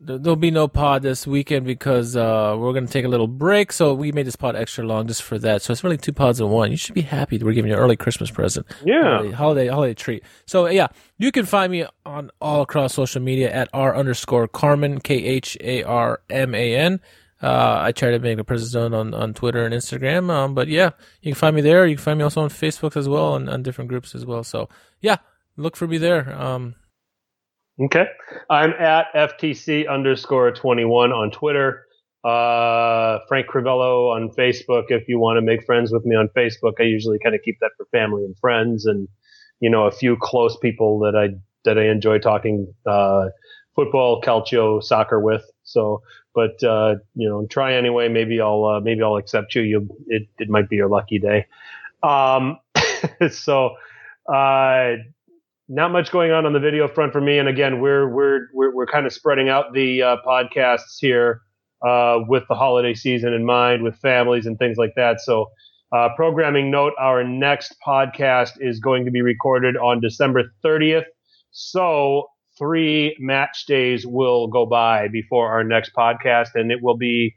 there'll be no pod this weekend because uh, we're going to take a little break. So we made this pod extra long just for that. So it's really two pods in one. You should be happy that we're giving you an early Christmas present. Yeah. holiday, holiday holiday treat. So yeah, you can find me on all across social media at r underscore Kharman K H A R M A N. Uh, I try to make a presence known on, on Twitter and Instagram. Um, but yeah, you can find me there. You can find me also on Facebook as well and on different groups as well. So yeah, look for me there. Um, Okay. I'm at FTC underscore 21 on Twitter. Uh, Frank Crivello on Facebook. If you want to make friends with me on Facebook, I usually kind of keep that for family and friends and, you know, a few close people that I, that I enjoy talking, uh, football, calcio, soccer with. So, but, uh, you know, try anyway. Maybe I'll, uh, maybe I'll accept you. You, it, it might be your lucky day. Um, [LAUGHS] so, uh, not much going on on the video front for me. And again, we're we're we're, we're kind of spreading out the uh, podcasts here uh, with the holiday season in mind, with families and things like that. So, uh, programming note: our next podcast is going to be recorded on December 30th. So, three match days will go by before our next podcast, and it will be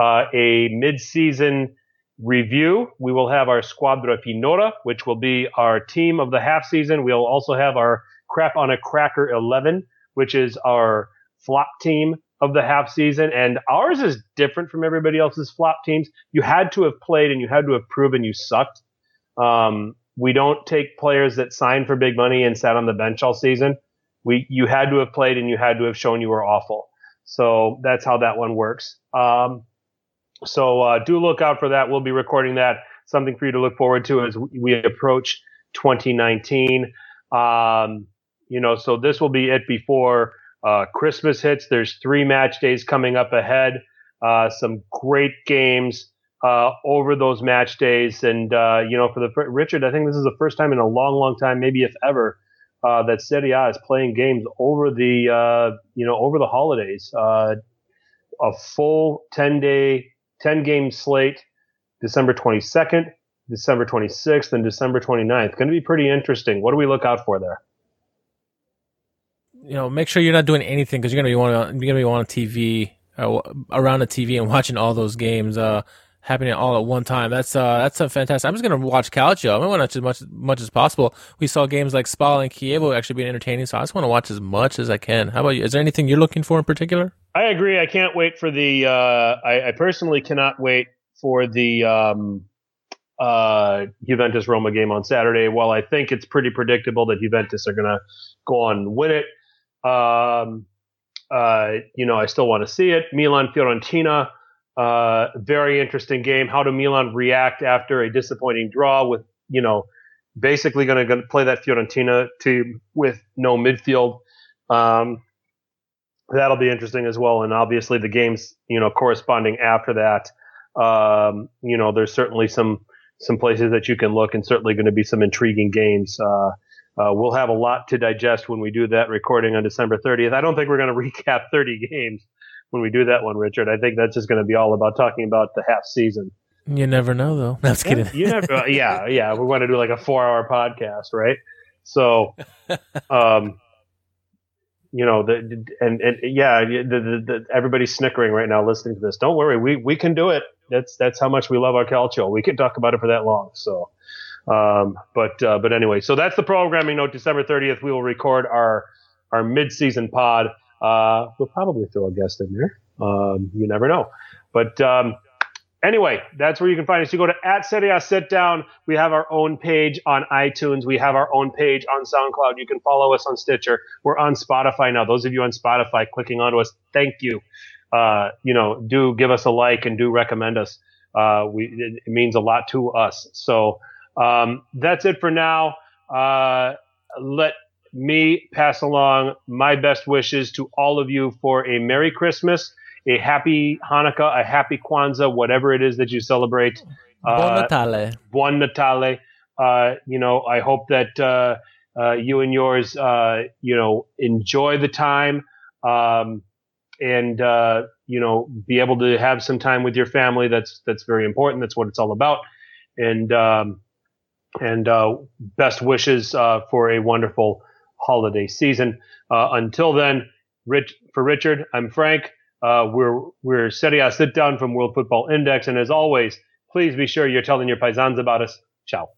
uh, a mid-season review. We will have our Squadra Finora, which will be our team of the half season. We'll also have our Crap on a Cracker 11, which is our flop team of the half season. And ours is different from everybody else's flop teams. You had to have played and you had to have proven you sucked. Um, we don't take players that signed for big money and sat on the bench all season. We, you had to have played and you had to have shown you were awful. So that's how that one works. Um, so uh, do look out for that. We'll be recording that. Something for you to look forward to as we approach 2019. Um, you know, so this will be it before uh, Christmas hits. There's three match days coming up ahead. Uh, some great games uh, over those match days, and uh, you know, for the Richard, I think this is the first time in a long, long time, maybe if ever, uh, that Serie A is playing games over the you know over the holidays. a full 10 day 10 game slate December 22nd, December 26th, and December 29th. Going to be pretty interesting. What do we look out for there? You know, make sure you're not doing anything because you're gonna be on you're gonna be on a TV uh, around the TV and [LAUGHS] watching all those games uh, happening all at one time. That's uh, that's a fantastic. I'm just gonna watch Calcio. I'm gonna watch as much much as possible. We saw games like Spal and Chievo actually being entertaining, so I just want to watch as much as I can. How about you? Is there anything you're looking for in particular? I agree. I can't wait for the. Uh, I, I personally cannot wait for the um, uh, Juventus Roma game on Saturday. While I think it's pretty predictable that Juventus are to go on and win it, um, uh, you know, I still want to see it. Milan Fiorentina, uh, very interesting game. How do Milan react after a disappointing draw with, you know, basically going to play that Fiorentina team with no midfield? Um, that'll be interesting as well. And obviously the games, you know, corresponding after that. Um, you know, there's certainly some some places that you can look, and certainly going to be some intriguing games. Uh, uh, we'll have a lot to digest when we do that recording on December 30th. I don't think we're going [LAUGHS] to recap 30 games when we do that one, Richard. I think that's just going to be all about talking about the half season. You never know, though. No, I'm kidding. you never, [LAUGHS] yeah, yeah. We want to do like a four-hour podcast, right? So, [LAUGHS] um, you know, the, and, and yeah, the, the, the, everybody's snickering right now listening to this. Don't worry. We, we can do it. That's, that's how much we love our calcio. We can talk about it for that long. So, um, but, uh, but anyway, so that's the programming note. December 30th, we will record our, our mid-season pod. Uh, we'll probably throw a guest in there. Um, you never know. But, um, Anyway, that's where you can find us. You go to at Sit Down. We have our own page on iTunes. We have our own page on SoundCloud. You can follow us on Stitcher. We're on Spotify now. Those of you on Spotify clicking onto us, thank you. Uh, you know, do give us a like and do recommend us. Uh, we, it, it, means a lot to us. So, um, that's it for now. Uh, let me pass along my best wishes to all of you for a Merry Christmas a happy Hanukkah, a happy Kwanzaa, whatever it is that you celebrate. Buon uh, Natale. Buon Natale. Uh, you know, I hope that uh, uh you and yours, uh, you know, enjoy the time um, and uh, you know be able to have some time with your family. That's that's very important. That's what it's all about. And um, and best wishes for a wonderful holiday season. until then, Rich for Richard, I'm Frank. Uh, we're we're Serie A sit down from World Football Index, and as always, please be sure you're telling your paisans about us. Ciao.